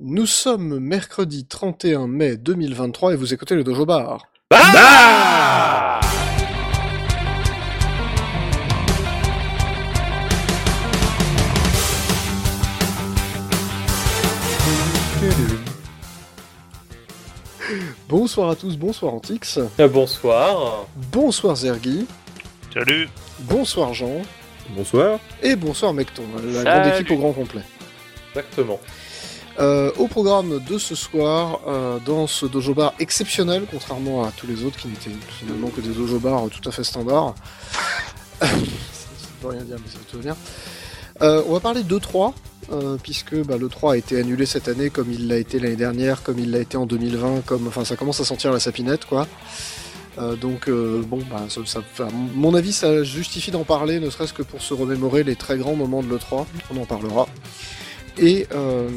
Nous sommes mercredi 31 mai 2023 et vous écoutez le Dojo Bar. Bah Bonsoir à tous, bonsoir Antix, Euh, bonsoir. bonsoir Zergi, Salut bonsoir Jean Bonsoir. et bonsoir Mecton, la Salut. grande équipe au grand complet. Exactement. Euh, au programme de ce soir, euh, dans ce dojo bar exceptionnel, contrairement à tous les autres qui n'étaient finalement que des dojo bars tout à fait standards. ça ne rien dire, mais ça veut tout dire. Euh, on va parler de 3, euh, puisque bah, le 3 a été annulé cette année comme il l'a été l'année dernière, comme il l'a été en 2020, comme enfin ça commence à sentir la sapinette quoi. Donc bon, bah, ça- enfin, mon avis, ça justifie d'en parler, ne serait-ce que pour se remémorer les très grands moments de l'E3. On en parlera. Et euh,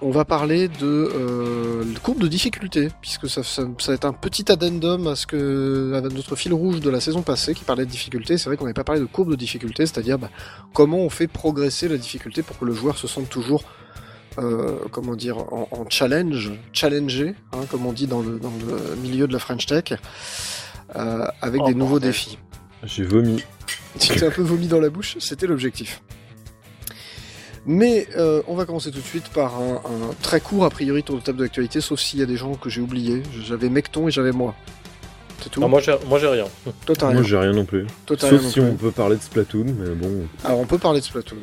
on va parler de euh, courbe de difficulté, puisque ça, ça, ça va être un petit addendum à ce que à notre fil rouge de la saison passée qui parlait de difficulté. C'est vrai qu'on n'avait pas parlé de courbe de difficulté, c'est-à-dire bah, comment on fait progresser la difficulté pour que le joueur se sente toujours euh, comment dire, en, en challenge, challenger, hein, comme on dit dans le, dans le milieu de la French Tech, euh, avec Oh, des nouveaux défis. J'ai vomi. Tu t'es un peu vomi dans la bouche, c'était l'objectif. Mais euh, on va commencer tout de suite par un, un très court a priori tour de table d'actualité, sauf s'il y a des gens que j'ai oubliés. J'avais Mecton et j'avais moi. C'est tout. Moi, j'ai moi, j'ai rien. Toi t'as rien. Moi j'ai rien non plus. Toi, t'as Sauf rien non si plus. on peut parler de Splatoon, mais bon. Alors on peut parler de Splatoon.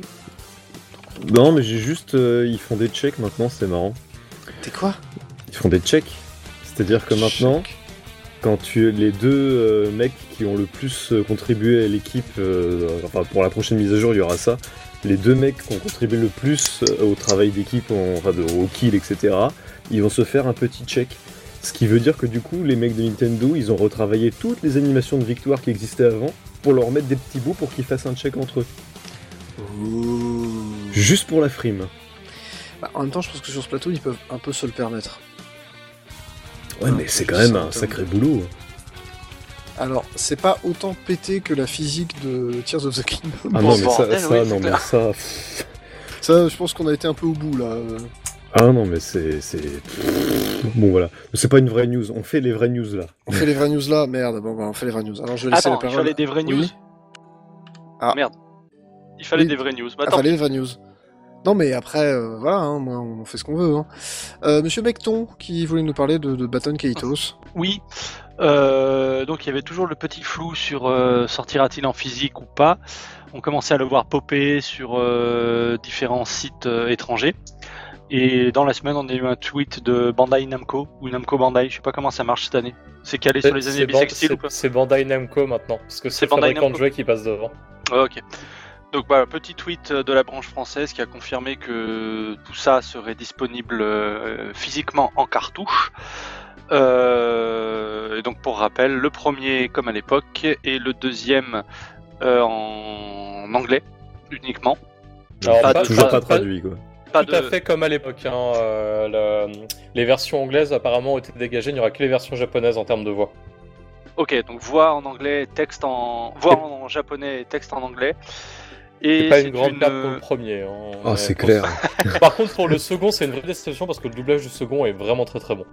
Non, mais j'ai juste. euh, ils font des checks maintenant, c'est marrant. T'es quoi? Ils font des checks. C'est-à-dire que maintenant, quand tu les deux euh, mecs qui ont le plus contribué à l'équipe, euh, enfin pour la prochaine mise à jour, il y aura ça. Les deux mecs qui ont contribué le plus euh, au travail d'équipe, en- enfin de, au kill, etc., ils vont se faire un petit check. Ce qui veut dire que du coup, les mecs de Nintendo, ils ont retravaillé toutes les animations de victoire qui existaient avant pour leur mettre des petits bouts pour qu'ils fassent un check entre eux. Juste pour la frime. Bah, en même temps, je pense que sur Splatoon, ils peuvent un peu se le permettre. Ouais, Ah, mais c'est je quand même un sacré boulot. Alors, c'est pas autant pété que la physique de Tears of the Kingdom. Ah non, mais bordel, ça, oui, ça, c'est non, mais ça. Ça, je pense qu'on a été un peu au bout là. Ah non, mais c'est. c'est- Bon, voilà. C'est pas une vraie news. On fait les vraies news là. On fait les vraies news là, merde. Bon, bah, on fait les vraies news. Alors, je vais laisser Attends, la il parole. fallait des vraies news Oui. Ah. Merde. Il fallait Oui. des vraies news. Bah, Ah, attends, fallait les vraies news. Non, mais après, euh, voilà, hein, moi, on fait ce qu'on veut. Hein. Euh, Monsieur Mecton, qui voulait nous parler de, de Baton Kaitos. oui. Euh, donc il y avait toujours le petit flou sur euh, sortira-t-il en physique ou pas. On commençait à le voir popper sur euh, différents sites étrangers. Et dans la semaine, on a eu un tweet de Bandai Namco, ou Namco Bandai, je sais pas comment ça marche cette année. C'est calé sur les années bissextiles ou c'est- pas c'est Bandai Namco maintenant, parce que C'est fabricant de Namco. jouets qui passe devant. Ouais, ok. Donc bah, petit tweet de la branche française qui a confirmé que tout ça serait disponible physiquement en cartouche. Euh, et donc pour rappel, le premier comme à l'époque et le deuxième euh, en anglais uniquement. Alors, Pas pas- de- Toujours pas- traduit quoi. Pas Tout à fait comme à l'époque. hein, euh, le- Les versions anglaises apparemment ont été dégagées, il n'y aura que les versions japonaises en termes de voix. Ok, donc voix en anglais, texte en voix en japonais et texte en anglais. C'est pas une grande une- pour le premier. hein, Ah, mais c'est clair. Par contre, pour le second, c'est une vraie déception parce que le doublage du second est vraiment très très bon.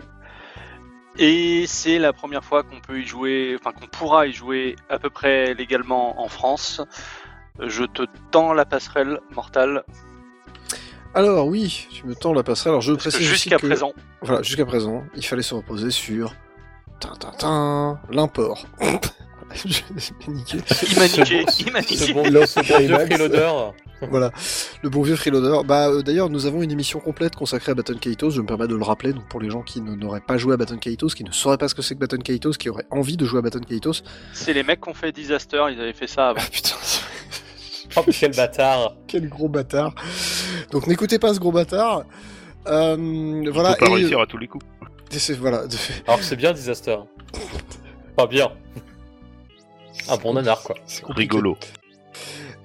Et c'est la première fois qu'on peut y jouer, enfin qu'on pourra y jouer à peu près légalement en France. Je te tends la passerelle mortale. Alors, oui, tu me tends la passerelle. Alors, je parce précise Jusqu'à présent, Voilà, jusqu'à présent, il fallait se reposer sur. L'import. je vais niquer. il m'a niqué, il m'a niqué. bon, freeloader. Voilà, le bon vieux freeloader. Bah, euh, d'ailleurs, nous avons une émission complète consacrée à Baton Kaitos. Je me permets de le rappeler. Donc, pour les gens qui n'auraient pas joué à Baton Kaitos, qui ne sauraient pas ce que c'est que Baton Kaitos, qui auraient envie de jouer à Baton Kaitos. C'est les mecs qui ont fait Disaster, ils avaient fait ça avant. Ah putain, Oh, quel bâtard. quel gros bâtard. Donc, n'écoutez pas ce gros bâtard. Euh, voilà. On peut pas et- réussir à tous les coups. voilà. Alors que c'est bien Disaster. Pas bien. Un bon nanar quoi. C'est. Rigolo.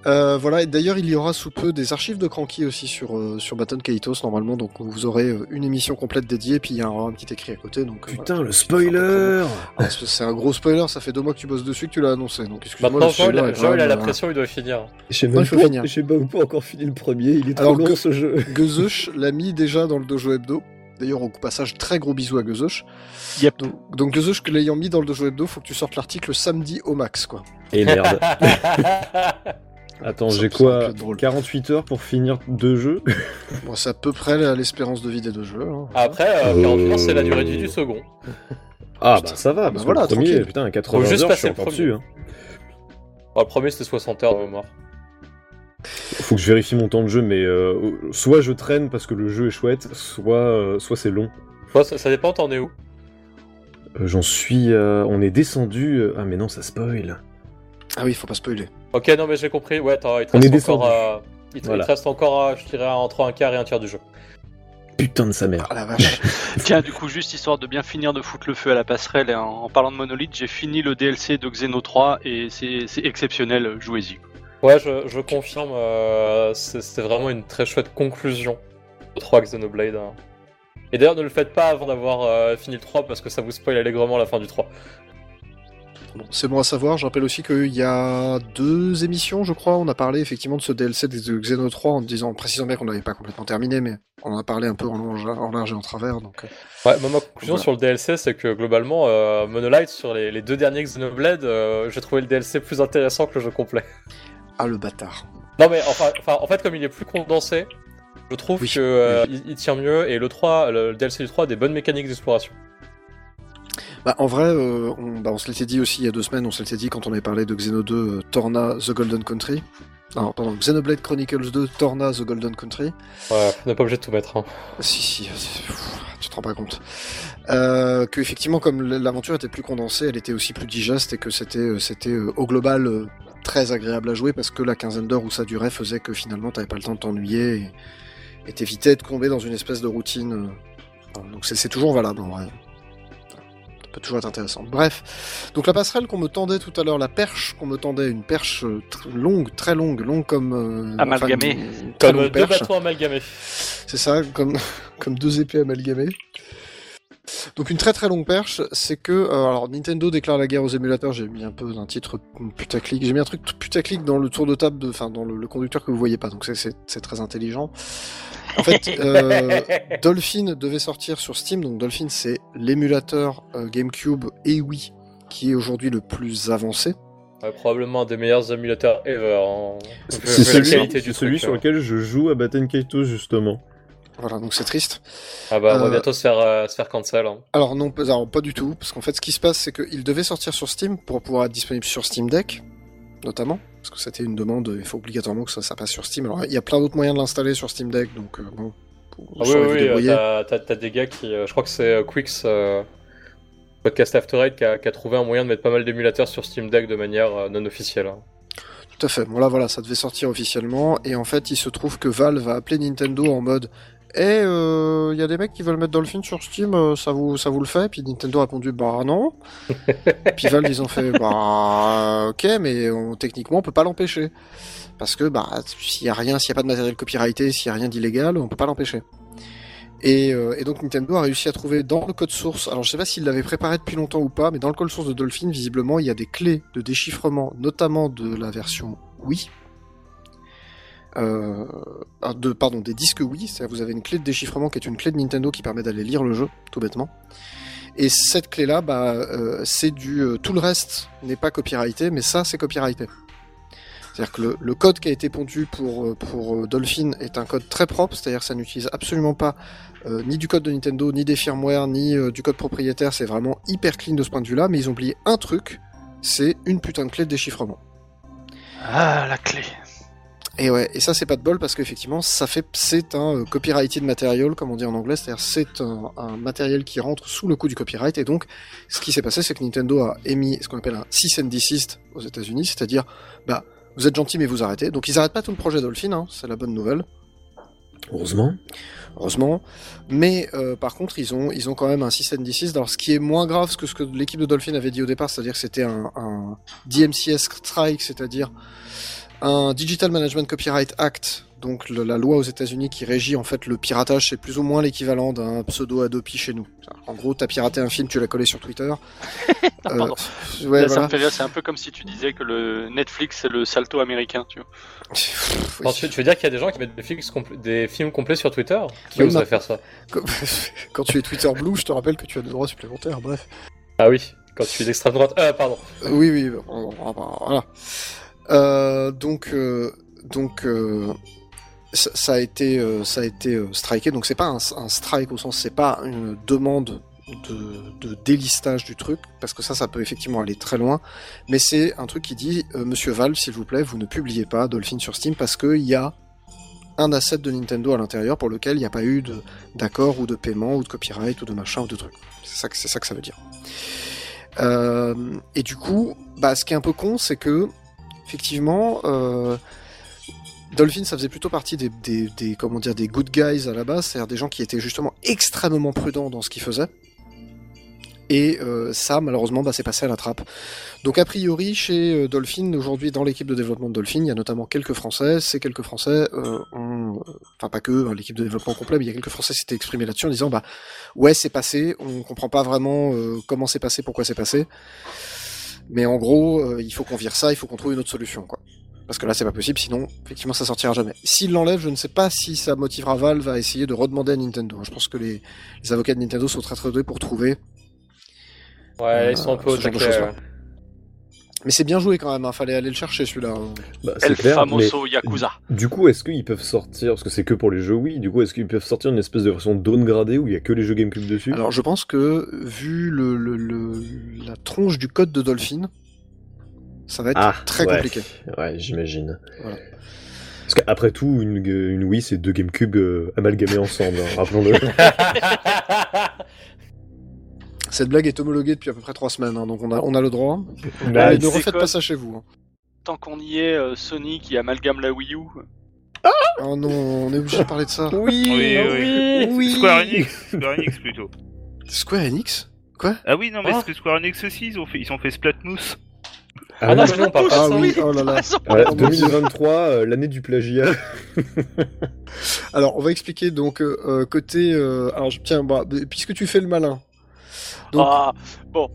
Euh, voilà, et d'ailleurs, il y aura sous peu des archives de Cranky aussi sur, euh, sur Baton Kaitos, normalement, donc vous aurez euh, une émission complète dédiée, puis il y aura un petit écrit à côté. Donc, Putain, voilà. le spoiler Ah, c'est un gros spoiler, ça fait deux mois que tu bosses dessus que tu l'as annoncé, donc excuse-moi. Maintenant, le Joël, spoiler est Joël a la pression, il doit finir. J'ai Non, même il faut pas, pas encore fini le premier, il est trop Alors long que- ce jeu. Gezush l'a mis déjà dans le dojo hebdo. D'ailleurs, au passage, très gros bisous à Gezush. Yep. Donc, donc Gezush, que l'ayant mis dans le dojo hebdo, faut que tu sortes l'article samedi au max, quoi. Et merde. Attends, j'ai quoi aurait pu être drôle. 48 heures pour finir deux jeux? Bon, c'est à peu près l'espérance de vie des deux jeux. hein. Après, euh, 40 heures, c'est la durée de vie du second. Ah Putain. bah ça va, Ah, parce bah que voilà, le premier, tranquille. putain, 80 Faut juste heures, je suis encore premier. dessus. Hein. Bon, le premier, c'était 60 heures de mémoire. Faut que je vérifie mon temps de jeu, mais euh, soit je traîne parce que le jeu est chouette, soit, euh, soit c'est long. Ouais, ça, ça dépend, t'en es où Euh, J'en suis... euh, on est descendu... euh, Ah mais non, ça spoil. Ah oui, faut pas spoiler. Ok, non, mais j'ai compris. Ouais, t'as- il te On reste est encore. descendu. euh, il, te, il te reste encore, euh, je dirais, entre un quart et un tiers du jeu. Putain de sa mère. Ah la vache. Tiens, du coup, juste histoire de bien finir de foutre le feu à la passerelle, et en, en parlant de Monolith, j'ai fini le DLC de Xeno 3 et c'est exceptionnel, jouez-y. Ouais, je, je confirme, euh, c'était vraiment une très chouette conclusion au 3 Xenoblade. hein. Et d'ailleurs, ne le faites pas avant d'avoir euh, fini le 3 parce que ça vous spoil allègrement la fin du 3. Bon, c'est bon à savoir. Je rappelle aussi qu'il y a deux émissions, je crois. On a parlé effectivement de ce DLC de Xeno 3 en disant, en précisant bien qu'on n'avait pas complètement terminé, mais on en a parlé un peu en, long, en large et en travers. Donc, euh, Ouais, ma conclusion Voilà. sur le DLC, c'est que globalement, euh, Monolight, sur les, les deux derniers Xenoblade, euh, j'ai trouvé le DLC plus intéressant que le jeu complet. Ah le bâtard. Non, mais enfin, enfin, en fait, comme il est plus condensé, je trouve Oui, que euh, il, il tient mieux et le 3, le, DLC du 3 a des bonnes mécaniques d'exploration. Bah, en vrai, euh, on, bah, on se l'était dit aussi il y a deux semaines, on se l'était dit quand on avait parlé de Xeno 2 euh, Torna The Golden Country. Non, pardon, Xenoblade Chronicles 2 Torna The Golden Country. Ouais, on n'est pas obligé de tout mettre. hein. Si, si, pff, tu te rends pas compte. Euh, que effectivement, comme l'aventure était plus condensée, elle était aussi plus digeste et que c'était, c'était au global très agréable à jouer parce que la quinzaine d'heures où ça durait faisait que finalement t'avais pas le temps de t'ennuyer et, t'évitais de tomber dans une espèce de routine. euh, donc c'est, toujours valable en vrai. Ça peut toujours être intéressant. Bref, donc la passerelle qu'on me tendait tout à l'heure, la perche qu'on me tendait, une perche euh, tr- longue, très longue, longue comme euh, Amalgamée. Comme deux perche. bateaux amalgamés. C'est ça, comme, comme deux épées amalgamées. Donc une très très longue perche, c'est que euh, alors Nintendo déclare la guerre aux émulateurs. J'ai mis un peu un titre putaclic. J'ai mis un truc putaclic dans le tour de table, de, enfin dans le, le conducteur que vous voyez pas. Donc c'est- très intelligent. En fait, euh, Dolphin devait sortir sur Steam. Donc Dolphin c'est l'émulateur euh, GameCube et Wii qui est aujourd'hui le plus avancé. Ouais, probablement un des meilleurs émulateurs ever. hein. C'est celui, sur hein. lequel je joue à Batten Kaito justement. Voilà, donc c'est triste. Ah bah, on va Euh, bientôt se faire, euh, se faire cancel. hein. Alors non, pas, alors, pas du tout, parce qu'en fait ce qui se passe c'est qu'il devait sortir sur Steam pour pouvoir être disponible sur Steam Deck, notamment, parce que c'était une demande, il faut obligatoirement que ça, ça passe sur Steam. Alors il y a plein d'autres moyens de l'installer sur Steam Deck, donc euh, bon, vous Ah oui, oui, oui, t'as- t'as t'as des gars qui. euh, je crois que c'est euh, Podcast After Eight, qui a, qui a trouvé un moyen de mettre pas mal d'émulateurs sur Steam Deck de manière non officielle. hein. Tout à fait. Bon là voilà, ça devait sortir officiellement, et en fait il se trouve que Valve va appeler Nintendo en mode Eh, euh, il y a des mecs qui veulent mettre Dolphin sur Steam, euh, ça vous, ça vous le fait? Puis Nintendo a répondu Bah non. Puis Valve ils ont fait Bah ok, mais on- techniquement on peut pas l'empêcher. Parce que bah s'il y a rien, s'il y a pas de matériel copyrighté, s'il y a rien d'illégal, on peut pas l'empêcher. Et, euh, et donc Nintendo a réussi à trouver dans le code source, alors je sais pas s'il l'avait préparé depuis longtemps ou pas, mais dans le code source de Dolphin, visiblement, il y a des clés de déchiffrement, notamment de la version Wii. Euh, de, pardon, des disques Wii, c'est-à-dire vous avez une clé de déchiffrement qui est une clé de Nintendo qui permet d'aller lire le jeu, tout bêtement. Et cette clé-là, bah, euh, c'est du, euh, tout le reste n'est pas copyrighté, mais ça, c'est copyrighté. C'est-à-dire que le, code qui a été pondu pour, pour Dolphin est un code très propre, c'est-à-dire ça n'utilise absolument pas ni du code de Nintendo, ni des firmware, ni du code propriétaire, c'est vraiment hyper clean de ce point de vue-là, mais ils ont oublié un truc, c'est une putain de clé de déchiffrement. Ah, la clé. Et ouais, et ça c'est pas de bol parce qu'effectivement ça fait c'est un euh, copyrighted material comme on dit en anglais, c'est-à-dire c'est un, un matériel qui rentre sous le coup du copyright et donc ce qui s'est passé c'est que Nintendo a émis ce qu'on appelle un cease and desist aux États-Unis, c'est-à-dire bah vous êtes gentil mais vous arrêtez. Donc ils arrêtent pas tout le projet Dolphin, hein, c'est la bonne nouvelle, Heureusement. heureusement. Mais euh, par contre ils ont ils ont quand même un cease and desist. Alors ce qui est moins grave que ce que l'équipe de Dolphin avait dit au départ, c'est-à-dire que c'était un, un DMCS strike, c'est-à-dire un Digital Management Copyright Act, donc le- la loi aux États-Unis qui régit en fait le piratage, c'est plus ou moins l'équivalent d'un pseudo Adopi chez nous. En gros, t'as piraté un film, tu l'as collé sur Twitter. Euh, pardon. ouais, Là, voilà. c'est un peu comme si tu disais que le Netflix c'est le salto américain, tu vois. Pff, oui. Tu, tu veux dire qu'il y a des gens qui mettent des films, compl- des films complets sur Twitter? Qui ma- faire ça? Quand- Quand tu es Twitter Blue, je te rappelle que tu as des droits supplémentaires. Bref. Ah oui, quand tu es d'extrême droite. Euh, pardon. Oui, oui, voilà. Euh, donc, euh, donc, euh, ça, a été, ça a été striké. Donc, c'est pas un, strike au sens, c'est pas une demande de, délistage du truc, parce que ça, ça peut effectivement aller très loin. Mais c'est un truc qui dit, Monsieur Valve, s'il vous plaît, vous ne publiez pas Dolphin sur Steam parce qu'il y a un asset de Nintendo à l'intérieur pour lequel il n'y a pas eu d'accord ou de paiement ou de copyright ou de machin ou de truc. C'est ça, que- ça veut dire. Et du coup, bah, ce qui est un peu con, c'est que effectivement, euh, Dolphin, ça faisait plutôt partie des, comment dire, des good guys à la base, c'est-à-dire des gens qui étaient justement extrêmement prudents dans ce qu'ils faisaient. Et euh, ça, malheureusement, bah, c'est passé à la trappe. Donc, a priori, chez euh, Dolphin, aujourd'hui, dans l'équipe de développement de Dolphin, il y a notamment quelques Français. Ces quelques Français ont, enfin pas que hein, l'équipe de développement complet, mais il y a quelques Français qui s'étaient exprimés là-dessus en disant, bah ouais, c'est passé, on comprend pas vraiment comment c'est passé, pourquoi c'est passé. Mais en gros, euh, il faut qu'on vire ça, il faut qu'on trouve une autre solution, quoi. Parce que là, c'est pas possible, sinon, effectivement, ça sortira jamais. S'il l'enlève, je ne sais pas si ça motivera Valve à essayer de redemander à Nintendo. Je pense que les, les avocats de Nintendo sont très très doués pour trouver. Ouais, ils sont un peu Euh, au Mais c'est bien joué quand même, hein, fallait aller le chercher celui-là. hein. Bah, El clair, famoso mais Yakuza. du coup, est-ce qu'ils peuvent sortir, parce que c'est que pour les jeux Wii, du coup, est-ce qu'ils peuvent sortir une espèce de version downgradée où il y a que les jeux GameCube dessus? Alors je pense que, vu le, le, le- la tronche du code de Dolphin, ça va être Ah, très ouais. compliqué. Ouais, j'imagine. Voilà. Parce qu'après tout, une, une Wii, c'est deux GameCube euh, amalgamés ensemble, hein, rappelons-le. Cette blague est homologuée depuis à peu près trois semaines, hein, donc on a, on a le droit. Ah, tu ne refaites quoi pas ça chez vous. hein. Tant qu'on y est, euh, Sony qui amalgame la Wii U. Oh non, on est obligé de parler de ça. oui, Oui, oui. Oui. Square Enix, Square Enix plutôt. Square Enix Quoi Ah oui, non, mais Ah. parce que Square Enix aussi, ils ont fait, ils ont fait Splatmousse. Ah non, mais non, pas Ah oui, oh là là. Raison. Ouais, 2023, euh, l'année du plagiat. Alors, on va expliquer donc euh, euh, côté. euh, alors, tiens, bah, puisque tu fais le malin. Donc, Ah, bon.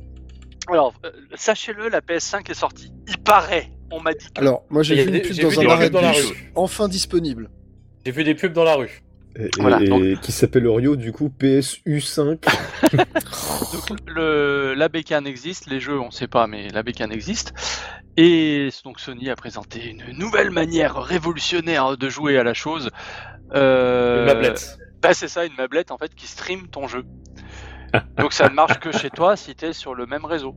Alors, euh, sachez-le, la PS5 est sortie. Il paraît. On m'a dit que. alors, moi j'ai vu une des- pub dans un arrêt pubs dans la de bus, rue. enfin disponible. J'ai vu des pubs dans la rue. Et, Voilà, et- donc- et qui s'appelle Orio, du coup, PSU5. Donc, le, la bécane existe, les jeux on sait pas, mais la bécane existe. Et donc Sony a présenté une nouvelle manière révolutionnaire de jouer à la chose. Euh, Une mablette. Bah c'est ça, une mablette en fait qui stream ton jeu. Donc ça ne marche que chez toi si t'es sur le même réseau.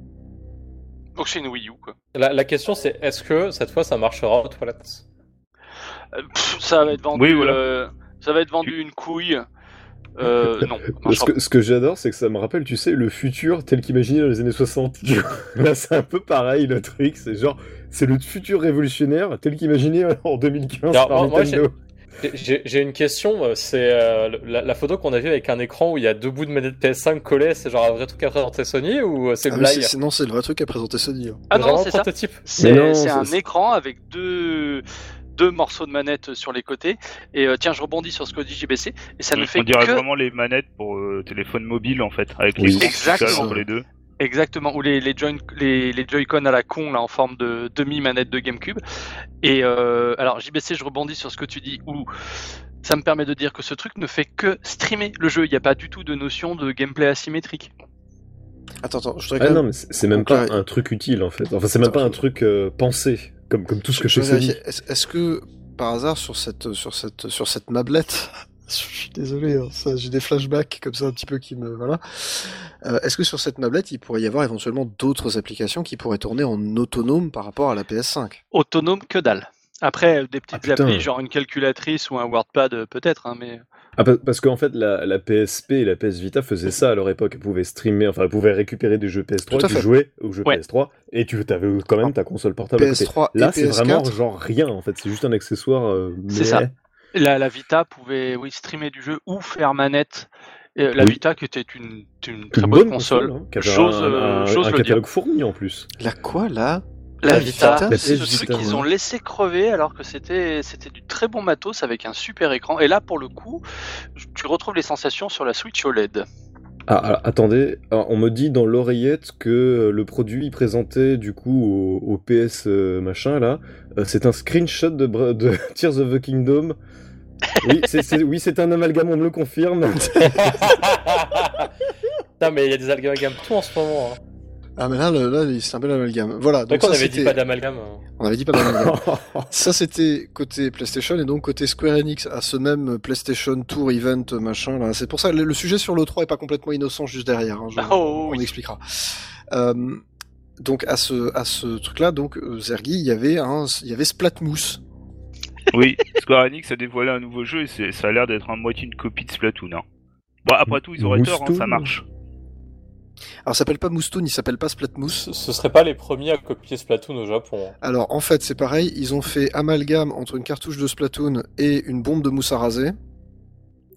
Donc c'est une Wii U quoi. La, la question c'est est-ce que cette fois ça marchera aux toilettes? Euh, pff, ça va être vendu. Oui, voilà. euh, ça va être vendu une couille. Euh, non. Ce que, ce que j'adore, c'est que ça me rappelle, tu sais, le futur tel qu'imaginé dans les années 60. Tu vois. Là, c'est un peu pareil, le truc. C'est genre, c'est le futur révolutionnaire tel qu'imaginé en 2015 Alors, par moi- moi, Nintendo. J'ai j'ai une question, euh, c'est euh, la, la photo qu'on a vue avec un écran où il y a deux bouts de manette PS5 collés, c'est genre un vrai truc à présenter Sony ou euh, c'est Ah, blague non, c'est le vrai truc à présenter Sony. hein. Ah non, c'est ça. prototype C'est un écran avec deux, deux morceaux de manette sur les côtés. Et euh, tiens, je rebondis sur ce que dit JBC. Et ça ne on fait dirait que vraiment les manettes pour euh, téléphone mobile en fait, avec Oui. les Exactement. les deux. Exactement ou les les, join, les les Joy-Con à la con là en forme de demi manette de GameCube. Et euh, alors JBC, je rebondis sur ce que tu dis où ça me permet de dire que ce truc ne fait que streamer le jeu. Il n'y a pas du tout de notion de gameplay asymétrique. Attends, attends, je voudrais Ah non, mais c'est même pas un truc utile en fait. Enfin, c'est même pas un je- truc euh, pensé, comme, comme tout ce que je Sony. vérifier. Est-ce que par hasard sur cette sur cette sur cette mablette, je désolé, hein, ça, j'ai des flashbacks comme ça un petit peu qui me voilà. Euh, Est-ce que sur cette mablette, il pourrait y avoir éventuellement d'autres applications qui pourraient tourner en autonome par rapport à la PS5 Autonome que dalle. Après, des petites Ah, applis, genre une calculatrice ou un WordPad, euh, peut-être, hein, mais. Ah, pa- parce qu'en fait, la, la PSP et la PS Vita faisaient ça à leur époque. Elles pouvaient streamer, enfin, elles pouvaient récupérer des jeux PS3, Tout à tu jouais aux jeux Ouais. PS3, et tu avais quand même ta console portable à côté. PS3 Là, c'est PS4 vraiment genre rien en fait. C'est juste un accessoire. euh, C'est ça. La, la Vita pouvait oui, streamer du jeu ou faire manette. Et la Oui. Vita qui était une, une Une très bonne console. hein, qui avait J'ose, un, euh, un- j'ose un le catalogue fourni en plus. La quoi là? La La Vita, c'est truc Vita, qu'ils ouais. ont laissé crever alors que c'était c'était du très bon matos avec un super écran. Et là, pour le coup, tu retrouves les sensations sur la Switch OLED. Ah, attendez, on me dit dans l'oreillette que le produit présenté du coup au, au PS euh, machin là, euh, c'est un screenshot de Tears of the Kingdom. Oui, c'est c'est- oui, c'est un amalgame, on me le confirme. Non, mais il y a des amalgames tout en ce moment. Hein. Ah mais là, le- là c'est un bel amalgame. Voilà, Donc donc on avait dit pas d'amalgame. hein. On avait dit pas d'amalgame. ça c'était côté PlayStation et donc côté Square Enix à ce même PlayStation Tour Event machin là. C'est pour ça le, le sujet sur le 3 est pas complètement innocent juste derrière. hein, je- Oh, on oui. expliquera. Euh, donc à ce à ce truc là donc euh, Zergi il y avait un il y avait Splatmousse. Oui, Square Enix a dévoilé un nouveau jeu et c'est- ça a l'air d'être en moitié une copie de Splatoon. Hein. Bon, après tout, ils auraient tort, hein, ça marche. Alors ça s'appelle pas Moustoun, il s'appelle pas Splatmousse. Ce, ce serait pas les premiers à copier Splatoon au Japon. hein. Alors en fait c'est pareil, ils ont fait amalgame entre une cartouche de Splatoon et une bombe de mousse à raser.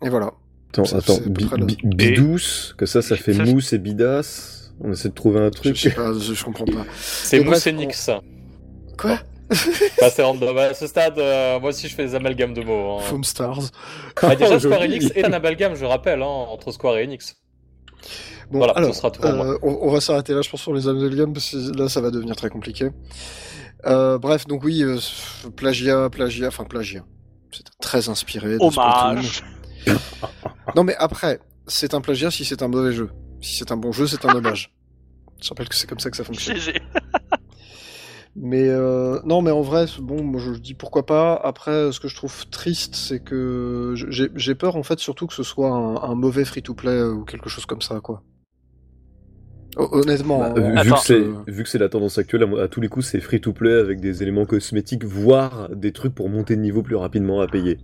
Et voilà. Attends, attends, bi- bi- bidouce, que ça, ça fait Ça, mousse et bidasse. On essaie de trouver un Je, truc. sais pas, je, je comprends pas. C'est Mais bref, Mousse et Nix. Quoi? Bah, c'est random. À ce stade, euh, moi aussi je fais des amalgames de mots. hein. Foam Stars. Bah, déjà, Oh, Square. Enix est un amalgame, je rappelle, hein, entre Square et Enix. Bon, Voilà, alors, ce sera tout pour moi. euh, on, on va s'arrêter là, je pense, sur les amalgames, parce que là, ça va devenir très compliqué. Euh, bref, donc oui, euh, plagiat, plagiat, enfin plagiat. C'est très inspiré. de Hommage. Non, mais après, c'est un plagiat si c'est un mauvais jeu. Si c'est un bon jeu, c'est un hommage. Je rappelle que c'est comme ça que ça fonctionne. GG. Mais euh, non, mais en vrai, bon, moi je dis pourquoi pas. Après, ce que je trouve triste, c'est que j'ai peur en fait surtout que ce soit un, un mauvais free-to-play ou quelque chose comme ça, quoi. Hon- Honnêtement, Bah, hein, vu, vu Attends, que c'est, euh, vu que c'est la tendance actuelle, à, à tous les coups, c'est free to play avec des éléments cosmétiques, voire des trucs pour monter de niveau plus rapidement à payer.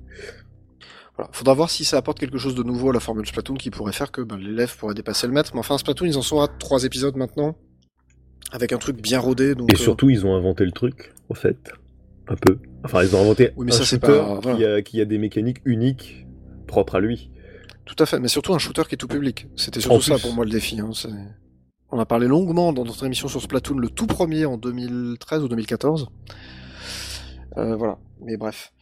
voilà. faudra voir si ça apporte quelque chose de nouveau à la formule Splatoon qui pourrait faire que ben, l'élève pourrait dépasser le maître. Mais enfin, Splatoon, ils en sont à trois épisodes maintenant, avec un truc bien rodé. Donc, Et euh, surtout, ils ont inventé le truc, en fait. Un peu. Enfin, ils ont inventé Oui, mais un ça, shooter pas- voilà. qui, a, qui a des mécaniques uniques, propres à lui. Tout à fait, mais surtout un shooter qui est tout public. C'était surtout ça pour moi le défi. Hein. On a parlé longuement dans notre émission sur Splatoon, le tout premier en 2013 ou 2014. Euh, voilà, mais bref.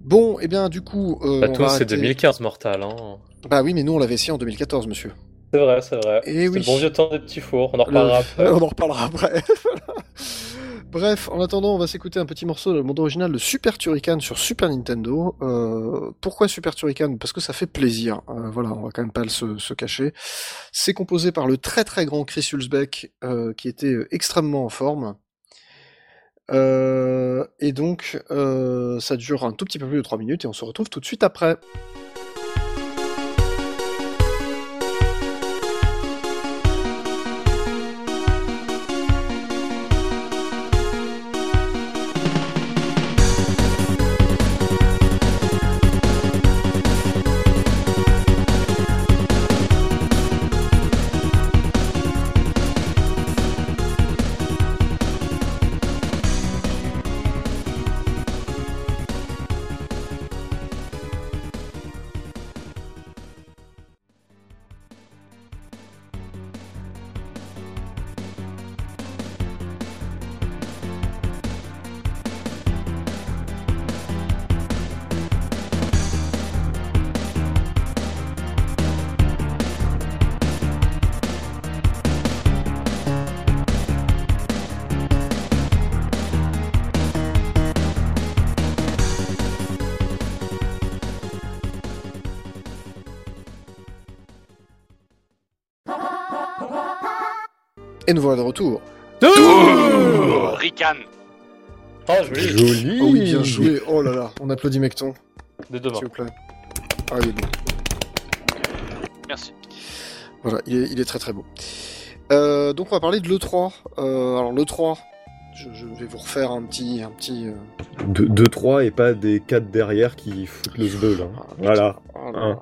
Bon, et bien du coup, euh, on Splatoon, c'est arrêter- 2015 Mortal. Hein. Bah oui, mais nous on l'avait essayé en 2014, monsieur. C'est vrai, c'est vrai. Eh C'est oui. le bon vieux temps des petits fours, on en reparlera Le- après. On en reparlera après. Bref, en attendant, on va s'écouter un petit morceau de la bande originale de Super Turrican sur Super Nintendo. Euh, pourquoi Super Turrican? Parce que ça fait plaisir. Euh, voilà, on va quand même pas le se, se cacher. C'est composé par le très très grand Chris Hulsbeck, euh, qui était extrêmement en forme. Et donc, ça dure un tout petit peu plus de 3 minutes et on se retrouve tout de suite après. Et nous voilà de retour. Rican. Oh, joli. Joli Oh oui, bien joué. Oh là là, on applaudit Mecton, De demain. s'il vous plaît. Ah, il est beau. Merci. Voilà, il est, il est très très beau. Euh, donc on va parler de l'E3. Euh, alors l'E3, je, je vais vous refaire un petit... Un petit euh, 2-3 et pas des 4 derrière qui foutent le zbeul. Hein. ah, Voilà. oh là Un. là.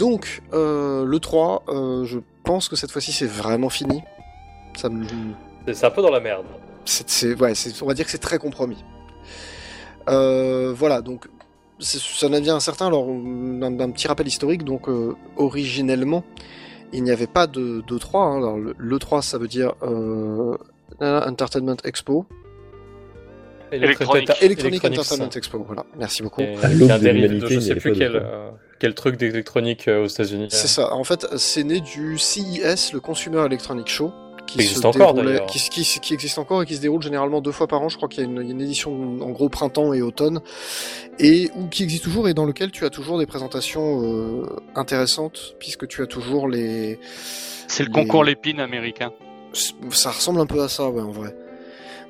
Donc, euh, l'E3, euh, je pense que cette fois-ci c'est vraiment fini. Ça me... C'est un peu dans la merde. c'est, c'est- ouais, c'est- on va dire que c'est très compromis. Euh, voilà, donc c'est- ça en devient incertain. Alors, un, un petit rappel historique. Donc, euh, originellement, il n'y avait pas de, de 3. hein. Alors, le, 3, ça veut dire Entertainment Expo. Electronic. Electronic Electronic Electronics. Entertainment Expo, voilà. Merci beaucoup. Et À l'aube de l'humanité, je sais plus quel, euh, quel truc d'électronique euh, aux États-Unis. C'est ça. En fait, c'est né du CES, le Consumer Electronic Show, qui Qui existe encore, d'ailleurs. qui, qui- qui existe encore et qui se déroule généralement deux fois par an. Je crois qu'il y a une, il y a une édition en gros printemps et automne, et ou qui existe toujours et dans lequel tu as toujours des présentations euh, intéressantes puisque tu as toujours les. C'est le Les- concours Lépine américain. Ça ressemble un peu à ça, ouais, en vrai.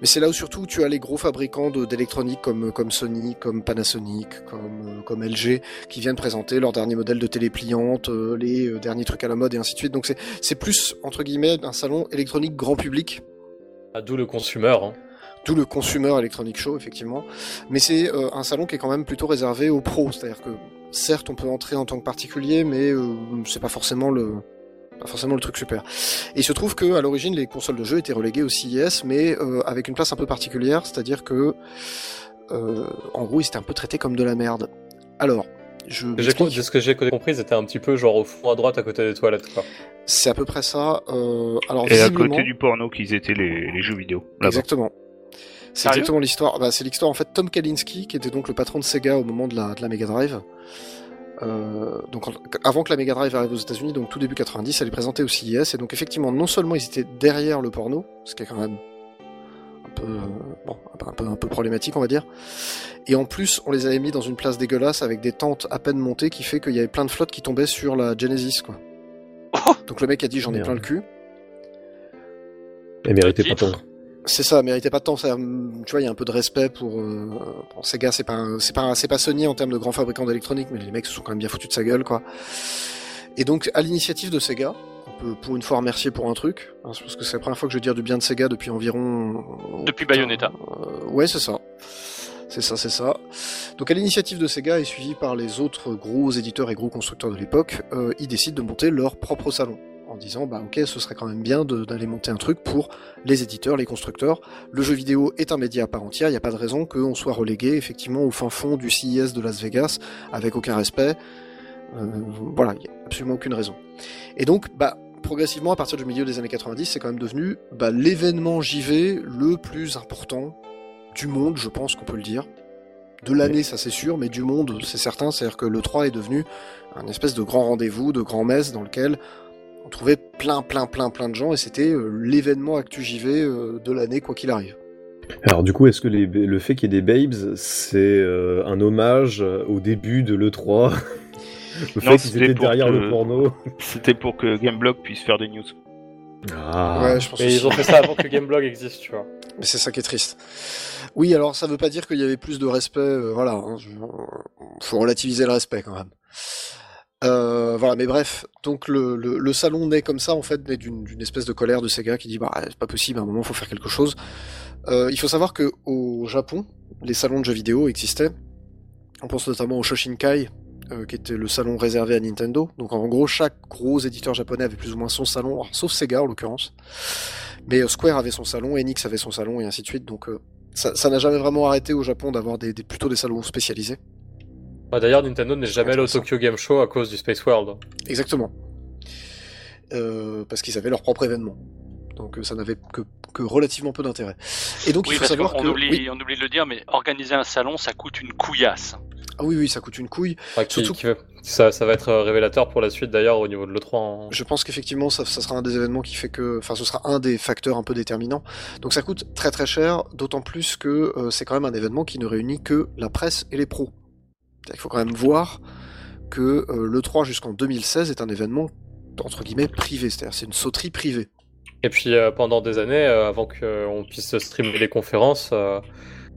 Mais c'est là où surtout tu as les gros fabricants d'électronique comme, comme Sony, comme Panasonic, comme, euh, comme LG, qui viennent présenter leurs derniers modèles de télé pliante, euh, les euh, derniers trucs à la mode et ainsi de suite. Donc c'est c'est plus, entre guillemets, un salon électronique grand public, Ah, D'où le consumer. hein. d'où le Consumer Electronic Show, effectivement. Mais c'est euh, un salon qui est quand même plutôt réservé aux pros, c'est-à-dire que certes on peut entrer en tant que particulier, mais euh, c'est pas forcément le pas forcément le truc super. Et il se trouve que à l'origine les consoles de jeux étaient reléguées au CIS, mais euh, avec une place un peu particulière, c'est-à-dire que euh, en gros ils étaient un peu traités comme de la merde. Alors, je. De ce que j'ai compris, c'était un petit peu genre au fond à droite à côté des toilettes. Quoi. c'est à peu près ça. Euh, alors Et à visiblement, côté du porno qu'ils étaient les, les jeux vidéo. Là-bas. Exactement. C'est Sérieux? exactement l'histoire. Bah, c'est l'histoire en fait Tom Kalinske qui était donc le patron de Sega au moment de la, de la Mega Drive. Euh, donc avant que la Mega Drive arrive aux États-Unis, donc tout début 90, elle est présentée au CES et donc effectivement non seulement ils étaient derrière le porno, ce qui est quand même un peu euh, bon, un peu, un peu problématique on va dire, et en plus on les avait mis dans une place dégueulasse avec des tentes à peine montées qui fait qu'il y avait plein de flottes qui tombaient sur la Genesis quoi. Donc le mec a dit j'en ai plein le cul. Elle méritait pas tant. C'est ça, méritait pas de temps. Ça, tu vois, il y a un peu de respect pour, euh, pour Sega. C'est pas, c'est pas, c'est pas Sony en termes de grands fabricants d'électronique, mais les mecs se sont quand même bien foutus de sa gueule, quoi. Et donc, à l'initiative de Sega, on peut pour une fois remercier pour un truc. hein, parce que c'est la première fois que je vais dire du bien de Sega depuis environ. Depuis putain, Bayonetta. euh, ouais, c'est ça. C'est ça, c'est ça. Donc à l'initiative de Sega et suivi par les autres gros éditeurs et gros constructeurs de l'époque, euh, ils décident de monter leur propre salon en disant bah ok ce serait quand même bien d'aller monter un truc pour les éditeurs, les constructeurs. Le jeu vidéo est un média à part entière, il n'y a pas de raison qu'on soit relégué effectivement au fin fond du CES de Las Vegas avec aucun respect. Euh, voilà, il n'y a absolument aucune raison. Et donc bah progressivement à partir du milieu des années 90 c'est quand même devenu bah, l'événement JV le plus important du monde, je pense qu'on peut le dire. De l'année, ça c'est sûr, mais du monde, c'est certain. C'est-à-dire que le 3 est devenu un espèce de grand rendez-vous, de grand messe dans lequel on trouvait plein, plein, plein, plein de gens et c'était euh, l'événement Actu JV euh, de l'année, quoi qu'il arrive. Alors du coup, est-ce que les- le fait qu'il y ait des babes, c'est euh, un hommage au début de l'E3 Le Non, fait qu'ils c'était étaient pour derrière que- le porno? C'était pour que Gameblog puisse faire des news. Ah, Ouais, je pense aussi. ils ont fait ça avant que Gameblog existe, tu vois. Mais c'est ça qui est triste. Oui, alors ça veut pas dire qu'il y avait plus de respect, euh, voilà. hein, je- faut relativiser le respect quand même. Euh, voilà, mais bref, donc le, salon naît comme ça, en fait, naît d'une espèce de colère de Sega qui dit bah c'est pas possible, à un moment faut faire quelque chose. Euh, il faut savoir que au Japon, les salons de jeux vidéo existaient. On pense notamment au Shoshinkai, euh, qui était le salon réservé à Nintendo. Donc en gros, chaque gros éditeur japonais avait plus ou moins son salon, sauf Sega en l'occurrence. Mais euh, Square avait son salon, Enix avait son salon et ainsi de suite. Donc euh, ça n'a jamais vraiment arrêté au Japon d'avoir des- plutôt des salons spécialisés. Ah, D'ailleurs, Nintendo n'est jamais allé au. Tokyo Game Show à cause du Space World. Exactement. Euh, parce qu'ils avaient leur propre événement. Donc euh, ça n'avait que, que relativement peu d'intérêt. Et donc Oui, il faut savoir qu'on que oublie, oui, on oublie de le dire, mais organiser un salon, ça coûte une couillasse. ah oui oui ça coûte une couille. Enfin, qui- Surtout- qui veut- ça, ça va être euh, révélateur pour la suite d'ailleurs au niveau de l'E3. hein. Je pense qu'effectivement ça, ça sera un des événements qui fait que, enfin ce sera un des facteurs un peu déterminants. Donc ça coûte très très cher, d'autant plus que euh, c'est quand même un événement qui ne réunit que la presse et les pros. Il faut quand même voir que euh, le 3 jusqu'en 2016 est un événement entre guillemets privé, c'est-à-dire c'est une sauterie privée. Et puis euh, pendant des années, euh, avant qu'on puisse streamer les conférences, euh,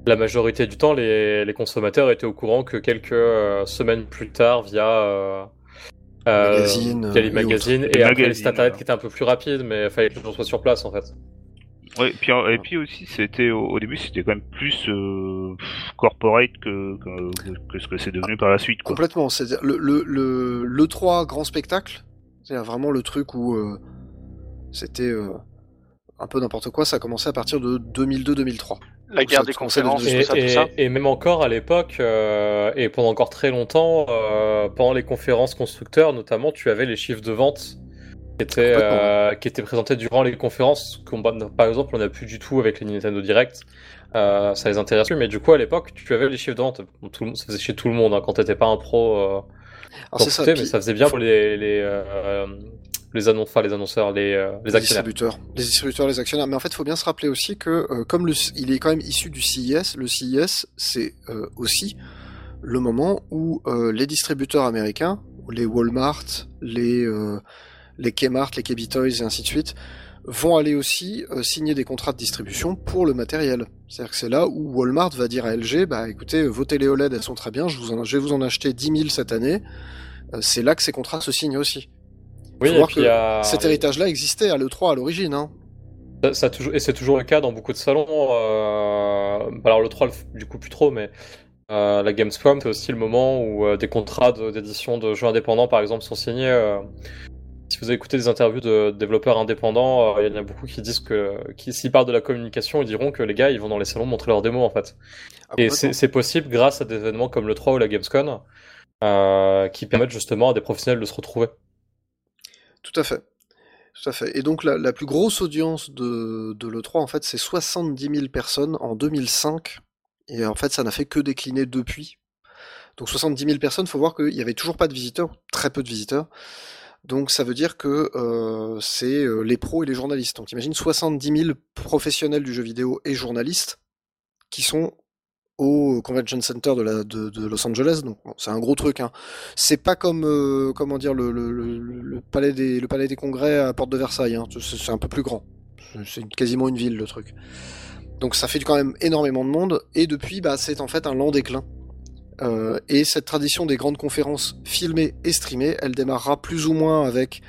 la majorité du temps, les, les consommateurs étaient au courant que quelques euh, semaines plus tard, via, euh, euh, Magazines, via les et magazines, et Les après les magazines, internet qui étaient un peu plus rapides, mais il fallait que les gens soient sur place en fait. Ouais, et puis, et puis aussi, c'était au, au début, c'était quand même plus euh, corporate que, que, que ce que c'est devenu par la suite. Quoi. Complètement. C'est le le le le 3 grand spectacle, c'est vraiment le truc où euh, c'était euh, un peu n'importe quoi. Ça a commencé à partir de 2002-2003. La guerre Ça des conférences, tout ça, Et, tout ça. et- et même encore à l'époque, euh, et pendant encore très longtemps, euh, pendant les conférences constructeurs notamment, tu avais les chiffres de vente qui qui était, euh, qui était présenté durant les conférences. qu'on- Par exemple, on n'a plus du tout avec les Nintendo Direct. Euh, ça les intéresse plus, mais du coup, à l'époque, tu avais les chiffres de vente. Bon, tout le monde, ça faisait chez tout le monde hein, quand t'étais pas un pro. Euh, Alors pour c'est ça, puis faisait bien pour les les euh, les annonces, enfin, les annonceurs, les euh, les les actionnaires. distributeurs, les distributeurs, les actionnaires. Mais en fait, il faut bien se rappeler aussi que euh, comme le, il est quand même issu du CIS, le CIS, c'est euh, aussi le moment où euh, les distributeurs américains, les Walmart, les euh, les Kmart, les KB Toys et ainsi de suite, vont aller aussi euh, signer des contrats de distribution pour le matériel. C'est-à-dire que c'est là où Walmart va dire à LG, bah écoutez, vos télé OLED, elles sont très bien, je, vous en, je vais vous en acheter 10 000 cette année. Euh, c'est là que ces contrats se signent aussi. Oui, Faut et voir puis que a Cet héritage-là existait à l'E3 à l'origine. Hein. Ça, et c'est toujours le cas dans beaucoup de salons. euh, alors le 3, le- du coup, plus trop, mais euh, la Gamescom, c'est aussi le moment où euh, des contrats de- d'édition de, jeux indépendants, par exemple, sont signés. euh. Si vous avez écouté des interviews de développeurs indépendants, euh, il y en a beaucoup qui disent que, qui, s'ils parlent de la communication, ils diront que les gars, ils vont dans les salons montrer leurs démos, en fait. Ah, Et c'est c'est possible grâce à des événements comme le 3 ou la Gamescom, euh, qui permettent justement à des professionnels de se retrouver. Tout à fait. Tout à fait. Et donc la, la plus grosse audience de, de l'E3, en fait, c'est 70 000 personnes en 2005. Et en fait, ça n'a fait que décliner depuis. Donc 70 000 personnes, faut voir qu'il n'y avait toujours pas de visiteurs, très peu de visiteurs. Donc ça veut dire que euh, c'est euh, les pros et les journalistes. Donc imagine 70 000 professionnels du jeu vidéo et journalistes qui sont au Convention Center de, la, Los Angeles. C'est un gros truc. Hein. C'est pas comme euh, dire le, palais des congrès à Porte de Versailles. Hein. C'est un peu plus grand. C'est- C'est quasiment une ville le truc. Donc ça fait quand même énormément de monde. Et depuis, bah, c'est en fait un lent déclin. Euh, et cette tradition des grandes conférences filmées et streamées, elle démarrera plus ou moins avec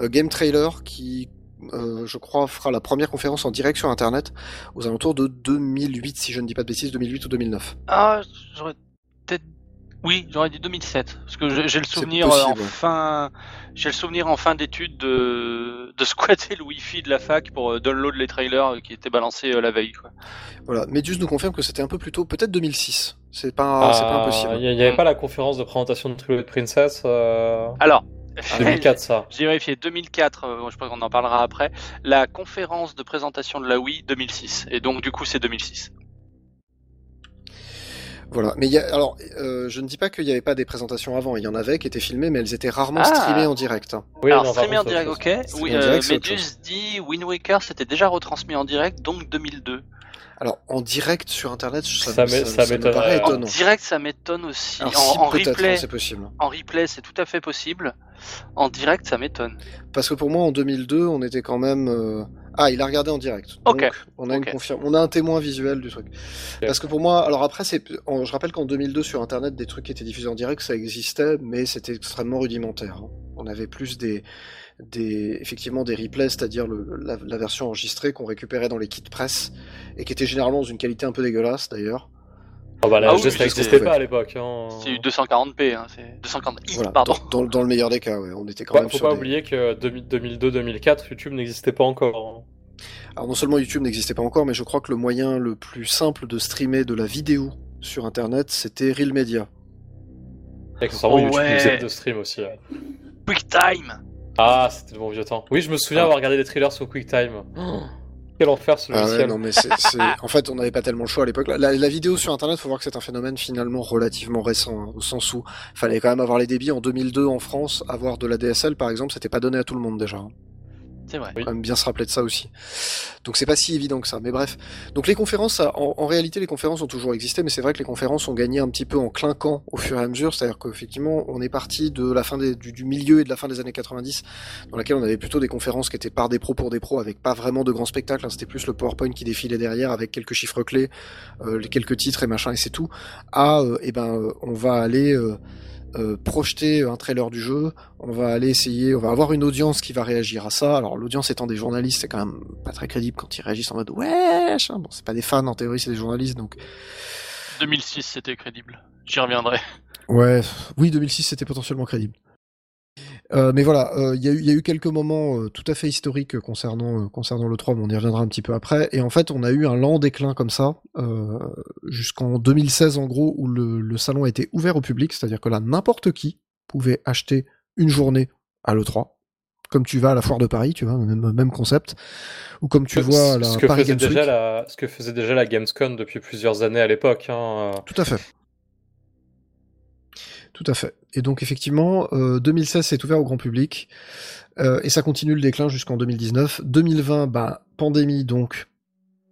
euh, Game Trailer qui, euh, je crois, fera la première conférence en direct sur Internet aux alentours de 2008, si je ne dis pas de bêtises, 2008 ou 2009. Ah, j'aurais peut-être. Oui, j'aurais dit 2007. Parce que j'ai le souvenir euh, en fin. J'ai le souvenir en fin d'études de... de squatter le wifi de la fac pour euh, download les trailers euh, qui étaient balancés euh, la veille. Quoi. Voilà. Medius nous confirme que c'était un peu plus tôt, peut-être 2006. C'est pas, c'est pas Ah, impossible. Il n'y avait pas la conférence de présentation de Twilight Princess euh, Alors. 2004, ça. J'ai vérifié 2004, euh, je pense qu'on en parlera après. La conférence de présentation de la Wii 2006. Et donc du coup c'est 2006. Voilà. Mais il y a, alors, euh, je ne dis pas qu'il n'y avait pas des présentations avant. Il y en avait qui étaient filmées, mais elles étaient rarement Ah. streamées en direct. hein. Oui, Alors non, par streamé en contre, direct, ok. Oui, en euh, Medus dit Wind Waker c'était déjà retransmis en direct, donc 2002. Alors, en direct sur Internet, ça, Ça ça En direct ça m'étonne aussi. Alors, en, si, en peut-être, replay, hein, c'est possible. en replay c'est tout à fait possible. En direct ça m'étonne. Parce que pour moi, en 2002, on était quand même. euh, Ah, il a regardé en direct. Ok. Donc, on a Ok. une confirme, on a un témoin visuel du truc. Parce que pour moi, alors après, c'est, je rappelle qu'en 2002 sur Internet, des trucs qui étaient diffusés en direct, ça existait, mais c'était extrêmement rudimentaire. hein. On avait plus des, des, effectivement, des replays, c'est-à-dire la version enregistrée qu'on récupérait dans les kits presse et qui était généralement dans une qualité un peu dégueulasse d'ailleurs. Ah bah, la Ah oui, ça n'existait pas fait. à l'époque. Hein. C'est eu 240p, hein, c'est 240i, Voilà. pardon. Dans, dans- dans le meilleur des cas, ouais. On était quand Faut- même faut sur pas des- oublier que 2002-2004, YouTube n'existait pas encore. hein. Alors non seulement YouTube n'existait pas encore, mais je crois que le moyen le plus simple de streamer de la vidéo sur Internet, c'était Real Media. Et accessoirement, Oh YouTube ouais. faisait de stream aussi. QuickTime Ah, c'était le bon vieux temps. Oui, je me souviens Ah. avoir regardé des trailers sur QuickTime. Quel enfer ce Ah ouais, logiciel. non mais c'est, c'est- en fait on n'avait pas tellement le choix à l'époque. La, la vidéo sur Internet, faut voir que c'est un phénomène finalement relativement récent, hein, au sens où fallait quand même avoir les débits en 2002 en France, avoir de la DSL par exemple, c'était pas donné à tout le monde déjà. hein. C'est vrai. Oui. quand même bien se rappeler de ça aussi. Donc c'est pas si évident que ça. Mais bref. Donc les conférences, en, en réalité, les conférences ont toujours existé, mais c'est vrai que les conférences ont gagné un petit peu en clinquant au fur et à mesure. C'est-à-dire qu'effectivement, on est parti de la fin des, du, du milieu et de la fin des années 90, dans laquelle on avait plutôt des conférences qui étaient par des pros pour des pros, avec pas vraiment de grands spectacles. hein. C'était plus le PowerPoint qui défilait derrière, avec quelques chiffres clés, euh, les quelques titres et machin, et c'est tout. À, euh, eh ben, euh, on va aller euh, projeter un trailer du jeu, on va aller essayer, on va avoir une audience qui va réagir à ça. Alors l'audience étant des journalistes, c'est quand même pas très crédible quand ils réagissent en mode ouais, machin. bon c'est pas des fans en théorie, c'est des journalistes donc 2006 c'était crédible. J'y reviendrai. ouais, oui 2006 c'était potentiellement crédible. Euh, mais voilà, euh, il y, a eu- il y a eu quelques moments euh, tout à fait historiques concernant concernant le 3, mais on y reviendra un petit peu après. Et en fait, on a eu un lent déclin comme ça jusqu'en 2016 en gros, où le, le salon a été ouvert au public, c'est-à-dire que là n'importe qui pouvait acheter une journée à le 3 comme tu vas à la foire de Paris, tu vois, même, même concept, ou comme tu vois à la ce que, Paris faisait Games déjà Week. la, ce que faisait déjà la Gamescom depuis plusieurs années à l'époque. Hein. Tout à fait. Tout à fait. Et donc effectivement, euh, 2016 c'est ouvert au grand public euh, et ça continue le déclin jusqu'en 2019. 2020, bah pandémie donc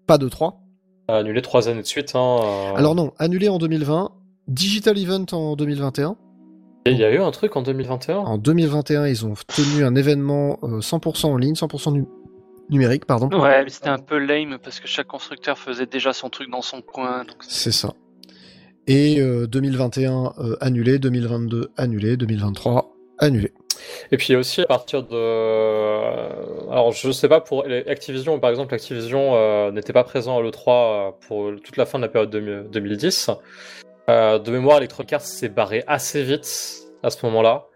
pas de 3. Annulé trois années de suite. Hein. euh. Alors non, annulé en 2020, digital event en 2021. il y a eu un truc en 2021. En 2021, ils ont tenu un événement euh, 100% en ligne, 100% nu- numérique, pardon. Ouais, mais c'était un peu lame parce que chaque constructeur faisait déjà son truc dans son coin. Donc C'est ça. Et euh, 2021 euh, annulé, 2022 annulé, 2023 annulé. Et puis aussi à partir de, alors je sais pas pour Activision par exemple, Activision euh, n'était pas présent à l'E3 euh, pour toute la fin de la période 2000 2010. Euh, de mémoire, Electronic Arts s'est barré assez vite à ce moment-là.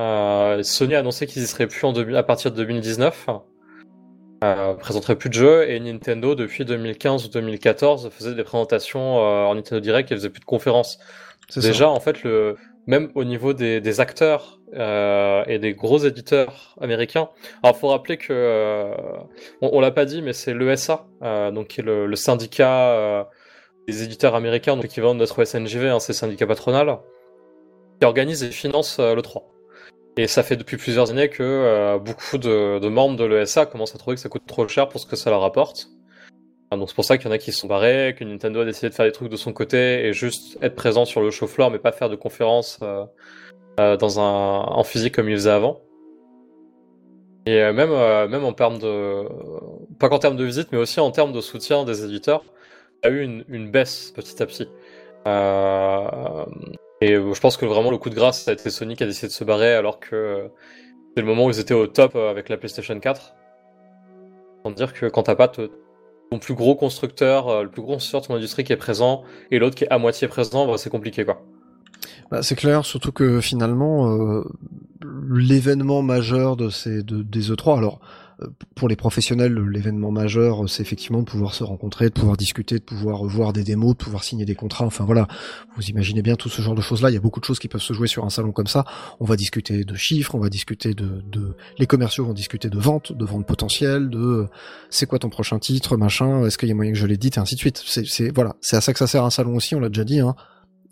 Euh, Sony a annoncé qu'ils y seraient plus en 2000 à partir de 2019. Euh, présenterait plus de jeux et Nintendo depuis 2015 ou 2014 faisait des présentations euh, en Nintendo Direct et faisait plus de conférences. Ça. Déjà, en fait, le, même au niveau des, des acteurs euh, et des gros éditeurs américains. Alors, faut rappeler que euh, on, on l'a pas dit, mais c'est l'ESA, euh, donc qui est le, le syndicat euh, des éditeurs américains, donc l'équivalent de notre SNJV, hein, c'est le syndicat patronal, qui organise et finance le 3. Et ça fait depuis plusieurs années que euh, beaucoup de, membres de l'ESA commencent à trouver que ça coûte trop cher pour ce que ça leur apporte. Donc c'est pour ça qu'il y en a qui se sont barrés, que Nintendo a décidé de faire des trucs de son côté et juste être présent sur le show floor, mais pas faire de conférences euh, euh, dans un en physique comme il faisait avant. Et même même en termes de pas qu'en termes de visite, mais aussi en termes de soutien des éditeurs, il y a eu une, une baisse petit à petit. Euh, et je pense que vraiment le coup de grâce ça a été Sony qui a décidé de se barrer alors que euh, c'est le moment où ils étaient au top euh, avec la PlayStation 4. Sans dire que quand t'as pas ton plus gros constructeur, euh, le plus gros constructeur de ton industrie qui est présent et l'autre qui est à moitié présent, bah, c'est compliqué quoi. Bah, c'est clair, surtout que finalement, euh, l'événement majeur de ces de, des E3, alors euh, pour les professionnels, l'événement majeur, c'est effectivement de pouvoir se rencontrer, de pouvoir discuter, de pouvoir voir des démos, de pouvoir signer des contrats. Enfin voilà, vous imaginez bien tout ce genre de choses-là. Il y a beaucoup de choses qui peuvent se jouer sur un salon comme ça. On va discuter de chiffres, on va discuter de, les commerciaux vont discuter de ventes, de ventes potentielles, de euh, c'est quoi ton prochain titre, machin, est-ce qu'il y a moyen que je l'édite et ainsi de suite. C'est c'est voilà, c'est à ça que ça sert un salon aussi. On l'a déjà dit. Hein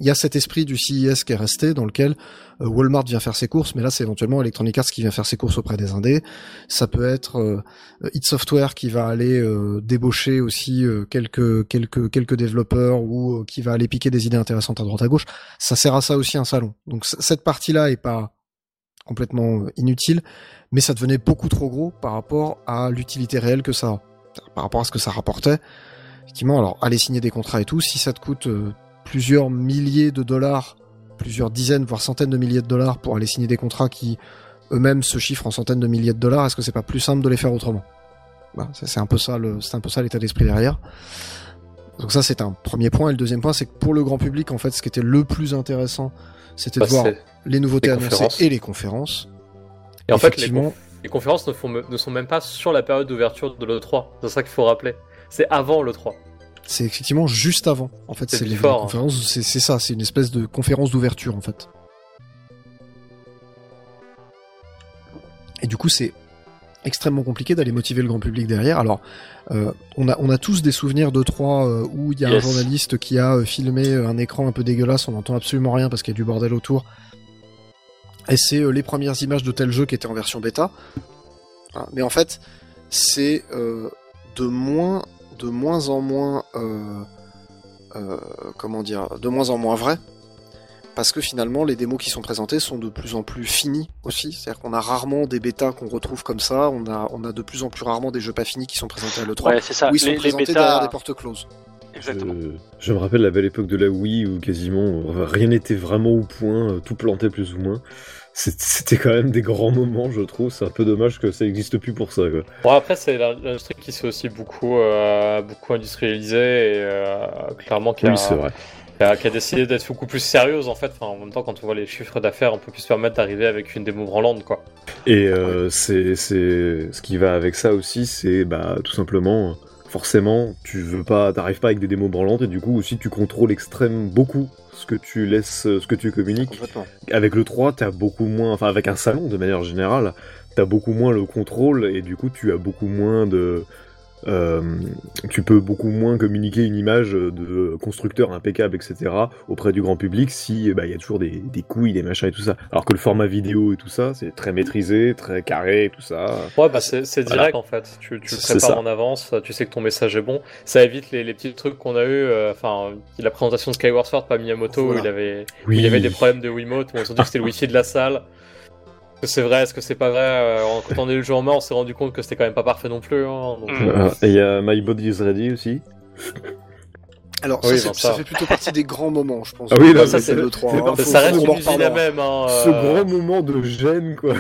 il y a cet esprit du CES qui est resté dans lequel euh, Walmart vient faire ses courses, mais là c'est éventuellement Electronic Arts qui vient faire ses courses auprès des indés. Ça peut être euh, It Software qui va aller euh, débaucher aussi euh, quelques quelques quelques développeurs ou euh, qui va aller piquer des idées intéressantes à droite à gauche. Ça sert à ça aussi un salon. Donc cette partie-là est pas complètement euh, inutile, mais ça devenait beaucoup trop gros par rapport à l'utilité réelle que ça a, par rapport à ce que ça rapportait. Effectivement, alors aller signer des contrats et tout, si ça te coûte euh, plusieurs milliers de dollars, plusieurs dizaines, voire centaines de milliers de dollars pour aller signer des contrats qui eux-mêmes se chiffrent en centaines de milliers de dollars, est-ce que c'est pas plus simple de les faire autrement? Bah, c'est un peu ça, le- c'est un peu ça l'état d'esprit derrière. Donc ça c'est un premier point. Et le deuxième point, c'est que pour le grand public, en fait, ce qui était le plus intéressant, c'était Bah, de voir c'est- les nouveautés les annoncées et les conférences. Et en fait, les, conf- les conférences ne, font ne sont même pas sur la période d'ouverture de l'E3. C'est ça qu'il faut rappeler. C'est avant l'E3. C'est effectivement juste avant. En fait, C'est les, hein. conférences, c'est ça, c'est une espèce de conférence d'ouverture en fait. Et du coup, c'est extrêmement compliqué d'aller motiver le grand public derrière. Alors, euh, on a on a tous des souvenirs de trois euh, où il y a Yes. un journaliste qui a euh, filmé un écran un peu dégueulasse, on n'entend absolument rien parce qu'il y a du bordel autour. Et c'est les premières images de tel jeu qui étaient en version bêta. Voilà. Mais en fait, c'est de moins de moins en moins euh, euh, comment dire de moins en moins vrai parce que finalement les démos qui sont présentées sont de plus en plus finies aussi c'est-à-dire qu'on a rarement des bêtas qu'on retrouve comme ça on a on a de plus en plus rarement des jeux pas finis qui sont présentés à l'E3 ouais, c'est ça. où ils sont les, les présentés bêtas- derrière des portes closes Exactement. Je me rappelle la belle époque de la Wii où quasiment rien n'était vraiment au point, euh, tout plantait plus ou moins. C'était quand même des grands moments, je trouve. C'est un peu dommage que ça n'existe plus pour ça. Quoi. Bon, après, c'est l'industrie qui s'est aussi beaucoup, euh, beaucoup industrialisée et euh, clairement qui a, Oui, c'est vrai. qui a, qui a décidé d'être beaucoup plus sérieuse en fait. Enfin, en même temps, quand on voit les chiffres d'affaires, on peut plus se permettre d'arriver avec une démo branlante quoi. Et euh, c'est c'est ce qui va avec ça aussi, c'est bah tout simplement forcément tu veux pas, t'arrives pas avec des démos branlantes et du coup aussi tu contrôles extrême beaucoup ce que tu laisses, ce que tu communiques. Avec le 3, t'as beaucoup moins, enfin avec un salon de manière générale, t'as beaucoup moins le contrôle et du coup tu as beaucoup moins de tu peux beaucoup moins communiquer une image de constructeur impeccable, etc. auprès du grand public si bah, il y a toujours des, des, couilles, des machins et tout ça. Alors que le format vidéo et tout ça, c'est très maîtrisé, très carré et tout ça. Ouais, bah c'est direct en fait. Tu, tu le prépares en avance, tu sais que ton message est bon. Ça évite les, les petits trucs qu'on a eu. euh, Enfin, la présentation de Skyward Sword par Miyamoto Voilà. où il avait, où Oui. il y avait des problèmes de Wiimote, où on s'est dit que c'était le wifi de la salle. Est-ce que c'est vrai, est-ce que c'est pas vrai Euh, Quand on est le jour en main, on s'est rendu compte que c'était quand même pas parfait non plus. Hein, donc, Mm. Euh, Et il y a My Body is Ready aussi. Alors, Oui, ça, ben c'est- ça. ça fait plutôt partie des grands moments, je pense. Ah oui, là, ça, c'est le le- 3. c'est hein. Faut- ça reste une reparler. même. Hein, Ce euh, grand moment de gêne, quoi.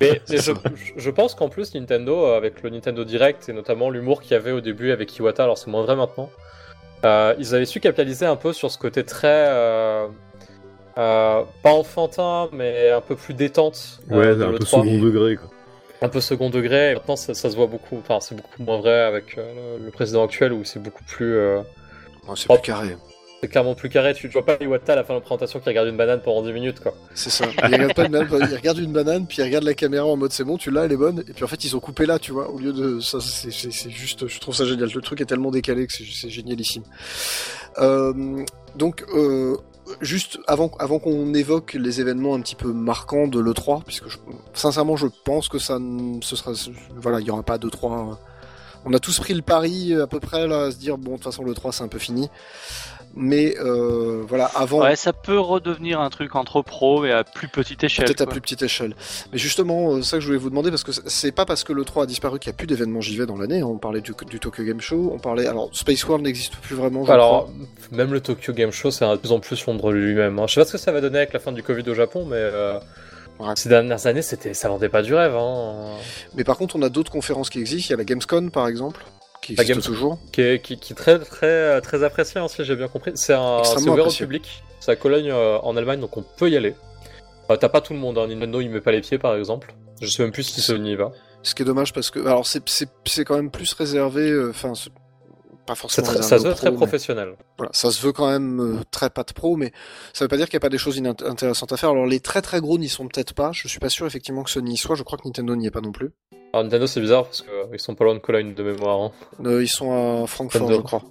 Mais, je, pense qu'en plus Nintendo, euh, avec le Nintendo Direct et notamment l'humour qu'il y avait au début avec Iwata, alors c'est moins vrai maintenant, euh, ils avaient su capitaliser un peu sur ce côté très euh, euh, pas enfantin, mais un peu plus détente. euh, Ouais, un peu l'E3. second degré, quoi. un peu second degré. Et maintenant, ça, ça se voit beaucoup. Enfin, c'est beaucoup moins vrai avec euh, le, président actuel où c'est beaucoup plus. euh, Ouais, c'est plus carré. c'est clairement plus carré. Tu vois pas Iwata à la fin de la présentation qui regarde une banane pendant 10 minutes, quoi. C'est ça. Il regarde pas une banane, il regarde une banane, puis il regarde la caméra en mode c'est bon, tu l'as, elle est bonne. Et puis en fait, ils ont coupé là, tu vois, au lieu de ça. C'est juste, je trouve ça génial. Le truc est tellement décalé que c'est c'est génialissime. Euh, donc, euh, juste avant, avant qu'on évoque les événements un petit peu marquants de l'E3, puisque je- sincèrement, je pense que ça, ce sera, voilà, il y aura pas d'E3. On a tous pris le pari à peu près là, à se dire bon, de toute façon, l'E3 c'est un peu fini. Mais euh, voilà, avant. Ouais, ça peut redevenir un truc entre pros, mais à plus petite échelle. Peut-être à plus petite échelle. Mais justement, euh, ça que je voulais vous demander, parce que c'est- pas parce que le 3 a disparu qu'il n'y a plus d'événements JV dans l'année. hein. On parlait du, du Tokyo Game Show, on parlait. Alors, Space World n'existe plus vraiment, Alors, crois. même le Tokyo Game Show, c'est de plus en plus l'ombre de lui-même. hein. Je sais pas ce que ça va donner avec la fin du Covid au Japon, mais euh, Ouais. ces dernières années, c'était, ça vendait pas du rêve. Hein. Mais par contre, on a d'autres conférences qui existent. Il y a la Gamescom, par exemple, qui existe toujours. Qui est, qui, qui est très, très, très apprécié, hein, si j'ai bien compris. C'est ouvert au public. C'est à Cologne, euh, en Allemagne, donc on peut y aller. Euh, T'as pas tout le monde. Hein. Nintendo, il met pas les pieds, par exemple. Je sais même plus si Sony y va. Ce qui est dommage parce que. Alors, c'est- quand même plus réservé. euh, Enfin, pas forcément. ça se veut très mais- professionnel. Voilà, ça se veut quand même euh, très pas de pro, mais ça veut pas dire qu'il n'y a pas des choses intéressantes à faire. Alors les très très gros n'y sont peut-être pas. Je suis pas sûr effectivement que Sony y soit. Je crois que Nintendo n'y est pas non plus. Alors Nintendo, c'est bizarre parce qu'ils sont pas loin de Cologne de mémoire. hein. Euh, ils sont à Francfort, Nintendo. je crois.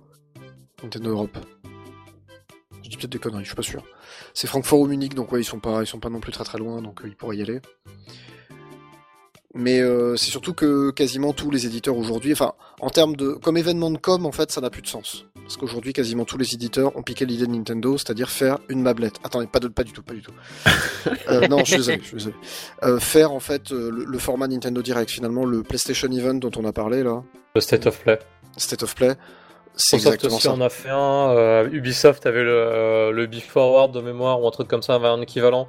Nintendo Europe. Je dis peut-être des conneries, je suis pas sûr. C'est Francfort ou Munich, donc ouais, ils sont pas, ils sont pas non plus très très loin, donc euh, ils pourraient y aller. Mais euh, c'est surtout que quasiment tous les éditeurs aujourd'hui, enfin, en termes de, comme événement de com, en fait, ça n'a plus de sens. Parce qu'aujourd'hui, quasiment tous les éditeurs ont piqué l'idée de Nintendo, c'est-à-dire faire une mablette. Attendez, pas, de, pas du tout, pas du tout. Euh, non, je suis désolé, je suis désolé. Euh, faire en fait euh, le, le format Nintendo Direct, finalement, le PlayStation Event dont on a parlé là, Le State of Play. State of Play, c'est exactement aussi ça. en a fait un. euh, Ubisoft avait le, le Be Forward de mémoire ou un truc comme ça, un équivalent.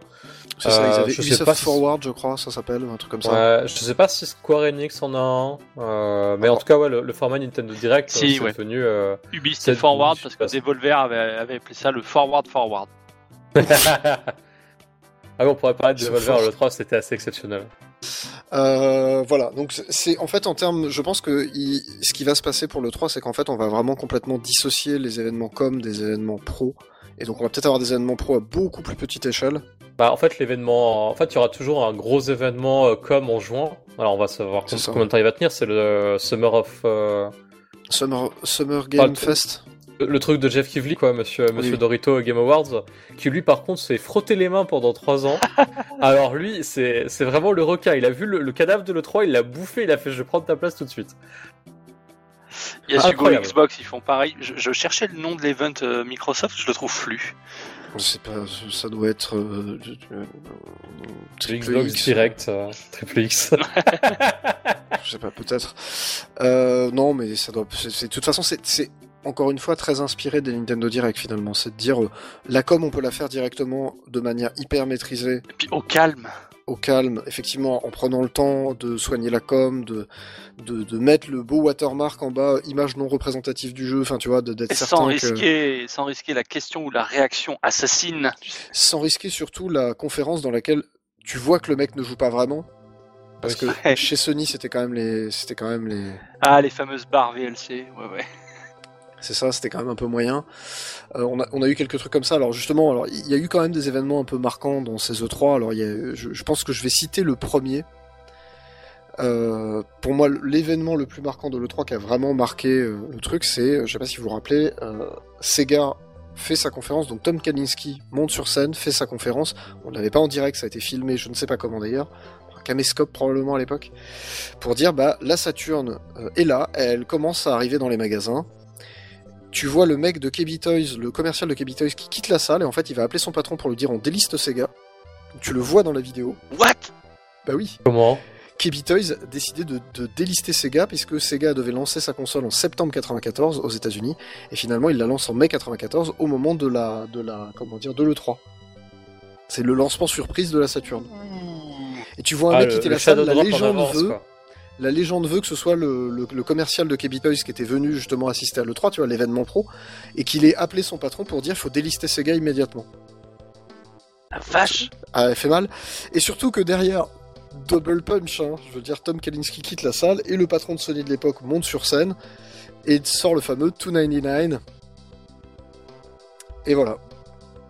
C'est ça, ils Euh, avaient je sais Ubisoft pas si- Forward, je crois, ça s'appelle, un truc comme ça. Ouais, je sais pas si Square Enix en a un, euh, mais en tout cas, ouais, le, le format Nintendo Direct, Si, euh, c'est ouais. devenu. euh, Ubi, C'est c'était forward parce que si- Devolver avait, avait appelé ça le forward forward. ah oui, on pourrait parler de Devolver, le 3, c'était assez exceptionnel. Euh, voilà, donc c'est- c'est en fait en termes, je pense que il- ce qui va se passer pour le 3, c'est qu'en fait on va vraiment complètement dissocier les événements com des événements pro. Et donc on va peut-être avoir des événements pro à beaucoup plus petite échelle. Bah, en fait, l'événement. En fait, il y aura toujours un gros événement euh, comme en juin. Alors, on va savoir C'est com- ça. combien de temps il va tenir. C'est le Summer of. euh, Summer, Summer Game Fest. Le le truc de Jeff Kivley, quoi, monsieur, monsieur Oui. Dorito Game Awards, qui lui, par contre, s'est frotté les mains pendant 3 ans. Alors lui, c'est c'est vraiment le requin. Il a vu le, le cadavre de l'E3, il l'a bouffé, il a fait je vais prendre ta place tout de suite. Il y a Sugo. Xbox, ils font pareil. Je, je cherchais le nom de l'event euh, Microsoft, je le trouve flou. Je sais pas, ça doit être. Euh, euh, Xbox X. Direct, euh, Triple X. Je sais pas, peut-être. Euh, non, mais ça doit. de toute façon, c'est- c'est encore une fois très inspiré des Nintendo Direct finalement. C'est de dire euh, la com, on peut la faire directement de manière hyper maîtrisée, Et puis au calme. Au calme, effectivement, en prenant le temps de soigner la com, de, de, de mettre le beau watermark en bas, image non représentative du jeu, enfin tu vois, de- d'être Et certain sans que- risquer, sans risquer la question ou la réaction assassine. sans risquer surtout la conférence dans laquelle tu vois que le mec ne joue pas vraiment. Parce Oui. que chez Sony, c'était quand même les, c'était quand même les, Ah, les fameuses barres VLC. Ouais, ouais. C'est ça, c'était quand même un peu moyen. Euh, on, a, eu quelques trucs comme ça. Alors justement, il y a eu quand même des événements un peu marquants dans ces E3. Alors je, pense que je vais citer le premier. Euh, pour moi, l'événement le plus marquant de l'E3 qui a vraiment marqué euh, le truc, c'est, je sais pas si vous vous rappelez, Sega fait sa conférence, donc Tom Kalinske monte sur scène, fait sa conférence. On l'avait pas en direct, ça a été filmé, je ne sais pas comment d'ailleurs, caméscope probablement à l'époque, pour dire bah la Saturn euh, est là, elle commence à arriver dans les magasins. Tu vois le mec de KB Toys, le commercial de KB Toys qui quitte la salle et en fait il va appeler son patron pour lui dire on déliste Sega. Tu le vois dans la vidéo. What? Bah oui. Comment? KB Toys a décidé de, de délister Sega puisque Sega devait lancer sa console en septembre 94 aux États-Unis et finalement il la lance en mai 94 au moment de la de la comment dire de l'E3. C'est le lancement surprise de la Saturn. Et tu vois un Ah, mec le- quitter le la salle, la légende veut quoi. La légende veut que ce soit le, le- le commercial de KB Toys qui était venu justement assister à l'E3, tu vois, l'événement pro, et qu'il ait appelé son patron pour dire faut délister Sega immédiatement. La vache Ah, elle fait mal. Et surtout que derrière, double punch, hein, je veux dire, Tom Kalinske quitte la salle et le patron de Sony de l'époque monte sur scène et sort le fameux 299. Et voilà.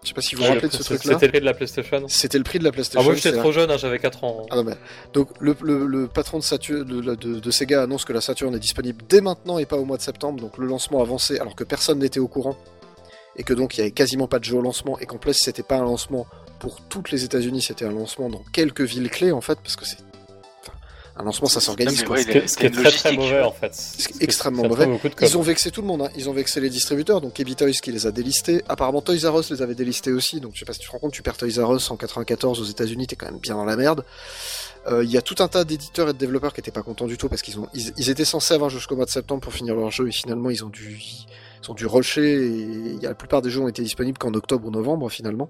Je sais pas si vous vous Ouais, rappelez de ce truc-là. C'était le prix de la PlayStation. C'était le prix de la PlayStation. Ah, moi j'étais trop jeune, hein, j'avais 4 ans. ah non, mais- Donc le, le- le patron de, Saturn, de, de- de Sega annonce que la Saturn est disponible dès maintenant et pas au mois de septembre, donc le lancement avancé alors que personne n'était au courant et que donc il y avait quasiment pas de jeu au lancement et qu'en plus c'était pas un lancement pour toutes les États-Unis, c'était un lancement dans quelques villes clés en fait parce que c'est un lancement ça s'organise ouais, Ce qui est, ce qui est T'as une très très mauvais en fait. Ce qui est extrêmement mauvais. Ils ont vexé tout le monde, hein. ils ont vexé les distributeurs, donc Ebi Toys qui les a délistés. Apparemment Toys R Us les avait délistés aussi, donc je sais pas si tu te rends compte, tu perds Toys R Us en 94 aux États-Unis, t'es quand même bien dans la merde. Euh, Il y a tout un tas d'éditeurs et de développeurs qui étaient pas contents du tout parce qu'ils ont, ils, ils étaient censés avoir jusqu'au mois de septembre pour finir leur jeu et finalement ils ont dû, ils ont dû rusher et il y a, la plupart des jeux ont été disponibles qu'en octobre ou novembre finalement.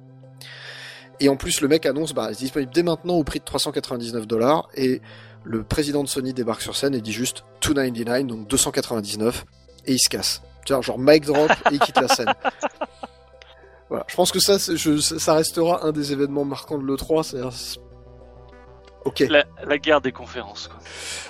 Et en plus le mec annonce, bah c'est disponible dès maintenant au prix de 399 dollars et le président de Sony débarque sur scène et dit juste 299, donc 299, et il se casse. Tu vois, genre mic drop et il quitte la scène. Voilà, je pense que ça, je- ça restera un des événements marquants de l'E3. c'est-à-dire, c'est- Ok, la, la guerre des conférences, quoi.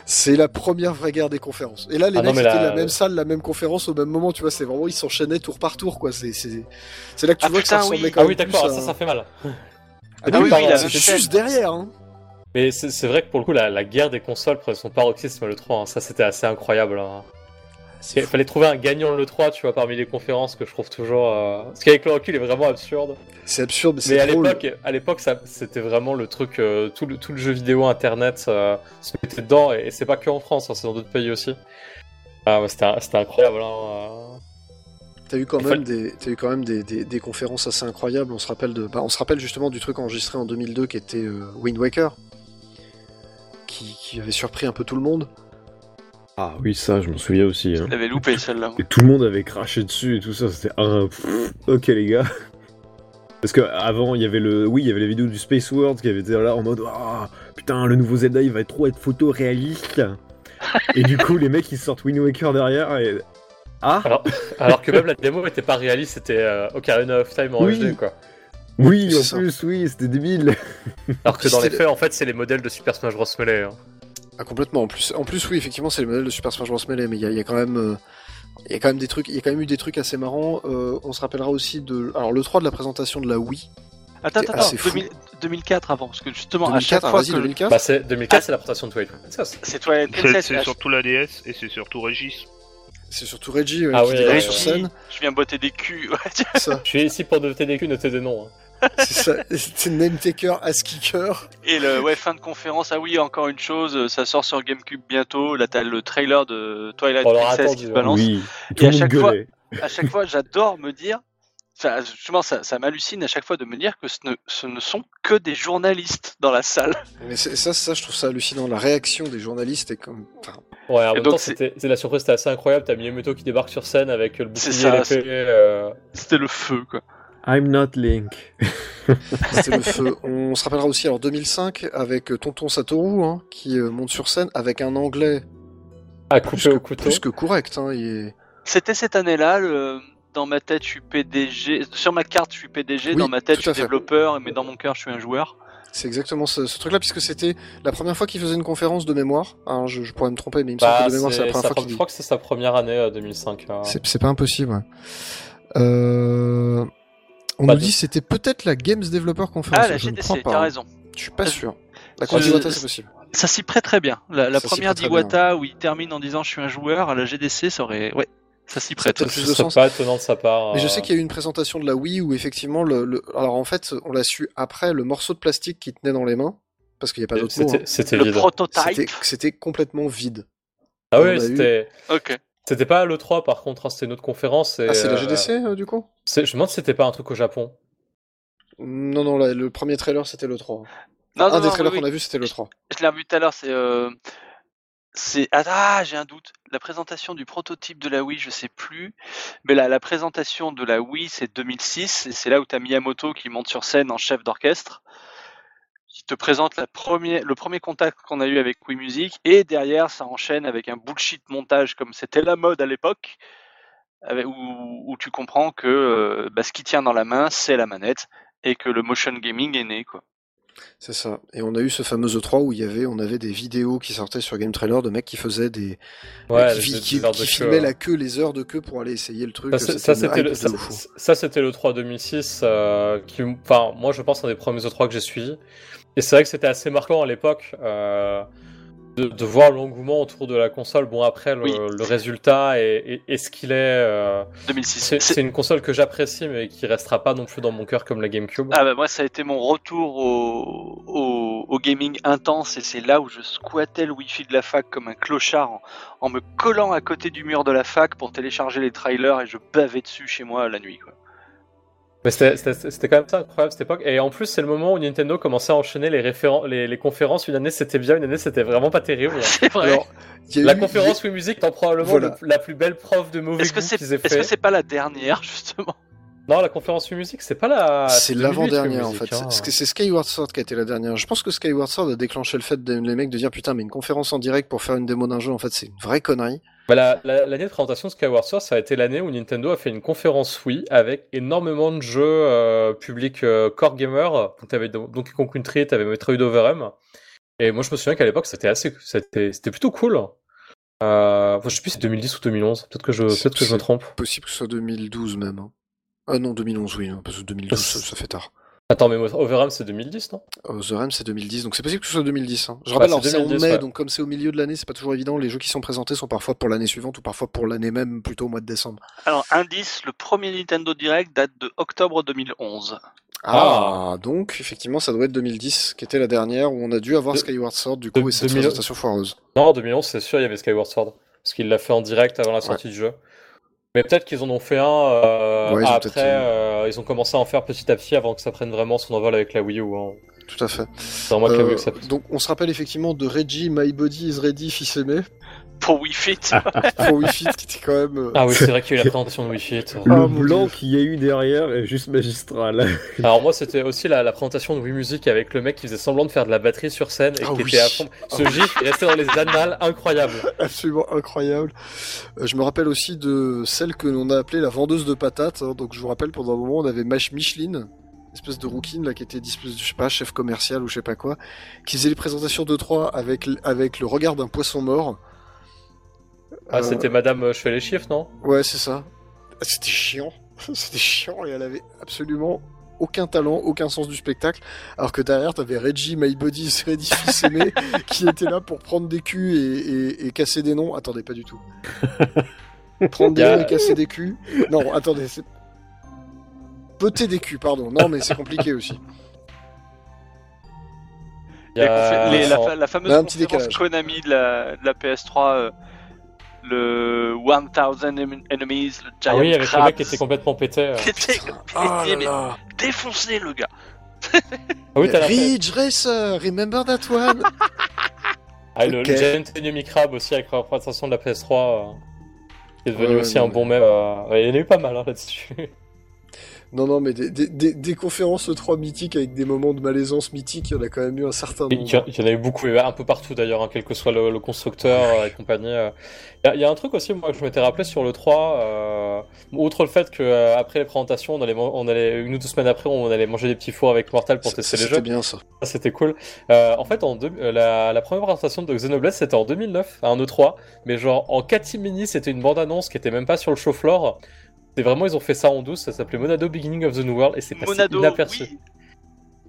c'est la première vraie guerre des conférences. Et là, les Ah mecs étaient la- la même salle, la même conférence au même moment, tu vois, c'est vraiment, ils s'enchaînaient tour par tour, quoi. C'est là que tu Ah, vois que ça ressemblait oui. quand Ah même oui, plus d'accord, à- ça, ça fait mal. Ah, Ah oui, oui, oui, c'est juste derrière, hein. Mais c'est vrai que pour le coup, la, la guerre des consoles prenait son paroxysme le 3. hein. Ça, c'était assez incroyable. hein. Il fallait trouver un gagnant le 3, tu vois, parmi les conférences que je trouve toujours. euh, Ce qui avec le recul est vraiment absurde. C'est absurde, mais Mais à c'est drôle. l'époque, à l'époque, c'était vraiment le truc. euh, tout, le, tout le jeu vidéo, internet, euh, se mettait dedans, et, et c'est pas que en France, hein, c'est dans d'autres pays aussi. Ah, c'était, incroyable. Hein, euh. T'as eu quand même des, t'as eu quand même des, des, des conférences assez incroyables. On se rappelle de, bah, on se rappelle justement du truc enregistré en 2002 qui était euh, Wind Waker, qui, qui avait surpris un peu tout le monde. Ah oui, ça, je m'en souviens aussi. Hein. Je l'avais loupé celle-là. Et tout le monde avait craché dessus et tout ça, c'était un ok les gars. Parce que avant il y avait le oui il y avait les vidéos du Space World qui avaient été là en mode ah putain le nouveau Zelda il va être trop être photoréaliste et du coup les mecs ils sortent Wind Waker derrière et ah Alors, alors que même la démo était pas réaliste, c'était euh, Ocarina of Time en Oui. HD, quoi. Oui en ça. plus oui c'était débile Alors que dans les faits, en fait, c'est les modèles de Super Smash Bros. Melee. hein. Ah, complètement. En plus, en plus, oui, effectivement, c'est le modèle de Super Smash Bros. Melee, mais il y a, il y a quand même, euh, il y a quand même des trucs, il y a quand même eu des trucs assez marrants. Euh, on se rappellera aussi de, alors le 3 de la présentation de la Wii. Attends, attends, assez attends, fou. 2000 2004 avant, parce que justement, à 2004, chaque ah, fois que 2004. Bah, c'est 2004, c'est la présentation de Twilight Princess. c'est Twilight C'est Princess, c'est à- surtout la DS et c'est surtout Régis. C'est surtout Reggie ouais, Ah qui ouais, ouais, sur scène. je viens botter des culs. ouais, ça, Je suis ici pour noter des culs, noter des noms. hein. C'est name taker, ass kicker. Et le ouais, fin de conférence, ah oui, encore une chose, ça sort sur GameCube bientôt. Là, t'as le trailer de Twilight l'aura Princess qui se balance. oui Et à chaque fois- À chaque fois, j'adore me dire. Justement, ça, ça m'hallucine à chaque fois de me dire que ce ne, ce ne sont que des journalistes dans la salle. Mais ça, ça, je trouve ça hallucinant. La réaction des journalistes est comme, enfin, Ouais, en Et même donc, temps, c'était c'est la surprise, c'était assez incroyable. T'as Miyamoto qui débarque sur scène avec le bouclier, euh, C'était le feu, quoi. I'm not Link C'était le feu. On se rappellera aussi alors 2005 avec euh, Tonton Satoru hein, qui euh, monte sur scène avec un anglais à plus couper que, au couteau. plus que correct. Hein, il est- C'était cette année-là, le... dans ma tête, je suis PDG. Sur ma carte, je suis PDG. Oui, dans ma tête, je suis fait. développeur. Mais dans mon cœur, je suis un joueur. C'est exactement ce, ce truc-là puisque c'était la première fois qu'il faisait une conférence de mémoire. Alors, je, je pourrais me tromper, mais il me semble Bah, que de mémoire c'est la première sa- fois je qu'il. crois que c'est sa première année, euh, 2005. euh. C'est c'est pas impossible. ouais. Euh... On Pas nous de- dit que c'était peut-être la Games Developer Conference. Ah, la GDC, t'as hein. raison. Je suis pas sûr. La Cour d'Ivoire, c'est possible. Ça s'y prête très bien. La, Ça première d'Iwata où il termine en disant je suis un joueur à la GDC, ça aurait. Ouais, ça s'y prête. de serait sens. pas étonnant de sa part. Mais je euh, sais qu'il y a eu une présentation de la Wii où effectivement, le, le- alors en fait, on l'a su après, le morceau de plastique qui tenait dans les mains, parce qu'il n'y a pas d'autre mot, C'était hein, c'était Le vide. prototype. c'était c'était complètement vide. Ah on oui, a eu- c'était. Ok. C'était pas l'E3 par contre, hein, c'était une autre conférence. et, Ah, c'est la euh, GDC euh, du coup? c'est- Je me demande si c'était pas un truc au Japon. Non, non, là, le premier trailer c'était le 3. Non, un non, des non, trailers oui, qu'on a vu c'était le 3. Je l'ai revu tout à l'heure, c'est. euh, C'est. Ah, ah, j'ai un doute. La présentation du prototype de la Wii, je sais plus. Mais la, la présentation de la Wii, c'est 2006. Et c'est là où tu as Miyamoto qui monte sur scène en chef d'orchestre. Te présente la le premier contact qu'on a eu avec Wii Music. Et derrière, ça enchaîne avec un bullshit montage comme c'était la mode à l'époque. avec- Où, où tu comprends que euh, bah, ce qui tient dans la main, c'est la manette. Et que le motion gaming est né, quoi. C'est ça. Et on a eu ce fameux E3 où il y avait, on avait des vidéos qui sortaient sur Game Trailer de mecs qui faisaient des, Ouais, qui, des- qui- des heures qui de queue, filmaient hein. la queue, les heures de queue pour aller essayer le truc. Ça, C'était le, de ça, ouf. ça, c'était le 3 2006, euh, qui, enfin, moi je pense un des premiers E3 que j'ai suivi. Et c'est vrai que c'était assez marquant à l'époque euh, de, de voir l'engouement autour de la console. Bon, après, le, Oui. le résultat est ce qu'il est. euh, 2006. c'est C'est- c'est une console que j'apprécie, mais qui restera pas non plus dans mon cœur comme la GameCube. Ah bah moi ça a été mon retour au, au, au gaming intense et c'est là où je squattais le wifi de la fac comme un clochard en, en me collant à côté du mur de la fac pour télécharger les trailers et je bavais dessus chez moi la nuit quoi. Mais c'était- quand même ça incroyable cette époque. Et en plus, c'est le moment où Nintendo commençait à enchaîner les, référen- les, les conférences. Une année c'était bien, une année c'était vraiment pas terrible. C'est vrai. Alors, il y a La eu- conférence Wii Music étant probablement Voilà. le- la plus belle preuve de mauvais Est-ce que goût c'est qu'ils aient est-ce fait. que c'est pas la dernière justement? Non, la conférence Wii Music, c'est pas la. C'est 2008, l'avant-dernière en fait. hein. C'est- C'est Skyward Sword qui a été la dernière. Je pense que Skyward Sword a déclenché le fait de les mecs de dire putain mais une conférence en direct pour faire une démo d'un jeu en fait c'est une vraie connerie. Bah, la- la- L'année de présentation de Skyward Sword, ça a été l'année où Nintendo a fait une conférence Wii avec énormément de jeux euh, publics euh, core gamer. Donc t'avais Do- Donkey Kong Country, t'avais Metroid Overem. Et moi je me souviens qu'à l'époque c'était assez, c'était plutôt cool. Euh, enfin, je sais plus si c'est 2010 ou 2011. Peut-être que je, peut-être que je me trompe. Possible que ce soit 2012 même. hein. Ah non 2011 oui hein, parce que 2012 ça, ça fait tard. Attends, mais Overem c'est 2010, non? Realm c'est 2010 donc c'est possible que ce soit 2010. hein. Je Ouais, rappelle c'est alors c'est en 2010, mai ouais. donc comme c'est au milieu de l'année c'est pas toujours évident. Les jeux qui sont présentés sont parfois pour l'année suivante ou parfois pour l'année même plutôt au mois de décembre. Alors indice, le premier Nintendo Direct date de octobre 2011. Ah, donc effectivement ça doit être 2010 qui était la dernière où on a dû avoir De- Skyward Sword du coup de- et cette 2000 présentation foireuse. Non, en 2011, c'est sûr, il y avait Skyward Sword. Parce qu'il l'a fait en direct avant la sortie du jeu. Mais peut-être qu'ils en ont fait un euh, Ouais, ils ont après. euh, ils ont commencé à en faire petit à petit avant que ça prenne vraiment son envol avec la Wii U. hein. Tout à fait. La Wii U Euh, ça donc on se rappelle effectivement de Reggie My Body is Ready fils aimé Pour Wii Fit. pour Wii Fit qui était quand même euh, Ah oui, c'est vrai qu'il y a eu la présentation de Wii Fit. Le Ah, blanc Dieu. qu'il y a eu derrière est juste magistral. Alors moi, c'était aussi la, la présentation de Wii Music avec le mec qui faisait semblant de faire de la batterie sur scène et Ah qui oui. était à fond. Ce gif est resté dans les annales, incroyable. absolument incroyable. Euh, je me rappelle aussi de celle que l'on a appelée la vendeuse de patates. hein. donc je vous rappelle pendant un moment on avait Mash Micheline, espèce de rouquine là qui était je sais pas chef commercial ou je sais pas quoi, qui faisait les présentations de 3 avec avec le regard d'un poisson mort. Ah, Euh, c'était Madame euh, Je fais les chiffres, non? Ouais, c'est ça. Ah, C'était chiant. C'était chiant et elle avait absolument aucun talent, aucun sens du spectacle. Alors que derrière, t'avais Reggie, My Body, is Ready, fils aimé, qui était là pour prendre des culs et, et- et casser des noms. Attendez, pas du tout. Prendre des noms et casser des culs. Non, attendez, c'est. Peter des culs, pardon. Non, mais c'est compliqué aussi. Il y La, a- confé- les- la, en- fa- la fameuse conférence. Konami de la, de la PS3, euh, le 1000 Em- Enemies, le Giant Ah oui, avec le Crabs, mec qui était complètement pété. euh. qui était Oh là pété, mais là. défoncé le gars. Ah oui, t'as la Ridge Racer, remember that one? Ah, le, Ok. le Giant Enemy Crab aussi avec la présentation de la PS3, euh, qui est devenu Ouais, aussi non, un mais- bon mème. euh, ouais, il y en a eu pas mal hein, là-dessus. Non, non, mais des, des, des, des conférences 3 mythiques avec des moments de malaisance mythiques, il y en a quand même eu un certain Il nombre. il y en a eu beaucoup, et un peu partout d'ailleurs, hein, quel que soit le, le constructeur euh, et compagnie. euh. Il y, a- il y a un truc aussi, moi, que je m'étais rappelé sur le 3, euh, outre le fait que après les présentations, on allait, on allait, une ou deux semaines après, on allait manger des petits fours avec Mortal pour tester les C'était jeux. bien ça. Ça, C'était cool. Euh, en fait, en deux- la, la première présentation de Xenoblade, c'était en 2009, à un E3, mais genre en catimini, c'était une bande-annonce qui était même pas sur le show floor. C'est vraiment, ils ont fait ça en douce, ça s'appelait Monado Beginning of the New World, et c'est passé Monado, inaperçu. oui.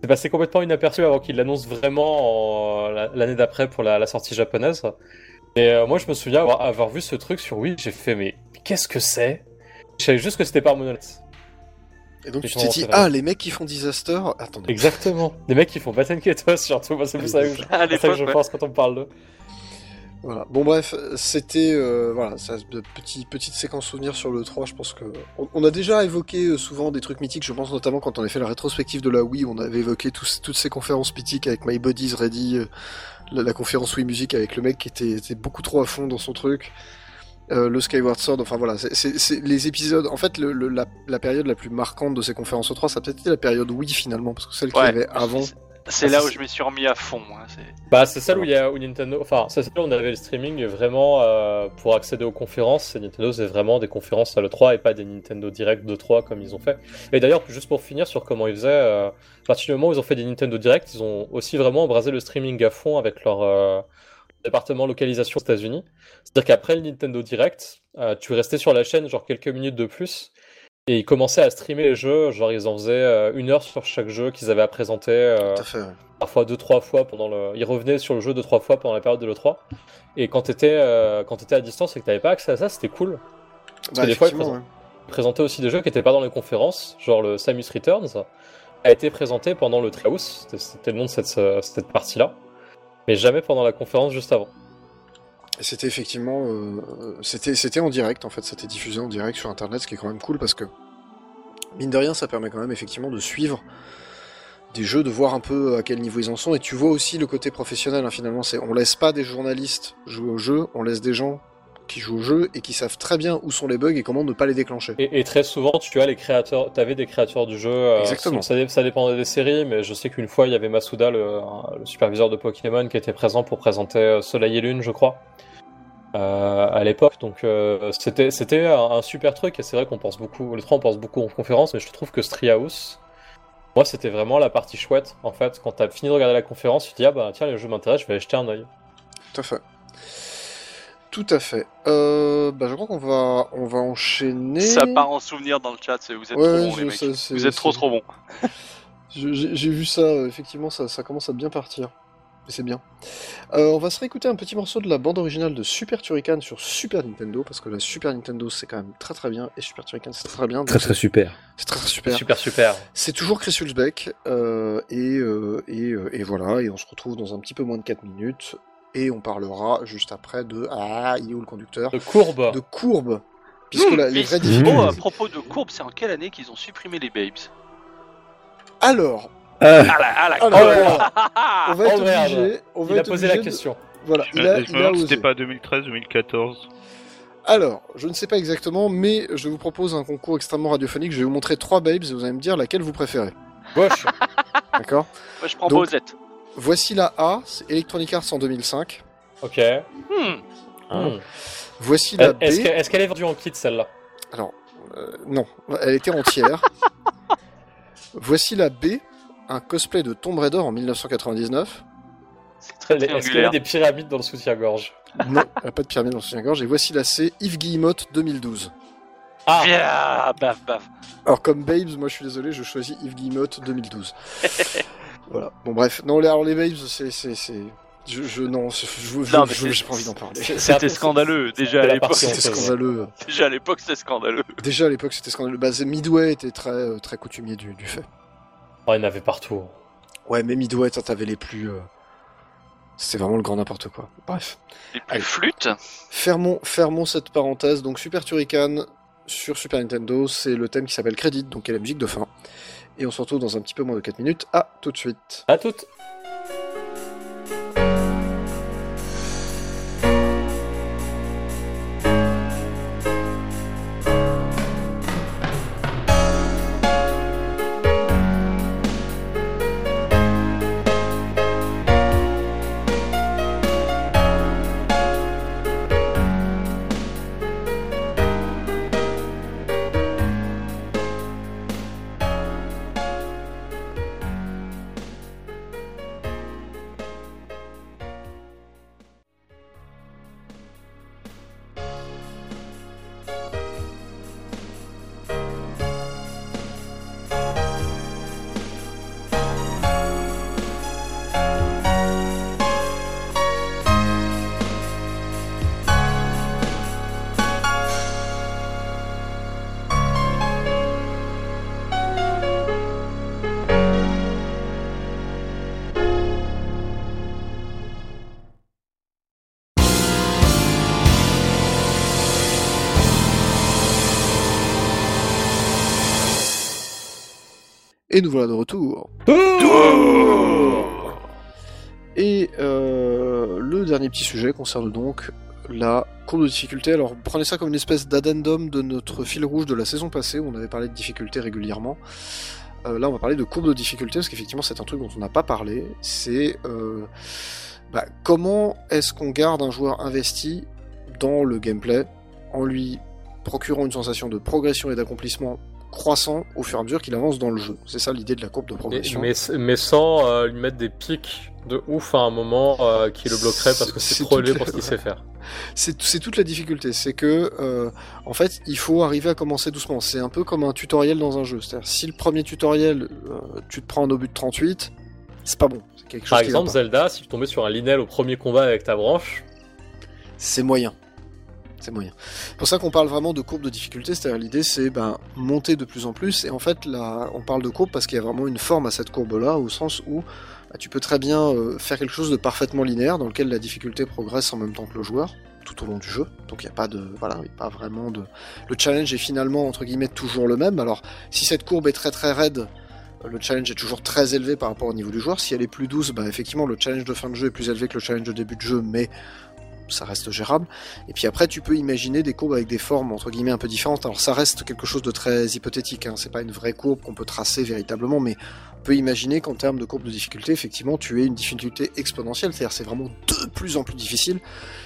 c'est passé complètement inaperçu avant qu'il l'annonce vraiment en- la- l'année d'après pour la, la sortie japonaise. Et euh, moi, je me souviens avoir, avoir vu ce truc sur Wii, j'ai fait, mais qu'est-ce que c'est? Je savais juste que c'était par Monolith. Et donc Et tu t'es dit, ah, les mecs qui font Disaster? Attendez. Exactement. Des mecs qui font Batten Ketos, surtout, moi, c'est plus ça que je, À c'est ça que l'époque, je ouais. pense quand on parle de. Voilà. Bon bref, c'était euh, voilà, ça, petit, petite séquence souvenir sur le 3, je pense que on, on a déjà évoqué euh, souvent des trucs mythiques, je pense notamment quand on a fait la rétrospective de la Wii, on avait évoqué tous- toutes ces conférences mythiques avec My Body's Ready, euh, la, la conférence Wii Music avec le mec qui était, était beaucoup trop à fond dans son truc. euh, le Skyward Sword, enfin voilà, c'est- les épisodes. En fait, le, le- la, la période la plus marquante de ces conférences au 3, ça a peut-être été la période Wii finalement, parce que celle qu'il y avait avant. C'est Ah, là c'est- où je m'y suis remis à fond. hein, c'est- Bah, c'est celle où il y a où Nintendo. Enfin, ça, c'est là où on avait le streaming vraiment euh, pour accéder aux conférences. Et Nintendo, c'est vraiment des conférences à l'E3 et pas des Nintendo Direct de 3 comme ils ont fait. Et d'ailleurs, juste pour finir sur comment ils faisaient, euh, à partir du moment où ils ont fait des Nintendo Direct, ils ont aussi vraiment embrasé le streaming à fond avec leur euh, département localisation aux États-Unis. C'est-à-dire qu'après le Nintendo Direct, euh, tu restais sur la chaîne genre quelques minutes de plus. Et ils commençaient à streamer les jeux, genre ils en faisaient euh, une heure sur chaque jeu qu'ils avaient à présenter. euh, Tout à fait. ouais. parfois deux trois fois pendant le ils revenaient sur le jeu deux trois fois pendant la période de l'E3 et quand t'étais euh, quand t'étais à distance et que t'avais pas accès à ça c'était cool Bah, des fois, ils effectivement, ouais. Ils présentaient aussi des jeux qui étaient pas dans les conférences genre le Samus Returns a été présenté pendant le Treehouse c'était- le nom de cette, cette partie là mais jamais pendant la conférence juste avant C'était effectivement, euh, c'était c'était en direct en fait, c'était diffusé en direct sur internet, ce qui est quand même cool parce que mine de rien, ça permet quand même effectivement de suivre des jeux, de voir un peu à quel niveau ils en sont, et tu vois aussi le côté professionnel. hein, finalement, c'est on laisse pas des journalistes jouer au jeu, on laisse des gens qui jouent au jeu et qui savent très bien où sont les bugs et comment ne pas les déclencher. et, et très souvent tu as les créateurs t'avais des créateurs du jeu euh, Exactement. ça, dé- ça dépendait des séries mais je sais qu'une fois il y avait Masuda le, le superviseur de Pokémon qui était présent pour présenter euh, Soleil et Lune je crois euh, à l'époque. Donc euh, c'était c'était un, un super truc et c'est vrai qu'on pense beaucoup, les trois on pense beaucoup en conférence, mais je trouve que Treehouse, moi c'était vraiment la partie chouette en fait. Quand t'as fini de regarder la conférence, tu te dis ah bah tiens le jeu m'intéresse, je vais aller jeter un œil. Tout à fait. Tout à fait. Euh, bah, je crois qu'on va, on va enchaîner. Ça part en souvenir dans le chat. c'est- Vous êtes Ouais, trop bons, les mecs. sais, Vous êtes trop trop bons. J'ai vu ça, effectivement, ça, ça commence à bien partir. C'est bien. Euh, on va se réécouter un petit morceau de la bande originale de Super Turrican sur Super Nintendo, parce que la Super Nintendo c'est quand même très très bien, et Super Turrican c'est très bien. Très très super. C'est très très super. Super super. C'est toujours Chris Hulsbeck, euh, et, euh, et, euh, et voilà, et on se retrouve dans un petit peu moins de 4 minutes, et on parlera juste après de... Ah, il est où le conducteur? De courbe. De courbe, puisque la- les Mais- vraies Mmh. difficultés... Oh, à propos de courbe, c'est en quelle année qu'ils ont supprimé les babes? Alors, Ah, Ah la, ah, la alors, Oh, on va être Oh, obligé... On va Il a posé la de- question. Voilà, Je il a, il a c'était pas 2013-2014. Alors, je ne sais pas exactement, mais je vous propose un concours extrêmement radiophonique. Je vais vous montrer trois babes et vous allez me dire laquelle vous préférez. Wesh. D'accord Moi, je prends Donc-. Voici la A, c'est Electronic Arts en 2005. ok. Hmm. Hmm. Voici la B. Est-ce qu'elle est vendue en kit celle-là? Alors, euh, non, elle était entière. Voici la B, un cosplay de Tomb Raider en 1999. C'est très Est-ce qu'il y a des pyramides dans le soutien-gorge Non, elle n'a pas de pyramide dans son gorge. Et voici la C, Yves Guillemot 2012. Ah Viens, baf, baf. Alors comme Babes, moi je suis désolé, je choisis Yves Guillemot 2012. voilà. Bon bref, non, les- alors les Babes, c'est, c'est, c'est, je, je non, je, je, Non, je- j'ai pas envie d'en parler. C'était scandaleux, déjà à l'époque. C'était scandaleux. Déjà à l'époque, c'était scandaleux. Déjà à l'époque, c'était scandaleux. Bah, Midway était très, euh, très coutumier du, du fait. Oh, il y en avait partout. Ouais, mais Midway, t'avais les plus. euh, C'était vraiment le grand n'importe quoi. Bref. Les plus Allez. flûtes. Fermons, fermons cette parenthèse. Donc, Super Turrican sur Super Nintendo, c'est le thème qui s'appelle Credit, donc qui est la musique de fin. Et on se retrouve dans un petit peu moins de 4 minutes. À tout de suite. À toutes. Et nous voilà de retour. Et euh, le dernier petit sujet concerne donc la courbe de difficulté. Alors prenez ça comme une espèce d'addendum de notre fil rouge de la saison passée où on avait parlé de difficulté régulièrement. Euh, là on va parler de courbe de difficulté parce qu'effectivement c'est un truc dont on n'a pas parlé. C'est euh, bah, comment est-ce qu'on garde un joueur investi dans le gameplay en lui procurant une sensation de progression et d'accomplissement croissant au fur et à mesure qu'il avance dans le jeu. C'est ça l'idée de la courbe de progression. mais, mais sans euh, lui mettre des pics de ouf à un moment euh, qui le bloquerait parce que C'est- trop élevé pour ce qu'il sait faire. C'est toute la difficulté, c'est que euh, en fait il faut arriver à commencer doucement. C'est un peu comme un tutoriel dans un jeu. C'est-à-dire si le premier tutoriel tu te prends un obus de 38, c'est pas bon. Quelque chose Par exemple. Zelda, si tu tombais sur un Linel au premier combat avec ta branche, c'est moyen. C'est moyen. C'est pour ça qu'on parle vraiment de courbe de difficulté, c'est-à-dire l'idée c'est ben, monter de plus en plus, et en fait là on parle de courbe parce qu'il y a vraiment une forme à cette courbe-là, au sens où bah, tu peux très bien euh, faire quelque chose de parfaitement linéaire, dans lequel la difficulté progresse en même temps que le joueur, tout au long du jeu, donc il n'y a pas de... voilà, pas vraiment de... Le challenge est finalement, entre guillemets, toujours le même, alors si cette courbe est très très raide, euh, le challenge est toujours très élevé par rapport au niveau du joueur, si elle est plus douce, bah effectivement le challenge de fin de jeu est plus élevé que le challenge de début de jeu, mais ça reste gérable. Et puis après, tu peux imaginer des courbes avec des formes entre guillemets un peu différentes. Alors ça reste quelque chose de très hypothétique. Hein. C'est pas une vraie courbe qu'on peut tracer véritablement, mais on peut imaginer qu'en termes de courbe de difficulté, effectivement, tu aies une difficulté exponentielle. C'est-à-dire, c'est vraiment de plus en plus difficile.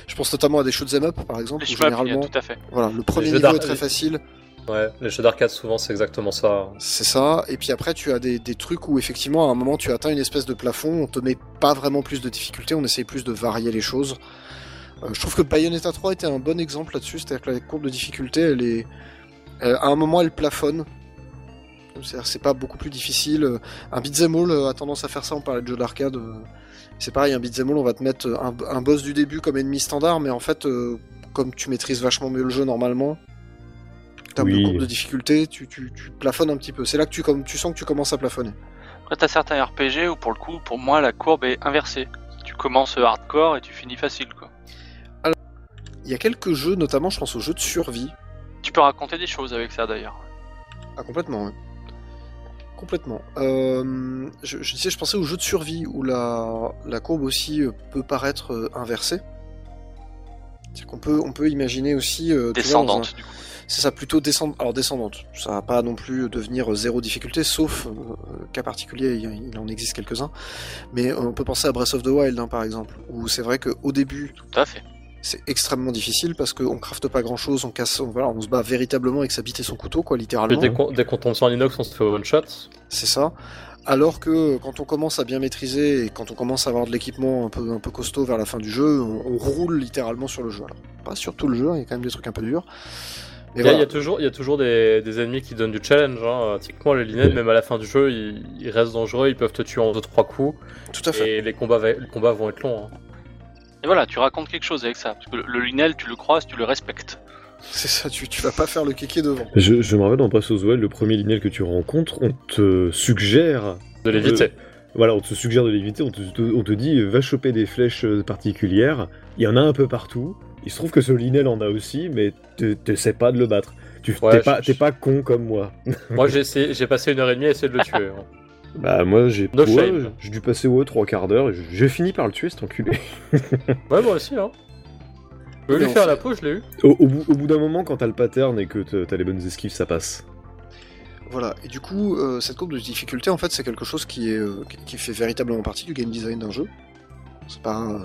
Je pense notamment à des shoot'em up, par exemple, où généralement, tout à fait. voilà, le premier niveau est très facile. ouais, les jeux d'arcade souvent c'est exactement ça. C'est ça. Et puis après, tu as des, des trucs où effectivement, à un moment, tu atteins une espèce de plafond. On te met pas vraiment plus de difficulté. On essaye plus de varier les choses. Euh, je trouve que Bayonetta 3 était un bon exemple là-dessus. C'est-à-dire que la courbe de difficulté, elle est, elle- à un moment, elle plafonne. C'est-à-dire, c'est pas beaucoup plus difficile. Euh, Un beat'em all euh, a tendance à faire ça. On parlait de jeux d'arcade. euh, C'est pareil, un beat'em all, on va te mettre euh, un, un boss du début comme ennemi standard, mais en fait, euh, comme tu maîtrises vachement mieux le jeu normalement, en termes Oui. de courbe de difficulté, tu, tu, tu plafonnes un petit peu. C'est là que tu, comme, tu sens que tu commences à plafonner. Après, t'as certains RPG où, pour le coup, pour moi, la courbe est inversée. Tu commences hardcore et tu finis facile, quoi. Il y a quelques jeux, notamment je pense aux jeux de survie. Tu peux raconter des choses avec ça, d'ailleurs. Ah, complètement, ouais. Complètement. Euh, je, je disais, je pensais aux jeux de survie où la, la courbe aussi euh, peut paraître euh, inversée. C'est qu'on peut, on peut imaginer aussi. euh, vois, un- Descendante, du coup. C'est ça, plutôt descend... Alors descendante. Ça va pas non plus devenir zéro difficulté, sauf euh, cas particulier, il, il en existe quelques-uns. Mais on peut penser à Breath of the Wild, hein, par exemple, où c'est vrai qu'au début, Tout à fait. C'est extrêmement difficile parce qu'on crafte pas grand-chose, on casse, on, voilà, on se bat véritablement avec sa bite et son couteau, quoi, littéralement. dès qu'on dès qu'on tombe sur un inox, on se fait one shot. C'est ça. Alors que quand on commence à bien maîtriser et quand on commence à avoir de l'équipement un peu, un peu costaud vers la fin du jeu, on, on roule littéralement sur le jeu. Alors, pas sur tout le jeu, il y a quand même des trucs un peu durs. Il y, a- il voilà. y a toujours, y a toujours des, des ennemis qui donnent du challenge. Hein. Typiquement, les Linel, même à la fin du jeu, ils, ils restent dangereux, ils peuvent te tuer en 2-3 coups. tout à fait. Et les combats, va- les combats vont être longs. hein. Et voilà, tu racontes quelque chose avec ça. Parce que le, le Linel, tu le croises, tu le respectes. C'est ça, tu, tu vas pas faire le kéké devant. Je, je me rappelle dans Breath of the Wild, le premier lignel que tu rencontres, on te suggère. De l'éviter. Voilà, on te suggère de l'éviter, on te, te- on te dit va choper des flèches euh, particulières. Il y en a un peu partout. Il se trouve que ce linel en a aussi, mais sais pas de le battre. Tu Ouais, t'es pas, je- t'es pas con comme moi. Moi, j'ai essayé- j'ai passé une heure et demie à essayer de le tuer. hein. Bah moi j'ai ouais, j'ai dû passer ouais, trois quarts d'heure et j'ai fini par le tuer cet enculé. Ouais, moi aussi. Hein. Je lui faire la peau, je l'ai eu. Au, au bout, au bout d'un moment, quand t'as le pattern et que t'as les bonnes esquives, ça passe. Voilà, et du coup, euh, cette courbe de difficulté, en fait, c'est quelque chose qui, est, euh, qui- fait véritablement partie du game design d'un jeu. C'est pas. euh,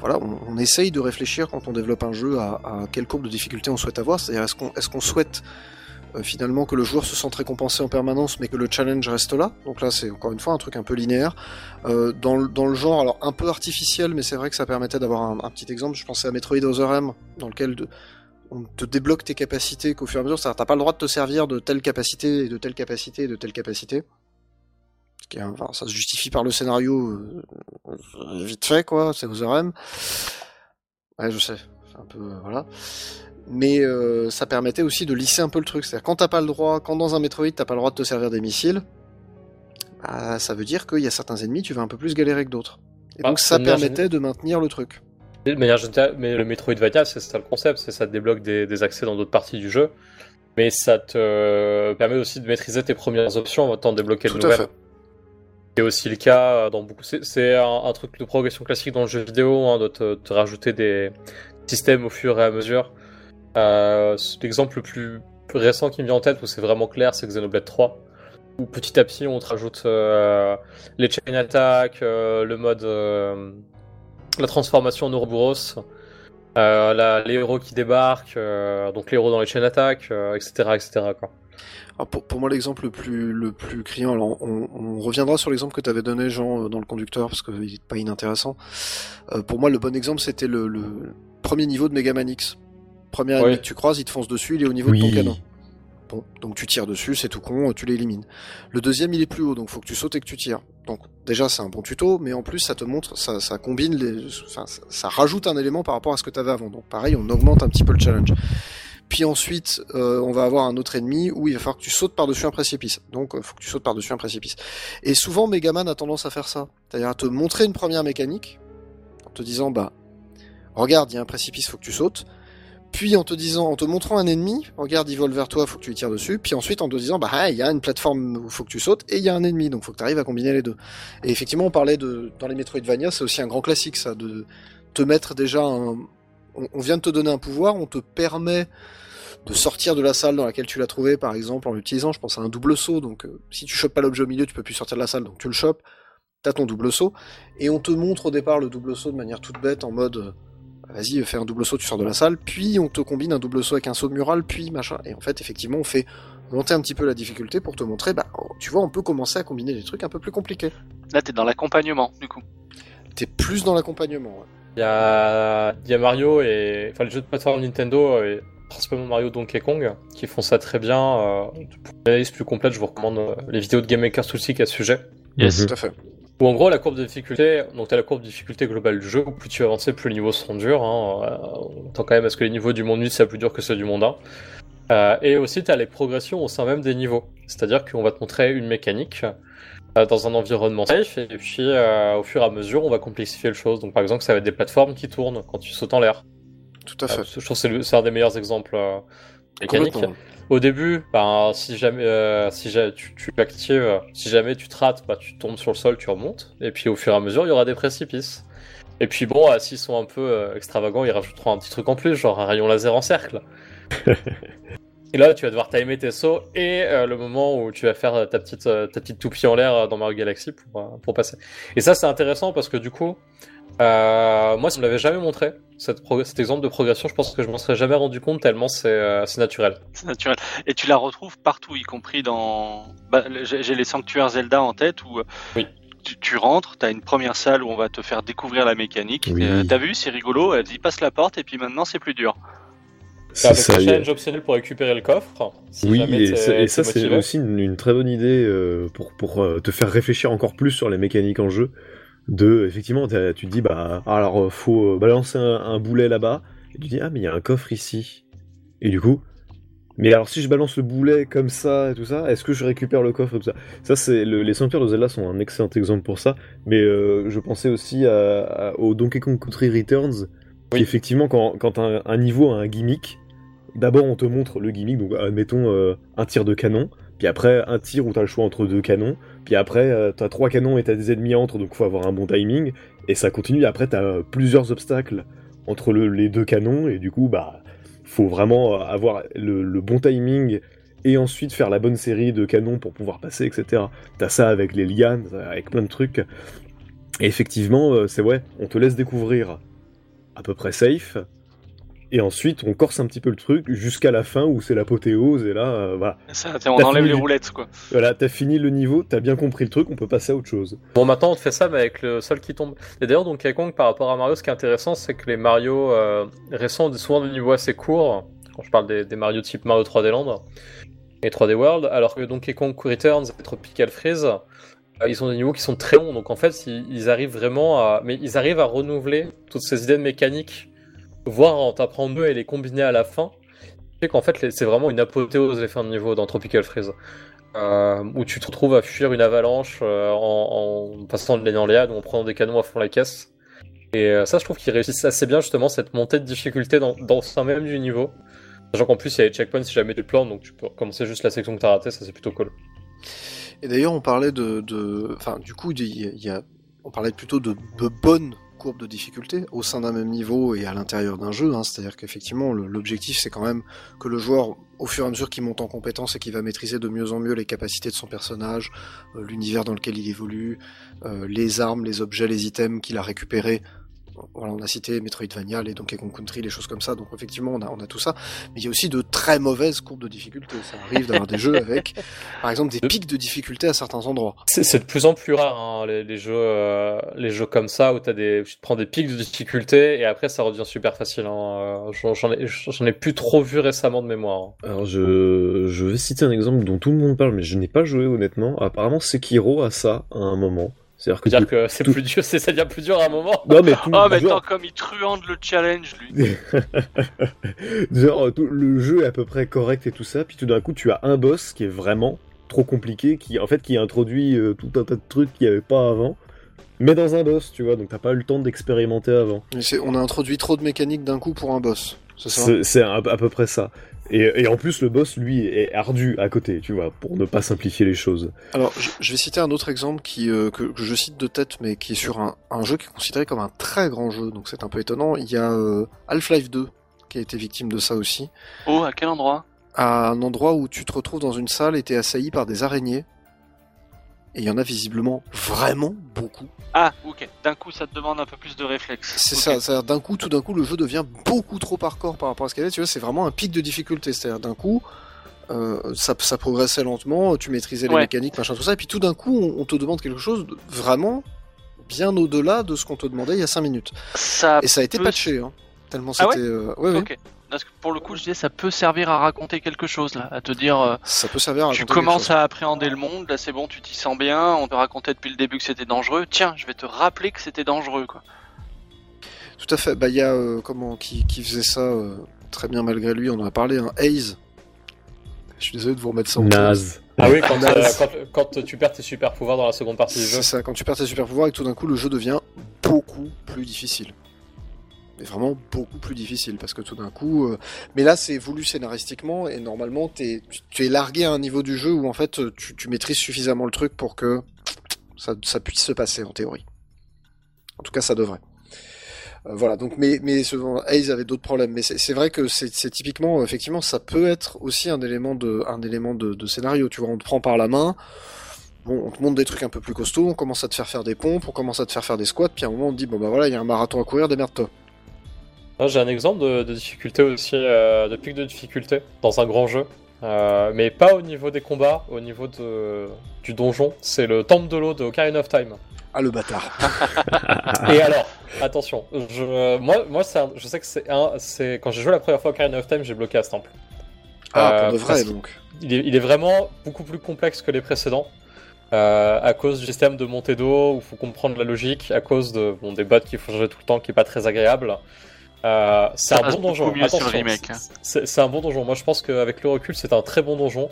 voilà, on, on essaye de réfléchir quand on développe un jeu à, à quelle courbe de difficulté on souhaite avoir. C'est-à-dire, est-ce qu'on est qu'on souhaite finalement que le joueur se sente récompensé en permanence, mais que le challenge reste là Donc là, c'est encore une fois un truc un peu linéaire. Euh, dans, le- genre, alors un peu artificiel, mais c'est vrai que ça permettait d'avoir un, petit exemple. Je pensais à Metroid Other M, dans lequel on te débloque tes capacités qu'au fur et à mesure. C'est-à-dire, t'as pas le droit de te servir de telle capacité et de telle capacité et de telle capacité. Qui enfin, ça se justifie par le scénario euh, euh, vite fait, quoi. C'est Other M. Ouais, je sais. C'est un peu euh, voilà. Mais euh, ça permettait aussi de lisser un peu le truc. C'est-à-dire quand t'as pas le droit, quand dans un Metroid t'as pas le droit de te servir des missiles, bah, ça veut dire qu'il y a certains ennemis tu vas un peu plus galérer que d'autres. Et Ah, donc ça permettait de maintenir le truc. De manière générale, mais le Metroidvania, c'est ça le concept, c'est ça te débloque des, des accès dans d'autres parties du jeu. mais ça te permet aussi de maîtriser tes premières options avant de débloquer de nouvelles. fait. C'est aussi le cas dans beaucoup. C'est c'est un, un truc de progression classique dans le jeu vidéo, hein, de te, te rajouter des systèmes au fur et à mesure. Euh, L'exemple le plus récent qui me vient en tête, où c'est vraiment clair, c'est Xenoblade 3. Où petit à petit, on te rajoute euh, les chain attack, euh, le mode. la transformation en Ouroboros, les héros qui débarquent, donc les héros dans les chain attack, etc. etc. Pour, moi, l'exemple le plus, le plus criant, on, reviendra sur l'exemple que tu avais donné, Jean, dans le conducteur, parce qu'il n'est pas inintéressant. Pour moi, le bon exemple, c'était le, le premier niveau de Megaman X. Premier ennemi que tu croises, il te fonce dessus, il est au niveau de ton canon. Bon, donc tu tires dessus, c'est tout con, tu l'élimines. Le deuxième, il est plus haut, donc faut que tu sautes et que tu tires. Donc déjà, c'est un bon tuto, mais en plus, ça te montre, ça, ça combine les, enfin, ça, ça rajoute un élément par rapport à ce que tu avais avant. Donc pareil, on augmente un petit peu le challenge. Puis ensuite, euh, on va avoir un autre ennemi où il va falloir que tu sautes par-dessus un précipice. Donc, il faut que tu sautes par-dessus un précipice. Et souvent, Megaman a tendance à faire ça. C'est-à-dire à te montrer une première mécanique, en te disant, bah, regarde, il y a un précipice, faut que tu sautes. Puis en te disant, en te montrant un ennemi, regarde, il vole vers toi, faut que tu lui tires dessus. Puis ensuite, en te disant, bah, ah, il y a une plateforme où faut que tu sautes et il y a un ennemi, donc faut que tu arrives à combiner les deux. Et effectivement, on parlait de, dans les Metroidvania, c'est aussi un grand classique, ça, de te mettre déjà un, on, vient de te donner un pouvoir, on te permet de sortir de la salle dans laquelle tu l'as trouvé, par exemple, en l'utilisant. Je pense à un double saut. Donc, euh, si tu chopes pas l'objet au milieu, tu peux plus sortir de la salle. Donc, tu le chopes, t'as ton double saut, et on te montre au départ le double saut de manière toute bête, en mode, vas-y, fais un double saut, tu sors de la salle. Puis, on te combine un double saut avec un saut mural, puis machin. Et en fait, effectivement, on fait monter un petit peu la difficulté pour te montrer, bah, oh, tu vois, on peut commencer à combiner des trucs un peu plus compliqués. Là, t'es dans l'accompagnement, du coup. T'es plus dans l'accompagnement. ouais. Il y a, il y a Mario et. Enfin, les jeux de plateforme Nintendo, et principalement Mario Donkey Kong, qui font ça très bien. Euh, pour une analyse plus complète, je vous recommande euh, les vidéos de Game Maker Toolsy à ce sujet. Yes. Tout à fait. Où en gros, la courbe de difficulté, donc t'as la courbe de difficulté globale du jeu, où plus tu vas avancer, plus les niveaux seront durs. Hein. Euh, on tend quand même à ce que les niveaux du monde 8 soient plus durs que ceux du monde 1. Euh, et aussi, t'as les progressions au sein même des niveaux. C'est-à-dire qu'on va te montrer une mécanique euh, dans un environnement safe, et puis euh, au fur et à mesure, on va complexifier le chose. Donc par exemple, ça va être des plateformes qui tournent quand tu sautes en l'air. Tout à fait. Euh, je trouve que c'est un des meilleurs exemples euh, mécaniques. Au début, ben, si jamais, euh, si ja- tu, tu actives, si jamais tu te rates, bah, tu tombes sur le sol, tu remontes. Et puis au fur et à mesure, il y aura des précipices. Et puis bon, euh, s'ils sont un peu euh, extravagants, ils rajouteront un petit truc en plus, genre un rayon laser en cercle. et là, tu vas devoir timer tes sauts et euh, le moment où tu vas faire ta petite, euh, ta petite toupie en l'air dans Mario Galaxy pour, pour passer. Et ça, c'est intéressant parce que du coup, euh, moi, ça me l'avait jamais montré, cette cet exemple de progression. Je pense que je m'en serais jamais rendu compte tellement c'est euh, naturel. C'est naturel. Et tu la retrouves partout, y compris dans. Bah, j'ai les sanctuaires Zelda en tête où euh, Oui. tu, tu rentres, t'as une première salle où on va te faire découvrir la mécanique. Oui. Euh, t'as vu, c'est rigolo, elle dit passe la porte et puis maintenant c'est plus dur. C'est un challenge optionnel pour récupérer le coffre. si Oui, et, ça, et t'es ça, c'est aussi une, une très bonne idée euh, pour, pour euh, te faire réfléchir encore plus sur les mécaniques en jeu. De, effectivement, tu te dis, bah, alors, euh, faut euh, balancer un, un boulet là-bas, et tu dis, ah, mais il y a un coffre ici. Et du coup, mais alors si je balance le boulet comme ça et tout ça, est-ce que je récupère le coffre et tout ça? Ça, c'est le- les sanctuaires de Zelda sont un excellent exemple pour ça. Mais euh, je pensais aussi à, à- au Donkey Kong Country Returns, qui effectivement, quand, quand un, un niveau a un gimmick, d'abord on te montre le gimmick, donc admettons euh, un tir de canon, puis après un tir où t'as le choix entre deux canons, puis après euh, t'as trois canons et t'as des ennemis entre, donc faut avoir un bon timing, et ça continue, après t'as euh, plusieurs obstacles entre le- les deux canons, et du coup, bah, faut vraiment avoir le, bon timing et ensuite faire la bonne série de canons pour pouvoir passer, etc. T'as ça avec les lianes, avec plein de trucs. Et effectivement, euh, c'est ouais, on te laisse découvrir à peu près safe, et ensuite on corse un petit peu le truc jusqu'à la fin où c'est l'apothéose, et là, euh, voilà. Ça, on enlève les du- roulettes, quoi. Voilà, t'as fini le niveau, t'as bien compris le truc, on peut passer à autre chose. Bon, maintenant on te fait ça, mais avec le sol qui tombe. Et d'ailleurs, Donkey Kong, par rapport à Mario, ce qui est intéressant, c'est que les Mario euh, récents ont souvent des niveaux assez courts. Quand je parle des, des Mario type Mario 3D Land et 3D World, alors que Donkey Kong Returns et Tropical Freeze, euh, ils ont des niveaux qui sont très longs. Donc en fait, ils, ils arrivent vraiment à, mais ils arrivent à renouveler toutes ces idées de mécanique, voire en t'apprendre deux et les combiner à la fin. C'est qu'en fait, c'est vraiment une apothéose les fins de niveau dans Tropical Freeze. Euh, où tu te retrouves à fuir une avalanche euh, en, en passant de l'énorléade ou en prenant des canons à fond la caisse. Et euh, ça, je trouve qu'ils réussissent assez bien justement cette montée de difficulté dans, dans sein même du niveau. Sachant qu'en plus, il y a les checkpoints si jamais tu plantes, donc tu peux commencer juste la section que t'as ratée, ça c'est plutôt cool. Et d'ailleurs, on parlait de, enfin, du coup, il y a- on parlait plutôt de bonnes de difficulté au sein d'un même niveau et à l'intérieur d'un jeu. Hein. C'est-à-dire qu'effectivement, l'objectif, c'est quand même que le joueur, au fur et à mesure qu'il monte en compétence et qu'il va maîtriser de mieux en mieux les capacités de son personnage, euh, l'univers dans lequel il évolue, euh, les armes, les objets, les items qu'il a récupérés. Voilà, on a cité Metroidvania, les Donkey Kong Country, les choses comme ça. Donc effectivement, on a, on a tout ça. Mais il y a aussi de très mauvaises courbes de difficulté. Ça arrive d'avoir des jeux avec, par exemple, des De- pics de difficulté à certains endroits. C'est de plus en plus rare hein, les, les jeux, euh, les jeux comme ça où t'as des, tu te prends des pics de difficulté et après ça redevient super facile. hein. Euh, J'en ai, j'en ai plus trop vu récemment de mémoire. hein. Alors je, je vais citer un exemple dont tout le monde parle, mais je n'ai pas joué honnêtement. Apparemment Sekiro a ça à un moment. C'est-à-dire que... C'est tout- plus dur, c'est ça devient plus dur à un moment. Non mais tout, Oh, mais genre, attends, comme il truande le challenge, lui. genre, tout- le jeu est à peu près correct et tout ça, puis tout d'un coup tu as un boss qui est vraiment trop compliqué, qui en fait qui introduit euh, tout un tas de trucs qu'il n'y avait pas avant, mais dans un boss, tu vois, donc t'as pas eu le temps d'expérimenter avant. On a introduit trop de mécaniques d'un coup pour un boss. C'est à peu près ça. Et, et en plus le boss lui est ardu à côté, tu vois, pour ne pas simplifier les choses. Alors, je, je vais citer un autre exemple qui, euh, que, que je cite de tête, mais qui est sur un, un jeu qui est considéré comme un très grand jeu, donc c'est un peu étonnant. Il y a euh, Half-Life 2 qui a été victime de ça aussi. Oh, à quel endroit? À un endroit où tu te retrouves dans une salle et t'es assailli par des araignées. Et il y en a visiblement vraiment beaucoup. Ah, ok. D'un coup, ça te demande un peu plus de réflexe. C'est Ok. ça, c'est-à-dire d'un coup, tout d'un coup, le jeu devient beaucoup trop hardcore par rapport à ce qu'elle est. Tu vois, c'est vraiment un pic de difficulté. C'est-à-dire d'un coup, euh, ça, ça progressait lentement, tu maîtrisais les Ouais. mécaniques, machin, tout ça, et puis tout d'un coup, on, on te demande quelque chose de vraiment bien au-delà de ce qu'on te demandait il y a 5 minutes. Ça Et ça a été peut- patché, hein, tellement Ah c'était. euh, ouais, ouais. Parce que pour le coup, je disais, ça peut servir à raconter quelque chose, là. À te dire, euh, Ça peut servir à tu commences chose. à appréhender le monde, là c'est bon, tu t'y sens bien, on te racontait depuis le début que c'était dangereux. Tiens, je vais te rappeler que c'était dangereux, quoi. Tout à fait. Bah, il y a euh, comment qui, qui faisait ça euh, très bien malgré lui. On en a parlé. Un Haze. Je suis désolé de vous remettre ça en Naze. Ah oui, quand, euh, quand, quand tu perds tes super pouvoirs dans la seconde partie du jeu. C'est ça. Quand tu perds tes super pouvoirs et que tout d'un coup le jeu devient beaucoup plus difficile. Mais vraiment beaucoup plus difficile parce que tout d'un coup. euh, Mais là, c'est voulu scénaristiquement et normalement, tu, es largué à un niveau du jeu où en fait, tu, tu maîtrises suffisamment le truc pour que ça, ça puisse se passer en théorie. En tout cas, ça devrait. Euh, voilà, donc, mais, mais avait d'autres problèmes. Mais c'est vrai que c'est typiquement, effectivement, ça peut être aussi un élément de, un élément de scénario. Tu vois, on te prend par la main, bon, on te montre des trucs un peu plus costauds, on commence à te faire faire des pompes, on commence à te faire faire des squats, puis à un moment on te dit, bon bah voilà, il y a un marathon à courir, démerde-toi. Ah, J'ai un exemple de, de difficulté aussi, euh, de pic de difficulté dans un grand jeu. Euh, mais pas au niveau des combats, au niveau de, du donjon. C'est le temple de l'eau de Ocarina of Time. Ah le bâtard. Et alors, attention, je, moi, moi un- je sais que c'est un, c'est quand j'ai joué la première fois Ocarina of Time, j'ai bloqué à ce temple. Ah, Euh, pour de vrai donc. Il est, il est vraiment beaucoup plus complexe que les précédents. euh, à cause du système de montée d'eau où il faut comprendre la logique, à cause de bon, des bots qu'il faut changer tout le temps, qui est pas très agréable. Euh, c'est un bon donjon. hein. c'est c'est un bon donjon. Moi, je pense qu'avec le recul, c'est un très bon donjon.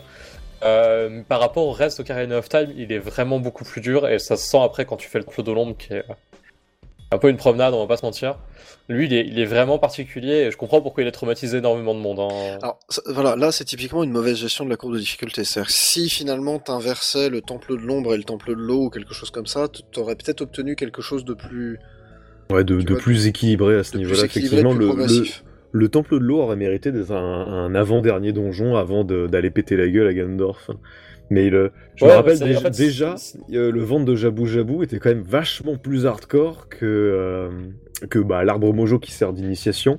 Euh, par rapport au reste d'Ocarina of Time, il est vraiment beaucoup plus dur et ça se sent après quand tu fais le Clos de l'ombre qui est euh, un peu une promenade, on va pas se mentir. Lui, il est, il est vraiment particulier et je comprends pourquoi il a traumatisé énormément de monde. hein. Alors ça- voilà, là c'est typiquement une mauvaise gestion de la courbe de difficulté. C'est-à-dire si finalement t'inversais le temple de l'ombre et le temple de l'eau ou quelque chose comme ça, t'aurais peut-être obtenu quelque chose de plus, Ouais, de, Tu de vois, plus équilibré à ce niveau-là. Effectivement, le, le, progressif. le temple de l'eau aurait mérité d'être un, un avant-dernier donjon avant d'aller péter la gueule à Gandorf. Mais le, je Ouais, me rappelle déjà, en fait, déjà, c'est- euh, le ventre de Jabou Jabou était quand même vachement plus hardcore que, euh, que bah, l'arbre mojo qui sert d'initiation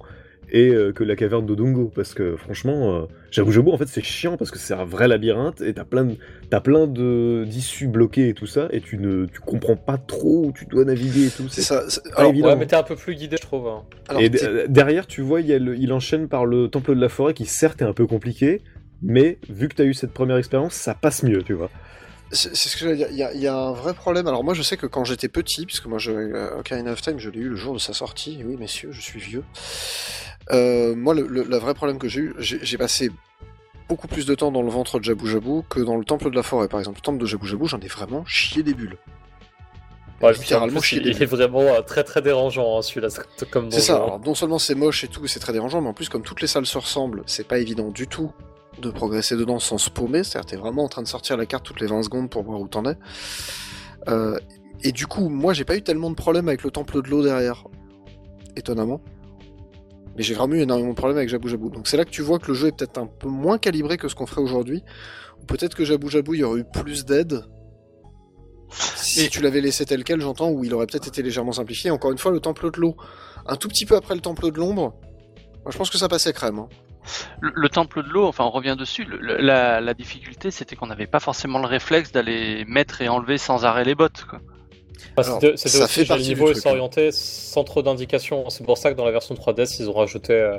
et euh, que la caverne de Dungo. Parce que franchement, euh, Jabou en fait c'est chiant parce que c'est un vrai labyrinthe et t'as plein de, t'as plein de d'issues bloquées et tout ça et tu ne tu comprends pas trop où tu dois naviguer et tout. C'est ça. c'est- Alors, évident. Ouais, mais t'es un peu plus guidé, je trouve. hein. alors, et d- derrière, tu vois, il, y a le- il enchaîne par le temple de la forêt qui certes est un peu compliqué, mais vu que tu as eu cette première expérience, ça passe mieux, tu vois. C'est c'est ce que j'allais dire. Il y, a, il y a un vrai problème. Alors moi, je sais que quand j'étais petit, puisque moi, je, euh, Ocarina of Time, je l'ai eu le jour de sa sortie. Et oui, messieurs, je suis vieux. Euh, moi, le, le- le vrai problème que j'ai eu, j'ai passé beaucoup plus de temps dans le ventre de Jabou Jabou que dans le temple de la forêt, par exemple. Le temple de Jabou Jabou, j'en ai vraiment chié des bulles. Ouais, littéralement plus, il, des il est vraiment euh, très très dérangeant hein, celui-là, c'est ça, alors, non seulement c'est moche et tout, c'est très dérangeant, mais en plus, comme toutes les salles se ressemblent, c'est pas évident du tout de progresser dedans sans se paumer, c'est-à-dire t'es vraiment en train de sortir la carte toutes les 20 secondes pour voir où t'en es. Euh, et du coup, moi j'ai pas eu tellement de problèmes avec le temple de l'eau derrière, étonnamment. Mais j'ai vraiment eu énormément de problèmes avec Jabou Jabou. Donc c'est là que tu vois que le jeu est peut-être un peu moins calibré que ce qu'on ferait aujourd'hui. Ou peut-être que Jabou Jabou, il y aurait eu plus d'aide. Si Et- tu l'avais laissé tel quel, j'entends, ou il aurait peut-être été légèrement simplifié. Encore une fois, le temple de l'eau, un tout petit peu après le temple de l'ombre, moi je pense que ça passait crème. hein. Le, le temple de l'eau, enfin on revient dessus, le- le- la, la difficulté c'était qu'on n'avait pas forcément le réflexe d'aller mettre et enlever sans arrêt les bottes. Quoi. Enfin, c'était aussi le niveau hein. s'orienter sans trop d'indications. C'est pour ça que dans la version 3DS, ils ont rajouté euh,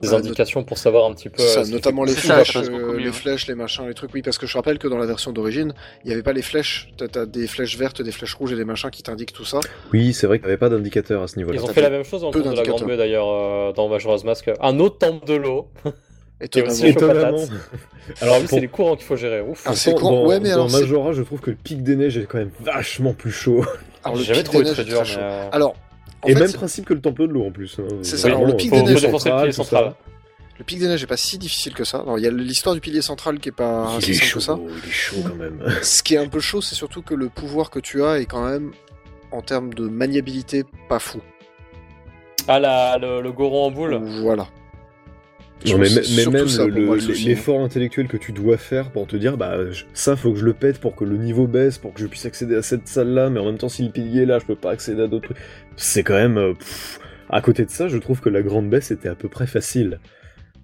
des Ouais, indications pour savoir un petit peu. C'est ça, euh, notamment les flèches, ça euh, les flèches, les machins, les trucs. Oui, parce que je rappelle que dans la version d'origine, il n'y avait pas les flèches. T'as t'as des flèches vertes, des flèches rouges et des machins qui t'indiquent tout ça. Oui, c'est vrai qu'il n'y avait pas d'indicateur à ce niveau-là. Ils ont fait la même chose temple de la Grande. Buée d'ailleurs, euh, dans Majora's Mask. Un autre temple de l'eau. Étonnamment. aussi- chaud Étonnamment. Alors pour- c'est les courants qu'il faut gérer. Ouf. Ah, c'est dans, ouais, mais dans alors, c'est- Majora, je trouve que le pic des neiges est quand même vachement plus chaud. Alors, le pic trouvé des très neiges est dur. très chaud. euh, Alors, en Et fait, même principe que le temple de l'eau en plus. hein. C'est ça, alors, le pic des neiges le central, central. pic des neiges est pas si difficile que ça. Alors, Il y a l'histoire du pilier central qui est pas Il si simple chaud, que ça. il est chaud quand même. Ce qui est un peu chaud, c'est surtout que le pouvoir que tu as est quand même, en termes de maniabilité, pas fou. Ah, la, le, le goron en boule. Voilà. Non, mais, mais même le- le l'effort intellectuel que tu dois faire pour te dire, bah je- ça faut que je le pète pour que le niveau baisse, pour que je puisse accéder à cette salle-là, mais en même temps si le pilier est là, je peux pas accéder à d'autres trucs. C'est quand même... euh, pff, à côté de ça, je trouve que la grande baisse était à peu près facile.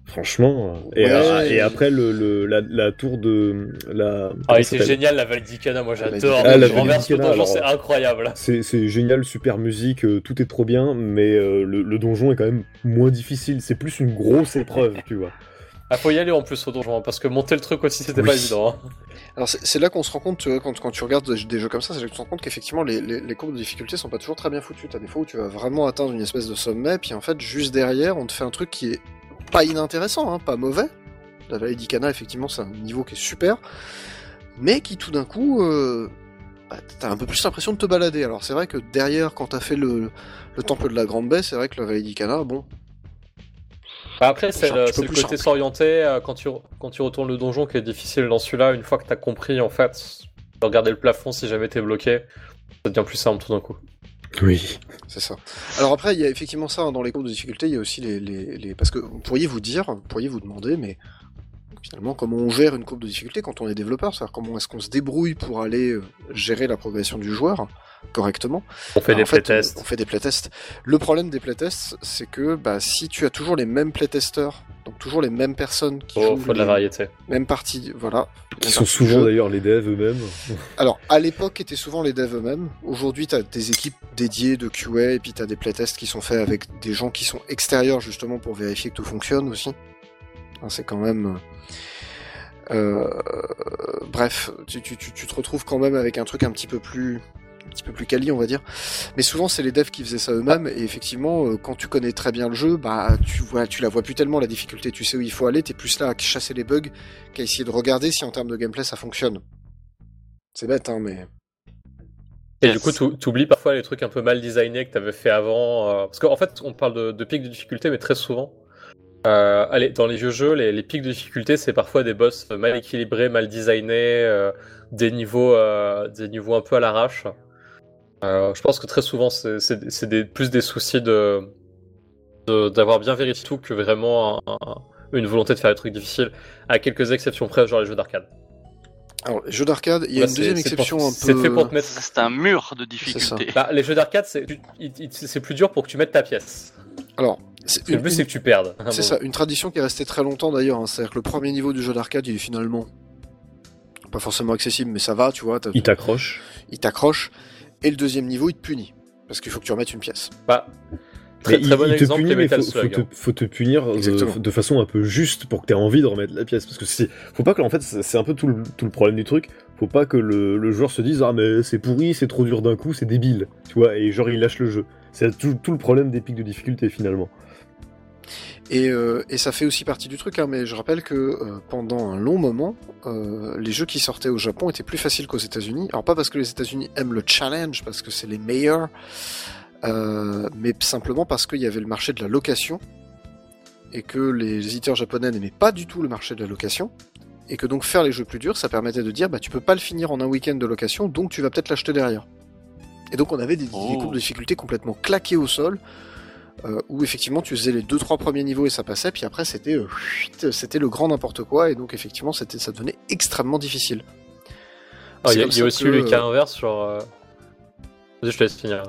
Franchement. euh, Et, Ouais. euh, et après, le, le- la, la tour de... La, Ah, s'appelle génial la Valedicana, moi j'adore. Ah, la renverse donjon, c'est incroyable. C'est c'est génial, super musique, euh, tout est trop bien, mais euh, le, le donjon est quand même moins difficile. C'est plus une grosse épreuve, tu vois. Ah, faut y aller en plus au donjon, hein, parce que monter le truc aussi, c'était Oui. pas évident. hein. Alors c'est c'est là qu'on se rend compte, tu vois, quand, quand tu regardes des, des jeux comme ça, c'est là que tu te rends compte qu'effectivement les, les, les courbes de difficulté sont pas toujours très bien foutues. T'as des fois où tu vas vraiment atteindre une espèce de sommet, puis en fait juste derrière on te fait un truc qui est pas inintéressant, hein, pas mauvais. La vallée d'Ikana effectivement c'est un niveau qui est super, mais qui tout d'un coup, euh, bah, t'as un peu plus l'impression de te balader. Alors c'est vrai que derrière quand t'as fait le, le temple de la Grande Baie, c'est vrai que la vallée d'Ikana, bon, Bah, après, c'est le, le côté s'orienter euh, quand tu, quand tu retournes le donjon qui est difficile dans celui-là. Une fois que t'as compris, en fait, de regarder le plafond si jamais t'es bloqué, ça devient plus simple tout d'un coup. Oui. C'est ça. Alors après, il y a effectivement ça hein, dans les courbes de difficulté, il y a aussi les, les, les- Parce que vous pourriez vous dire, vous pourriez vous demander, mais finalement, comment on gère une courbe de difficulté quand on est développeur C'est-à-dire comment est-ce qu'on se débrouille pour aller euh, gérer la progression du joueur correctement On fait Alors, des playtests. On fait des playtests. Le problème des playtests, c'est que bah, si tu as toujours les mêmes playtesters, donc toujours les mêmes personnes qui Oh, jouent faut de la variété. mêmes parties, voilà. Qui sont souvent d'ailleurs les devs eux-mêmes. Alors, à l'époque, étaient souvent les devs eux-mêmes. Aujourd'hui, tu as des équipes dédiées de QA, et puis tu as des playtests qui sont faits avec des gens qui sont extérieurs, justement, pour vérifier que tout fonctionne aussi. C'est quand même... euh, bref, tu, tu, tu, tu te retrouves quand même avec un truc un petit peu plus un petit peu plus quali, on va dire. Mais souvent, c'est les devs qui faisaient ça eux-mêmes, et effectivement, euh, quand tu connais très bien le jeu, bah, tu tu la vois plus tellement la difficulté, tu sais où il faut aller, t'es plus là à chasser les bugs qu'à essayer de regarder si en termes de gameplay ça fonctionne. C'est bête, hein, mais. Et du coup, tu t'oublies parfois les trucs un peu mal designés que t'avais fait avant. euh, Parce qu'en fait, on parle de, de pics de difficulté, mais très souvent, euh, allez, dans les vieux jeux, les, les pics de difficulté, c'est parfois des boss mal équilibrés, mal designés, euh, des niveaux, euh, des niveaux un peu à l'arrache. Euh, je pense que très souvent, c'est des- plus des soucis de de- d'avoir bien vérifié tout que vraiment un- un- une volonté de faire des trucs difficiles, à quelques exceptions près, genre les jeux d'arcade. Alors, les jeux d'arcade, il y a une deuxième exception pour- un peu. C'est fait pour te mettre C'est un mur de difficulté. Bah, les jeux d'arcade, c'est plus dur pour que tu mettes ta pièce. Alors, c'est le but, c'est que tu perdes. C'est ça, une tradition qui est restée très longtemps d'ailleurs. hein. C'est-à-dire que le premier niveau du jeu d'arcade, il est finalement pas forcément accessible, mais ça va, tu vois. t'as- Ils t'accrochent. Il t'accroche. Et le deuxième niveau, il te punit. Parce qu'il faut que tu remettes une pièce. Bah, très, il- bon il te exemple, punit, mais faut, te, faut te punir de, Exactement. de façon un peu juste pour que tu aies envie de remettre la pièce. Parce que c'est, faut pas que, en fait, c'est c'est un peu tout le, tout le problème du truc. Faut pas que le, le joueur se dise ah mais c'est pourri, c'est trop dur d'un coup, c'est débile, tu vois, et genre il lâche le jeu. C'est tout, le problème des pics de difficulté finalement. Et, euh, ça fait aussi partie du truc, hein, mais je rappelle que euh, pendant un long moment, euh, les jeux qui sortaient au Japon étaient plus faciles qu'aux États-Unis. Alors pas parce que les États-Unis aiment le challenge, parce que c'est les meilleurs, mais simplement parce qu'il y avait le marché de la location et que les éditeurs japonais n'aimaient pas du tout le marché de la location. Et que donc faire les jeux plus durs, ça permettait de dire bah tu peux pas le finir en un week-end de location, donc tu vas peut-être l'acheter derrière. Et donc on avait des, des Oh. courbes de difficulté complètement claquées au sol, euh, où effectivement tu faisais les deux trois premiers niveaux et ça passait, puis après c'était euh, c'était le grand n'importe quoi, et donc effectivement c'était ça devenait extrêmement difficile. Ah, Il y a, y aussi que, le cas euh, inverse sur. euh, Vas-y, je te laisse finir.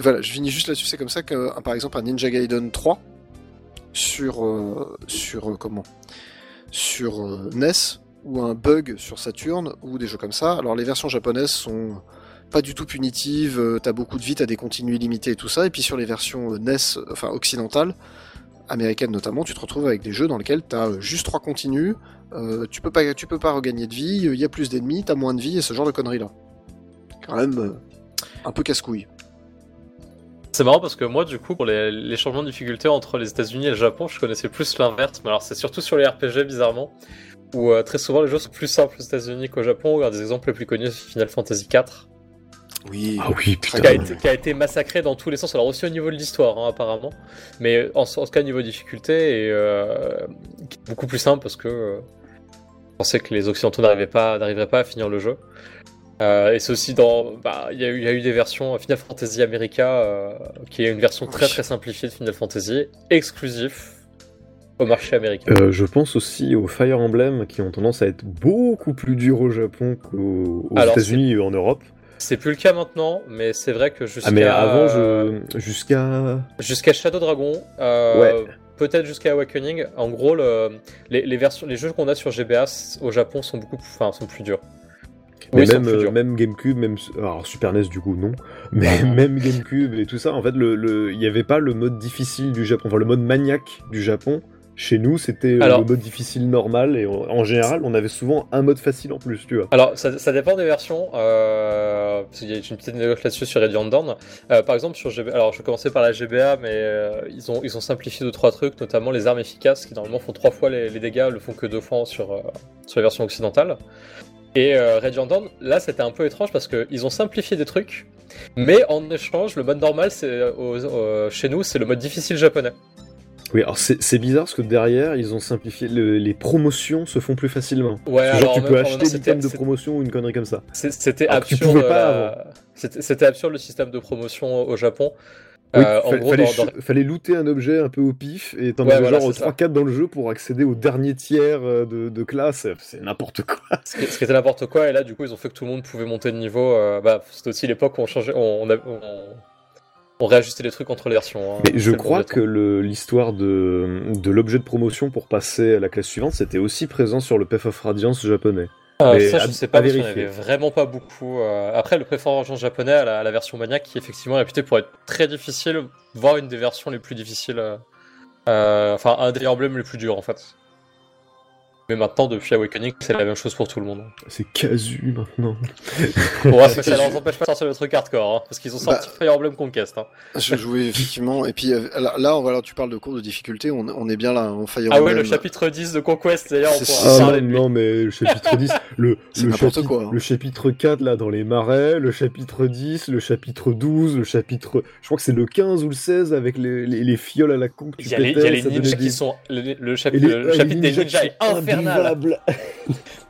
Voilà, je finis juste là-dessus. C'est comme ça que, par exemple, un Ninja Gaiden 3 sur sur comment? Sur NES ou un bug sur Saturn ou des jeux comme ça. Alors les versions japonaises sont pas du tout punitives. euh, T'as beaucoup de vie, t'as des continues illimitées et tout ça. Et puis sur les versions euh, NES, enfin occidentales, américaines notamment, tu te retrouves avec des jeux dans lesquels t'as euh, juste trois continues. tu peux pas tu peux pas regagner de vie. Il y a plus d'ennemis, t'as moins de vie et ce genre de conneries là. Quand même un peu casse-couille. C'est marrant parce que moi, du coup, pour les, changements de difficulté entre les États-Unis et le Japon, je connaissais plus l'inverse. Mais alors, c'est surtout sur les RPG, bizarrement, où très souvent les jeux sont plus simples aux États-Unis qu'au Japon. Un des exemples les plus connus, Final Fantasy IV, Oui. Ah oui, qui a, putain. été, qui a été massacré dans tous les sens. Alors, aussi au niveau de l'histoire, hein, apparemment. Mais en, en tout cas, niveau difficulté, et, euh, qui est beaucoup plus simple parce que euh, je pensais que les Occidentaux n'arrivaient pas, n'arriveraient pas à finir le jeu. Euh, et c'est aussi dans. bah, Il y, a eu- il y a eu des versions Final Fantasy America, euh, qui est une version très très simplifiée de Final Fantasy, exclusif au marché américain. Euh, je pense aussi aux Fire Emblem qui ont tendance à être beaucoup plus durs au Japon qu'aux États-Unis et en Europe. C'est plus le cas maintenant, mais c'est vrai que jusqu'à. Ah mais avant, je... jusqu'à Jusqu'à Shadow Dragon, euh, Ouais. peut-être jusqu'à Awakening. En gros, le- les, les versions, les jeux qu'on a sur GBA au Japon sont beaucoup, plus- enfin, sont plus durs. mais Oui, ils sont même, plus durs. même GameCube, même alors Super NES du coup non, mais Ah. même GameCube et tout ça, en fait, le- il n'y avait pas le mode difficile du Japon, enfin le mode maniaque du Japon. Chez nous, c'était euh, Alors- le mode difficile normal et en, en général, on avait souvent un mode facile en plus, tu vois. Alors, ça, ça dépend des versions. Euh, parce qu'il y a une petite anecdote là-dessus sur Radiant Dawn. Euh, par exemple, sur GBA, alors je vais commencer par la GBA, mais euh, ils, ont, ils ont simplifié deux trois trucs, notamment les armes efficaces qui normalement font trois fois les, les dégâts, le font que deux fois sur, sur la version occidentale. Et euh, Radiant Dawn, là c'était un peu étrange parce qu'ils ont simplifié des trucs, mais en échange, le mode normal, c'est euh, chez nous, c'est le mode difficile japonais. Oui, alors c'est bizarre parce que derrière, ils ont simplifié, le- les promotions se font plus facilement. Ouais, Genre, alors tu en peux acheter l'item de promotion ou une connerie comme ça. C'était tu absurde. euh. C'était absurde le système de promotion au Japon. Oui, Euh, en gros, fallait, dans- ch- dans- fallait looter un objet un peu au pif et t'en Ouais, avais voilà, genre c'est ça. 3-4 dans le jeu pour accéder au dernier tiers euh, de, de classe. C'est n'importe quoi. ce qui, ce qui était n'importe quoi, et là, du coup, ils ont fait que tout le monde pouvait monter de niveau. euh, bah, c'était aussi l'époque où on changeait, on, on, a- on- on réajustait les trucs entre les versions. hein. Mais je crois que l'histoire de, de l'objet de promotion pour passer à la classe suivante, c'était aussi présent sur le Path of Radiance japonais. Euh, ça, je sais pas, parce avait vraiment pas beaucoup. euh. Après, le préférence japonais à la, à la version maniaque, qui effectivement est réputé pour être très difficile, voire une des versions les plus difficiles. euh, euh, Enfin, un des emblèmes les plus durs, en fait. Mais maintenant, depuis Awakening, c'est la même chose pour tout le monde. C'est casu maintenant. Bon, ouais, mais ça leur empêche pas de sortir le truc hardcore, hein, parce qu'ils ont sorti Bah. Fire Emblem Conquest. Hein. Je jouais effectivement, et puis euh, là, tu parles de cours de difficulté, on, on est bien là en Fire Ah ouais, le chapitre 10 de Conquest, d'ailleurs, on C'est pourra ça. Ah parler non, de lui. non, mais le chapitre 10, le, C'est le, n'importe chapitre, quoi, hein. le chapitre 4 là dans les marais, le chapitre 10, le chapitre 12, le chapitre. Je crois que c'est le 15 ou le 16 avec les, les, les fioles à la con que tu Il y a les, il y a les ninjas des- qui sont. Le, le Et chapitre, les- le les chapitre des ninjas est sont infernal.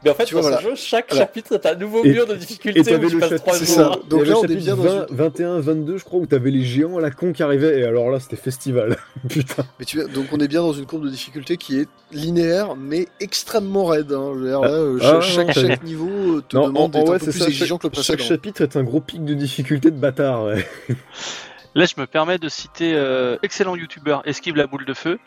Mais en fait, Tu vois, dans voilà. jeu, chaque Alors- chapitre est un nouveau Et- mur de et difficulté t'avais où tu passes chapitre- 3 c'est jours. ça. Donc y là, on est bien chapitre dans 20, une... 21, 22, je crois, où t'avais les géants à la con qui arrivaient, et alors là, c'était festival. Putain. Mais tu... Donc on est bien dans une courbe de difficulté qui est linéaire, mais extrêmement raide. Hein. Je veux dire, là, euh, Ah, chaque, non, chaque, t'as- niveau euh, te Non, demande d'être ouais, un peu c'est plus ça. exigeant Chaque, que le chaque précédent. chapitre est un gros pic de difficulté de bâtard, ouais. Là, je me permets de citer euh, excellent youtubeur Esquive la boule de feu.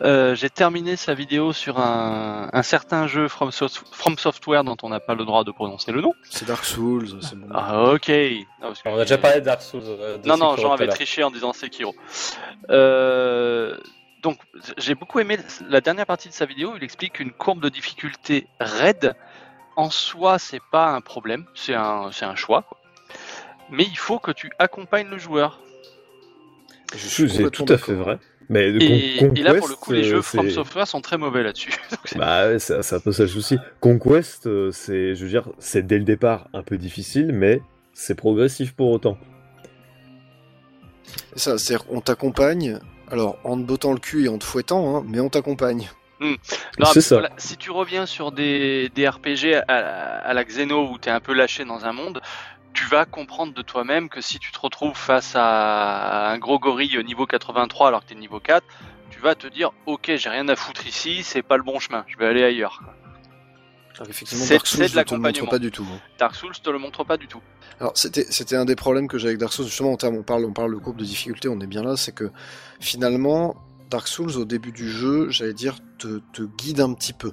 Euh, J'ai terminé sa vidéo sur un, un certain jeu From, Soft- From Software dont on n'a pas le droit de prononcer le nom. C'est Dark Souls, c'est bon. Ah, ok. Non, parce que- On a déjà parlé de Dark Souls. euh, de Non, non, Sekiro avait l'heure. triché en disant Sekiro. Euh, donc, j'ai beaucoup aimé la dernière partie de sa vidéo. Il explique qu'une courbe de difficulté raide, en soi, c'est pas un problème, c'est un, choix. quoi. Mais il faut que tu accompagnes le joueur. Je suis C'est tout à fait vrai. Mais Et, Con- et là, pour le Conquest, coup, les euh, jeux c'est- From Software sont très mauvais là-dessus. C'est- Bah ouais, c'est c'est un peu ça le souci. Conquest, euh, c'est, je veux dire, c'est dès le départ un peu difficile, mais c'est progressif pour autant. C'est ça, c'est-à-dire on t'accompagne, alors en te bottant le cul et en te fouettant, hein, mais on t'accompagne. Non, C'est ça. voilà, si tu reviens sur des, des RPG à, à la Xeno où tu es un peu lâché dans un monde, tu vas comprendre de toi-même que si tu te retrouves face à un gros gorille au niveau 83 alors que tu es niveau 4, tu vas te dire ok j'ai rien à foutre ici, c'est pas le bon chemin, je vais aller ailleurs. quoi. Alors effectivement, Dark Souls ne te le montre pas du tout. hein. Dark Souls te le montre pas du tout. Alors c'était c'était un des problèmes que j'ai avec Dark Souls justement en termes on parle on parle de courbe de difficulté on est bien là c'est que finalement Dark Souls au début du jeu j'allais dire te, te guide un petit peu.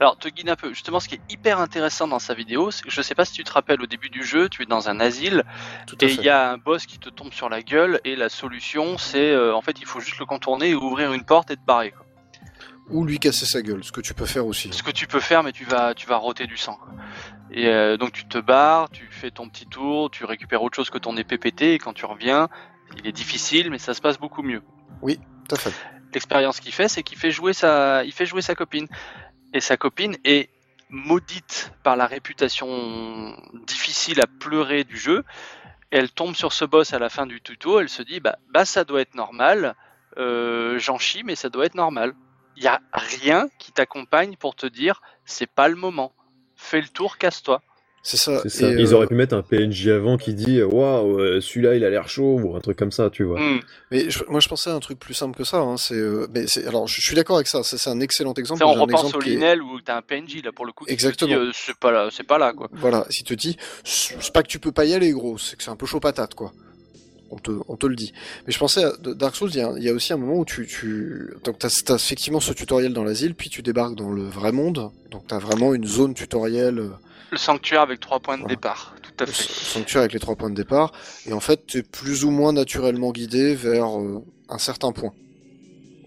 Alors, te guide un peu. Justement, ce qui est hyper intéressant dans sa vidéo, c'est que je sais pas si tu te rappelles au début du jeu, tu es dans un asile Tout et il y a un boss qui te tombe sur la gueule et la solution, c'est euh, en fait, il faut juste le contourner et ouvrir une porte et te barrer. quoi. Ou lui casser sa gueule, ce que tu peux faire aussi. Ce que tu peux faire, mais tu vas, tu vas roter du sang. quoi. Et euh, donc, tu te barres, tu fais ton petit tour, tu récupères autre chose que ton épée pétée et quand tu reviens, il est difficile, mais ça se passe beaucoup mieux. Tout à fait. l'expérience qu'il fait, c'est qu'il fait jouer sa, il fait jouer sa copine. Et sa copine est maudite par la réputation difficile à pleurer du jeu. Elle tombe sur ce boss à la fin du tuto. Elle se dit, bah, bah ça doit être normal. Euh, J'en chie, mais ça doit être normal. Il y a rien qui t'accompagne pour te dire, c'est pas le moment. Fais le tour, casse-toi. C'est ça. C'est ça. Et, Ils euh, auraient pu mettre un PNJ avant qui dit waouh, euh, celui-là il a l'air chaud ou un truc comme ça, tu vois. Hmm. Mais je- moi je pensais à un truc plus simple que ça. Hein. C'est, euh, mais alors je, je suis d'accord avec ça. C'est, un excellent exemple. Ça, on repense exemple au qui est- Linel où t'as un PNJ là pour le coup. Exactement. euh, c'est pas là, c'est pas là quoi. Voilà, si te dit, c'est pas que tu peux pas y aller, gros, c'est que c'est un peu chaud patate, quoi. On te, on te le dit. Mais je pensais à Dark Souls, il y, a, il y a aussi un moment où tu, tu, donc t'as, t'as effectivement ce tutoriel dans l'asile, puis tu débarques dans le vrai monde, donc t'as vraiment une zone tutoriel, Le sanctuaire avec trois points de Voilà. départ, tout à le fait. sanctuaire avec les trois points de départ, et en fait, t'es plus ou moins naturellement guidé vers euh, un certain point.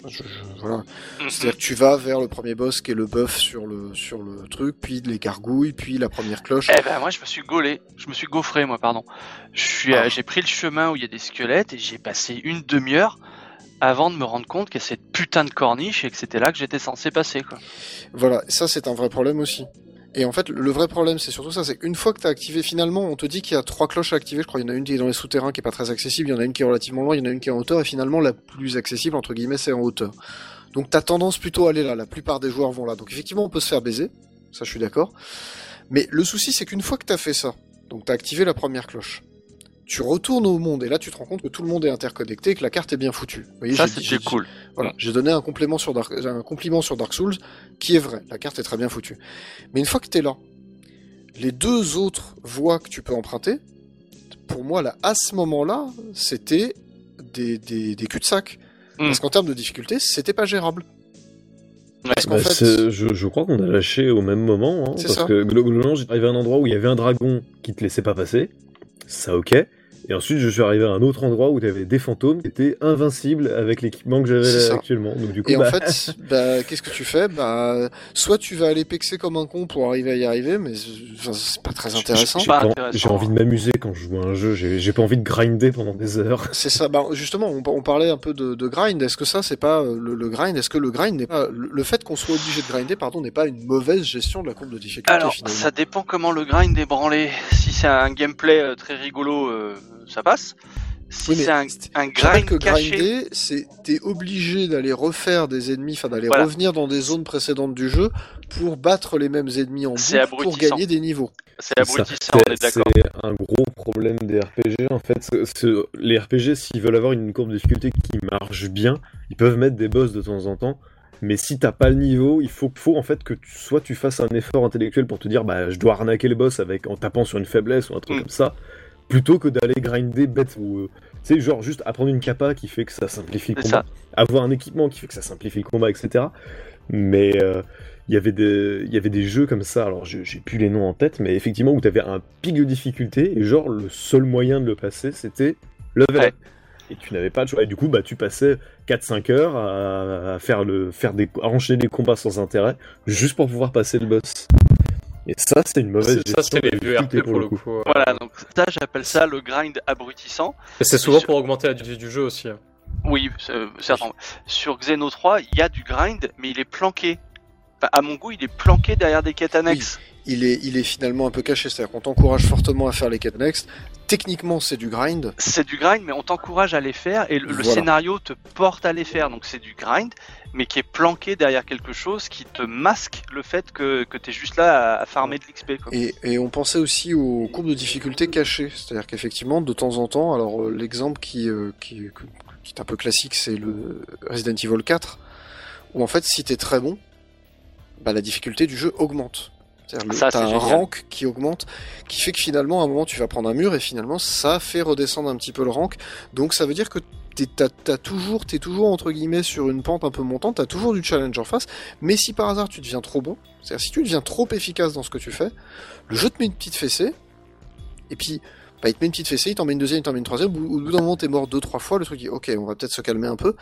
Je- je- voilà. Mhm. C'est-à-dire que tu vas vers le premier boss qui est le bœuf sur le, sur le truc, puis les gargouilles, puis la première cloche. Eh ben moi je me suis gaulé, je me suis gaufré moi pardon. Je suis, Ah. euh, j'ai pris le chemin où il y a des squelettes et j'ai passé une demi-heure avant de me rendre compte qu'il y a cette putain de corniche et que c'était là que j'étais censé passer quoi. Voilà, ça c'est un vrai problème aussi. Et en fait, le vrai problème, c'est surtout ça, c'est qu'une fois que t'as activé, finalement, on te dit qu'il y a trois cloches à activer. Je crois qu'il y en a une qui est dans les souterrains, qui est pas très accessible, il y en a une qui est relativement loin, il y en a une qui est en hauteur, et finalement, la plus accessible, entre guillemets, c'est en hauteur. Donc t'as tendance plutôt à aller là, la plupart des joueurs vont là. Donc effectivement, on peut se faire baiser, ça je suis d'accord. Mais le souci, c'est qu'une fois que t'as fait ça, donc t'as activé la première cloche, tu retournes au monde, et là tu te rends compte que tout le monde est interconnecté, et que la carte est bien foutue. Vous voyez, Ça c'était cool. voilà, j'ai donné un complément sur Dark, un compliment sur Dark Souls qui est vrai. La carte est très bien foutue. Mais une fois que t'es là, les deux autres voies que tu peux emprunter, pour moi là, à ce moment-là, c'était des, des, des cul-de-sac. Mm. Parce qu'en termes de difficulté, c'était pas gérable. Ouais. Parce Bah, fait, je, je crois qu'on a lâché au même moment, hein, parce ça. que globalement, j'étais arrivé à un endroit où il y avait un dragon qui te laissait pas passer, ça ok. Et ensuite, je suis arrivé à un autre endroit où il y avait des fantômes qui étaient invincibles avec l'équipement que j'avais actuellement. Donc du coup, Et en bah, fait, bah, qu'est-ce que tu fais? Bah, Soit tu vas aller pexer comme un con pour arriver à y arriver, mais c'est pas très intéressant. j'ai envie de m'amuser quand je joue à un jeu. J'ai pas envie de grinder pendant des heures. C'est ça. Bah, justement, on, on parlait un peu de, de grind. Est-ce que ça, c'est pas euh, le, le grind? Est-ce que le grind n'est pas le, le fait qu'on soit obligé de grinder, pardon, n'est pas une mauvaise gestion de la courbe de difficulté Alors finalement? ça dépend comment le grind est branlé. Si c'est un gameplay euh, très rigolo, euh, ça passe. Si Oui, c'est un, un grind que caché, grinder, c'est t'es obligé d'aller refaire des ennemis, enfin d'aller Voilà. revenir dans des zones précédentes du jeu pour battre les mêmes ennemis en boucle pour gagner des niveaux. c'est abrutissant, on est C'est d'accord. c'est un gros problème des RPG en fait. C'est- c'est- les RPG, s'ils veulent avoir une courbe de difficulté qui marche bien, ils peuvent mettre des boss de temps en temps. Mais si t'as pas le niveau, il faut, faut en fait que tu, soit tu fasses un effort intellectuel pour te dire bah je dois arnaquer le boss avec en tapant sur une faiblesse ou un truc Mm. comme ça, plutôt que d'aller grinder bête ou euh, tu sais genre juste apprendre une capa qui fait que ça simplifie le combat, ça. avoir un équipement qui fait que ça simplifie le combat, etc. Mais euh, il y avait des il y avait des jeux comme ça alors j'ai plus les noms en tête mais effectivement où t'avais un pic de difficulté et genre le seul moyen de le passer c'était level Ouais. et tu n'avais pas de choix et du coup bah tu passais 4-5 heures à, à faire le faire des à enchaîner des combats sans intérêt juste pour pouvoir passer le boss et ça c'est une mauvaise C'est- Ça, gestion c'est les vieux RP pour le coup. Voilà, donc ça j'appelle ça le grind abrutissant. Et c'est souvent pour augmenter la durée du jeu aussi. hein. Oui, certainement. Sur Xeno 3, il y a du grind, mais il est planqué. Enfin, à mon goût, il est planqué derrière des quêtes annexes. Il est, il est finalement un peu caché, c'est-à-dire qu'on t'encourage fortement à faire les quêtes annexes. Techniquement, c'est du grind. C'est du grind, mais on t'encourage à les faire et le, scénario te porte à les faire. Donc c'est du grind, mais qui est planqué derrière quelque chose qui te masque le fait que, que tu es juste là à, à farmer de l'XP. Et, et on pensait aussi aux courbes de difficulté cachées, c'est-à-dire qu'effectivement, de temps en temps, alors euh, l'exemple qui, euh, qui, qui est un peu classique, c'est le Resident Evil 4, où en fait, si t'es très bon, bah, la difficulté du jeu augmente. C'est-à-dire un génial. rank qui augmente, qui fait que finalement, à un moment, tu vas prendre un mur et finalement, ça fait redescendre un petit peu le rank. Donc, ça veut dire que t'es, toujours, t'es toujours entre guillemets sur une pente un peu montante, t'as toujours du challenge en face. Mais si par hasard tu deviens trop bon, c'est-à-dire si tu deviens trop efficace dans ce que tu fais, le jeu te met une petite fessée, et puis bah, il te met une petite fessée, il t'en met une deuxième, il t'en met une troisième, au bout d'un moment t'es mort deux, trois fois, le truc dit ok, on va peut-être se calmer un peu.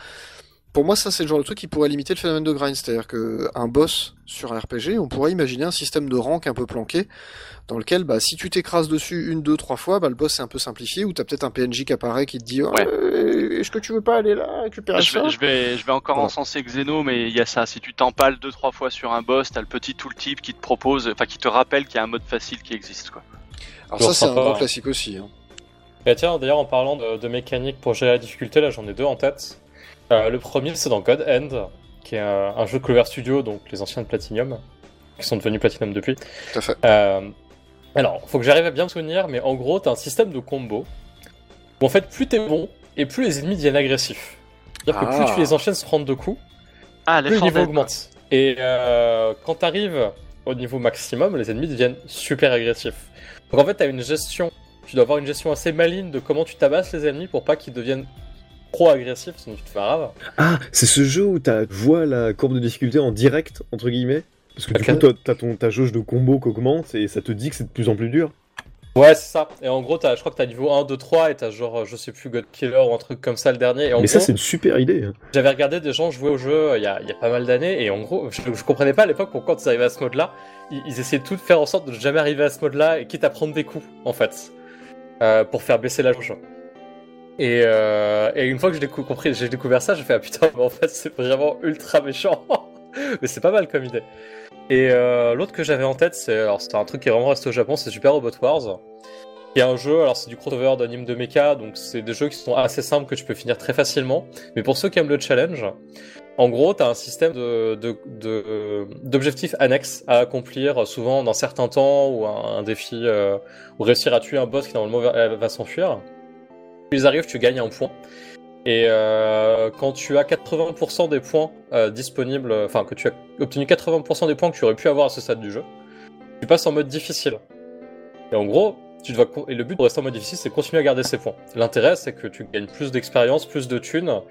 Pour moi, ça c'est le genre de truc qui pourrait limiter le phénomène de grind, c'est-à-dire que un boss sur un RPG, on pourrait imaginer un système de rank un peu planqué, dans lequel bah, si tu t'écrases dessus une, deux, trois fois, bah, le boss est un peu simplifié, ou t'as peut-être un PNJ qui apparaît qui te dit Ouais. Euh, est-ce que tu veux pas aller là récupérer Je ça vais, je vais, je vais encore Voilà. encenser Xeno, mais il y a ça. Si tu t'empales deux trois fois sur un boss, t'as le petit tooltip qui te propose, enfin qui te rappelle qu'il y a un mode facile qui existe. Quoi. Alors ça c'est un grand classique aussi. hein. Bah tiens, d'ailleurs, en parlant de, de mécanique pour gérer la difficulté, là j'en ai deux en tête. Euh, le premier, c'est dans God End, qui est un, un jeu de Clover Studio, donc les anciens de Platinum, qui sont devenus Platinum depuis. Tout à fait. Euh, alors, faut que j'arrive à bien me souvenir, mais en gros, t'as un système de combo où en fait, plus t'es bon et plus les ennemis deviennent agressifs. C'est-à-dire que Ah. plus tu les enchaînes se prendre de coups, Ah, plus le niveau augmente. Et euh, quand t'arrives au niveau maximum, les ennemis deviennent super agressifs. Donc en fait, t'as une gestion, tu dois avoir une gestion assez maligne de comment tu tabasses les ennemis pour pas qu'ils deviennent trop agressifs, sinon tu te fais rave. Ah, c'est ce jeu où tu vois la courbe de difficulté en direct, entre guillemets Parce que du coup, t'as ton, ta jauge de combo qui augmente et ça te dit que c'est de plus en plus dur. Ouais, c'est ça. Et en gros, t'as- je crois que t'as niveau 1, 2, 3 et t'as genre, je sais plus, God Killer ou un truc comme ça le dernier. Et en Mais gros, ça, c'est une super idée. hein. J'avais regardé des gens jouer au jeu euh, il y a, il y a pas mal d'années et en gros, je, je comprenais pas à l'époque pourquoi quand ils arrivaient à ce mode-là, ils, ils essayaient tout de faire en sorte de jamais arriver à ce mode-là et quitte à prendre des coups en fait euh, pour faire baisser la jauge. Et, euh, et une fois que j'ai découvert ça, j'ai fait ah putain, mais en fait c'est vraiment ultra méchant, mais c'est pas mal comme idée. Et euh, l'autre que j'avais en tête, c'est alors c'est un truc qui est vraiment resté au Japon, c'est Super Robot Wars. Qui est un jeu, alors c'est du crossover d'anime de mecha, donc c'est des jeux qui sont assez simples que tu peux finir très facilement. Mais pour ceux qui aiment le challenge, en gros, tu as un système d'objectifs annexes à accomplir, souvent dans certains temps, ou un, défi, euh, ou réussir à tuer un boss qui normalement va s'enfuir. Ils arrivent, tu gagnes un point. Et euh, quand tu as 80% des points euh, disponibles, enfin que tu as obtenu 80% des points que tu aurais pu avoir à ce stade du jeu, tu passes en mode difficile. Et en gros, tu dois et le but de rester en mode difficile, c'est de continuer à garder ces points. L'intérêt, c'est que tu gagnes plus d'expérience, plus de thunes,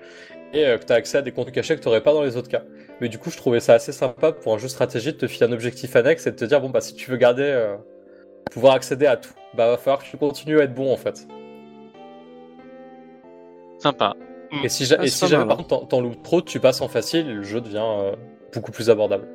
et euh, que tu as accès à des contenus cachés que tu n'aurais pas dans les autres cas. Mais du coup, je trouvais ça assez sympa pour un jeu stratégie de te filer un objectif annexe et de te dire, bon, bah, si tu veux garder, euh, pouvoir accéder à tout, bah, va falloir que tu continues à être bon, en fait. Sympa. Et si, ja- Ah, et si pas jamais, mal, par hein. contre, t'en- loupes trop, tu passes en facile le jeu devient euh, beaucoup plus abordable.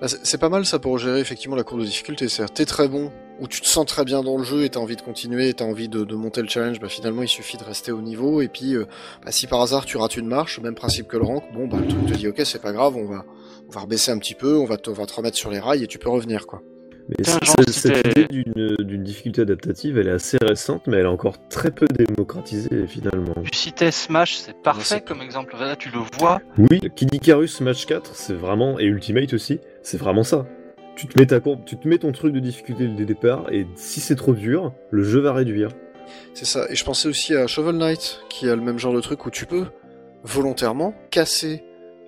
Bah, c'est pas mal ça pour gérer effectivement la courbe de difficulté. C'est-à-dire t'es très bon, ou tu te sens très bien dans le jeu et t'as envie de continuer, et t'as envie de, de monter le challenge, bah finalement il suffit de rester au niveau. Et puis euh, bah, si par hasard tu rates une marche, même principe que le rank, bon bah le truc te dit ok c'est pas grave, on va on va rebaisser un petit peu, on va te, on va te remettre sur les rails et tu peux revenir quoi. Mais cette idée d'une difficulté adaptative, elle est assez récente, mais elle est encore très peu démocratisée finalement. Tu citais Smash, c'est parfait comme exemple. Là, tu le vois. Oui, Kid Icarus Match 4, c'est vraiment, et Ultimate aussi, c'est vraiment ça. Tu te mets ta courbe, tu te mets ton truc de difficulté dès le départ, et si c'est trop dur, le jeu va réduire. C'est ça. Et je pensais aussi à Shovel Knight, qui a le même genre de truc où tu peux volontairement casser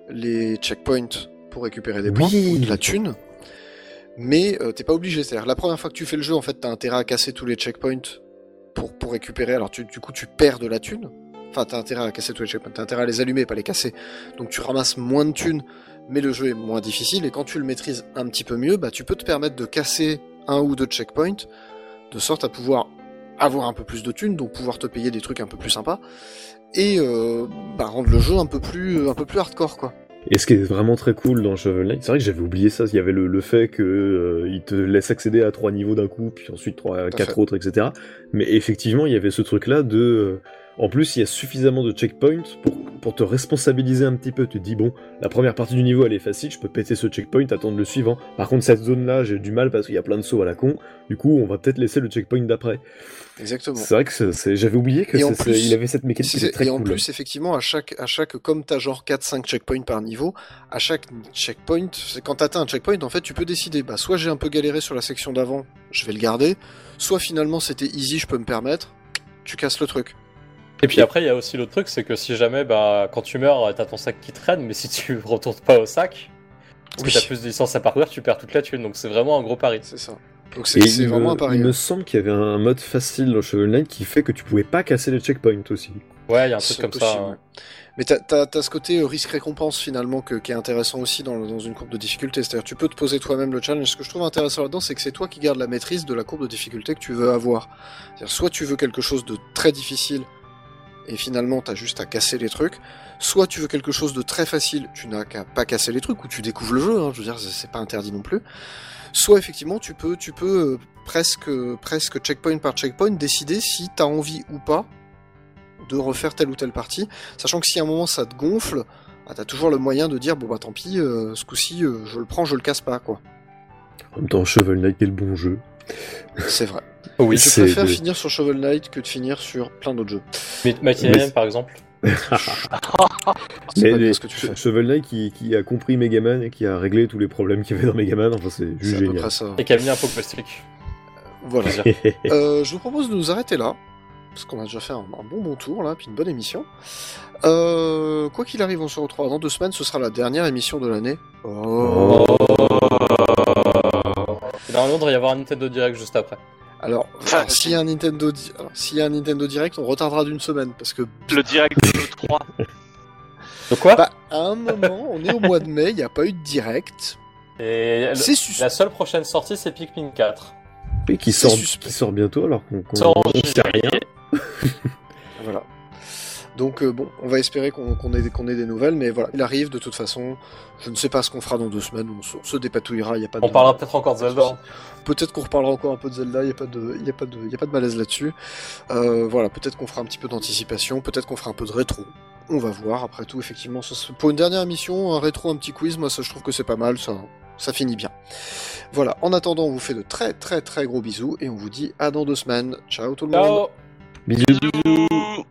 les checkpoints pour récupérer des points Oui. ou de la thune. Mais euh, t'es pas obligé. C'est-à-dire la première fois que tu fais le jeu, en fait, t'as intérêt à casser tous les checkpoints pour, pour récupérer. Alors tu, du coup, tu perds de la thune. Enfin, t'as intérêt à casser tous les checkpoints. T'as intérêt à les allumer, pas les casser. Donc tu ramasses moins de thunes, mais le jeu est moins difficile. Et quand tu le maîtrises un petit peu mieux, bah tu peux te permettre de casser un ou deux checkpoints, de sorte à pouvoir avoir un peu plus de thunes, donc pouvoir te payer des trucs un peu plus sympas, et euh, bah, rendre le jeu un peu plus, un peu plus hardcore, quoi. Et ce qui est vraiment très cool dans Shovel Knight, c'est vrai que j'avais oublié ça, il y avait le, le fait que euh, il te laisse accéder à trois niveaux d'un coup, puis ensuite trois, à quatre fait. autres, etc. Mais effectivement, il y avait ce truc-là de, euh, En plus, il y a suffisamment de checkpoints pour, pour te responsabiliser un petit peu. Tu te dis, bon, la première partie du niveau, elle est facile, je peux péter ce checkpoint, attendre le suivant. Par contre, cette zone-là, j'ai du mal parce qu'il y a plein de sauts à la con. Du coup, on va peut-être laisser le checkpoint d'après. Exactement. C'est vrai que j'avais oublié que plus- il avait cette mécanique était très et en plus, effectivement, à chaque, à chaque, comme t'as genre 4-5 checkpoints par niveau, à chaque checkpoint, c'est quand t'atteins un checkpoint, en fait, tu peux décider, bah, soit j'ai un peu galéré sur la section d'avant, je vais le garder, soit finalement c'était easy, je peux me permettre, tu casses le truc. Et puis après, il y a aussi l'autre truc, c'est que si jamais, bah, quand tu meurs, t'as ton sac qui traîne, mais si tu retournes pas au sac, parce Oui. que t'as plus de licence à parcourir, tu perds toute la thune. Donc c'est vraiment un gros pari. C'est ça. Donc c'est vraiment me, un pari. il me hein. semble qu'il y avait un mode facile dans Shovel Knight qui fait que tu pouvais pas casser les checkpoints aussi. Ouais, il y a un truc comme possible, ça. Mais t'as as, ce côté risque-récompense finalement que, qui est intéressant aussi dans, dans une courbe de difficulté. C'est-à-dire tu peux te poser toi-même le challenge. Ce que je trouve intéressant là-dedans, c'est que c'est toi qui gardes la maîtrise de la courbe de difficulté que tu veux avoir. C'est-à-dire soit tu veux quelque chose de très difficile et finalement t'as juste à casser les trucs, soit tu veux quelque chose de très facile, tu n'as qu'à pas casser les trucs ou tu découvres le jeu. Hein, je veux dire, c'est pas interdit non plus. Soit effectivement tu peux, tu peux euh, presque, presque checkpoint par checkpoint décider si t'as envie ou pas de refaire telle ou telle partie, sachant que si à un moment ça te gonfle, bah, t'as toujours le moyen de dire bon bah tant pis, euh, ce coup-ci euh, je le prends, je le casse pas quoi. En même temps, Shovel Knight, quel bon jeu. C'est vrai. Oui. je préfère de- finir sur Shovel Knight que de finir sur plein d'autres jeux. Mais Mighty Mais- Nine, par exemple. C'est Mais ce que tu fais. Shovel Knight qui, qui a compris Megaman et qui a réglé tous les problèmes qu'il y avait dans Megaman, enfin c'est juste à peu génial. près ça. Et qui a mis un Stick. Voilà. Euh, je vous propose de nous arrêter là, parce qu'on a déjà fait un, un bon bon tour là, puis une bonne émission. Euh, quoi qu'il arrive, on se retrouve dans deux semaines, ce sera la dernière émission de l'année. Oh. Et Normalement, il devrait y avoir un Nintendo Direct juste après. Alors, Enfin, s'il y a un Nintendo, di- alors, s'il y a un Nintendo Direct, on retardera d'une semaine, parce que Le direct de l'E3. Donc quoi? Bah, à un moment, on est au mois de mai, il n'y a pas eu de direct. Et le- C'est sus- la seule prochaine sortie, c'est Pikmin 4. Et qui sort, qui sort bientôt alors qu'on on sait rien. Voilà. Donc euh, bon, on va espérer qu'on ait, des- qu'on ait des nouvelles, mais voilà, il arrive de toute façon. Je ne sais pas ce qu'on fera dans deux semaines, on se, on se dépatouillera, il n'y a pas de... On parlera peut-être encore de Zelda. Peut-être qu'on reparlera encore un peu de Zelda, il n'y a, pas de- y a, pas de- y a pas de malaise là-dessus. Euh, voilà, peut-être qu'on fera un petit peu d'anticipation, peut-être qu'on fera un peu de rétro. On va voir, après tout, effectivement. pour une dernière émission, un rétro, un petit quiz, moi ça je trouve que c'est pas mal, ça, ça finit bien. Voilà, en attendant, on vous fait de très très très gros bisous et on vous dit à dans deux semaines. Ciao tout le monde Ciao Bisous. Bisous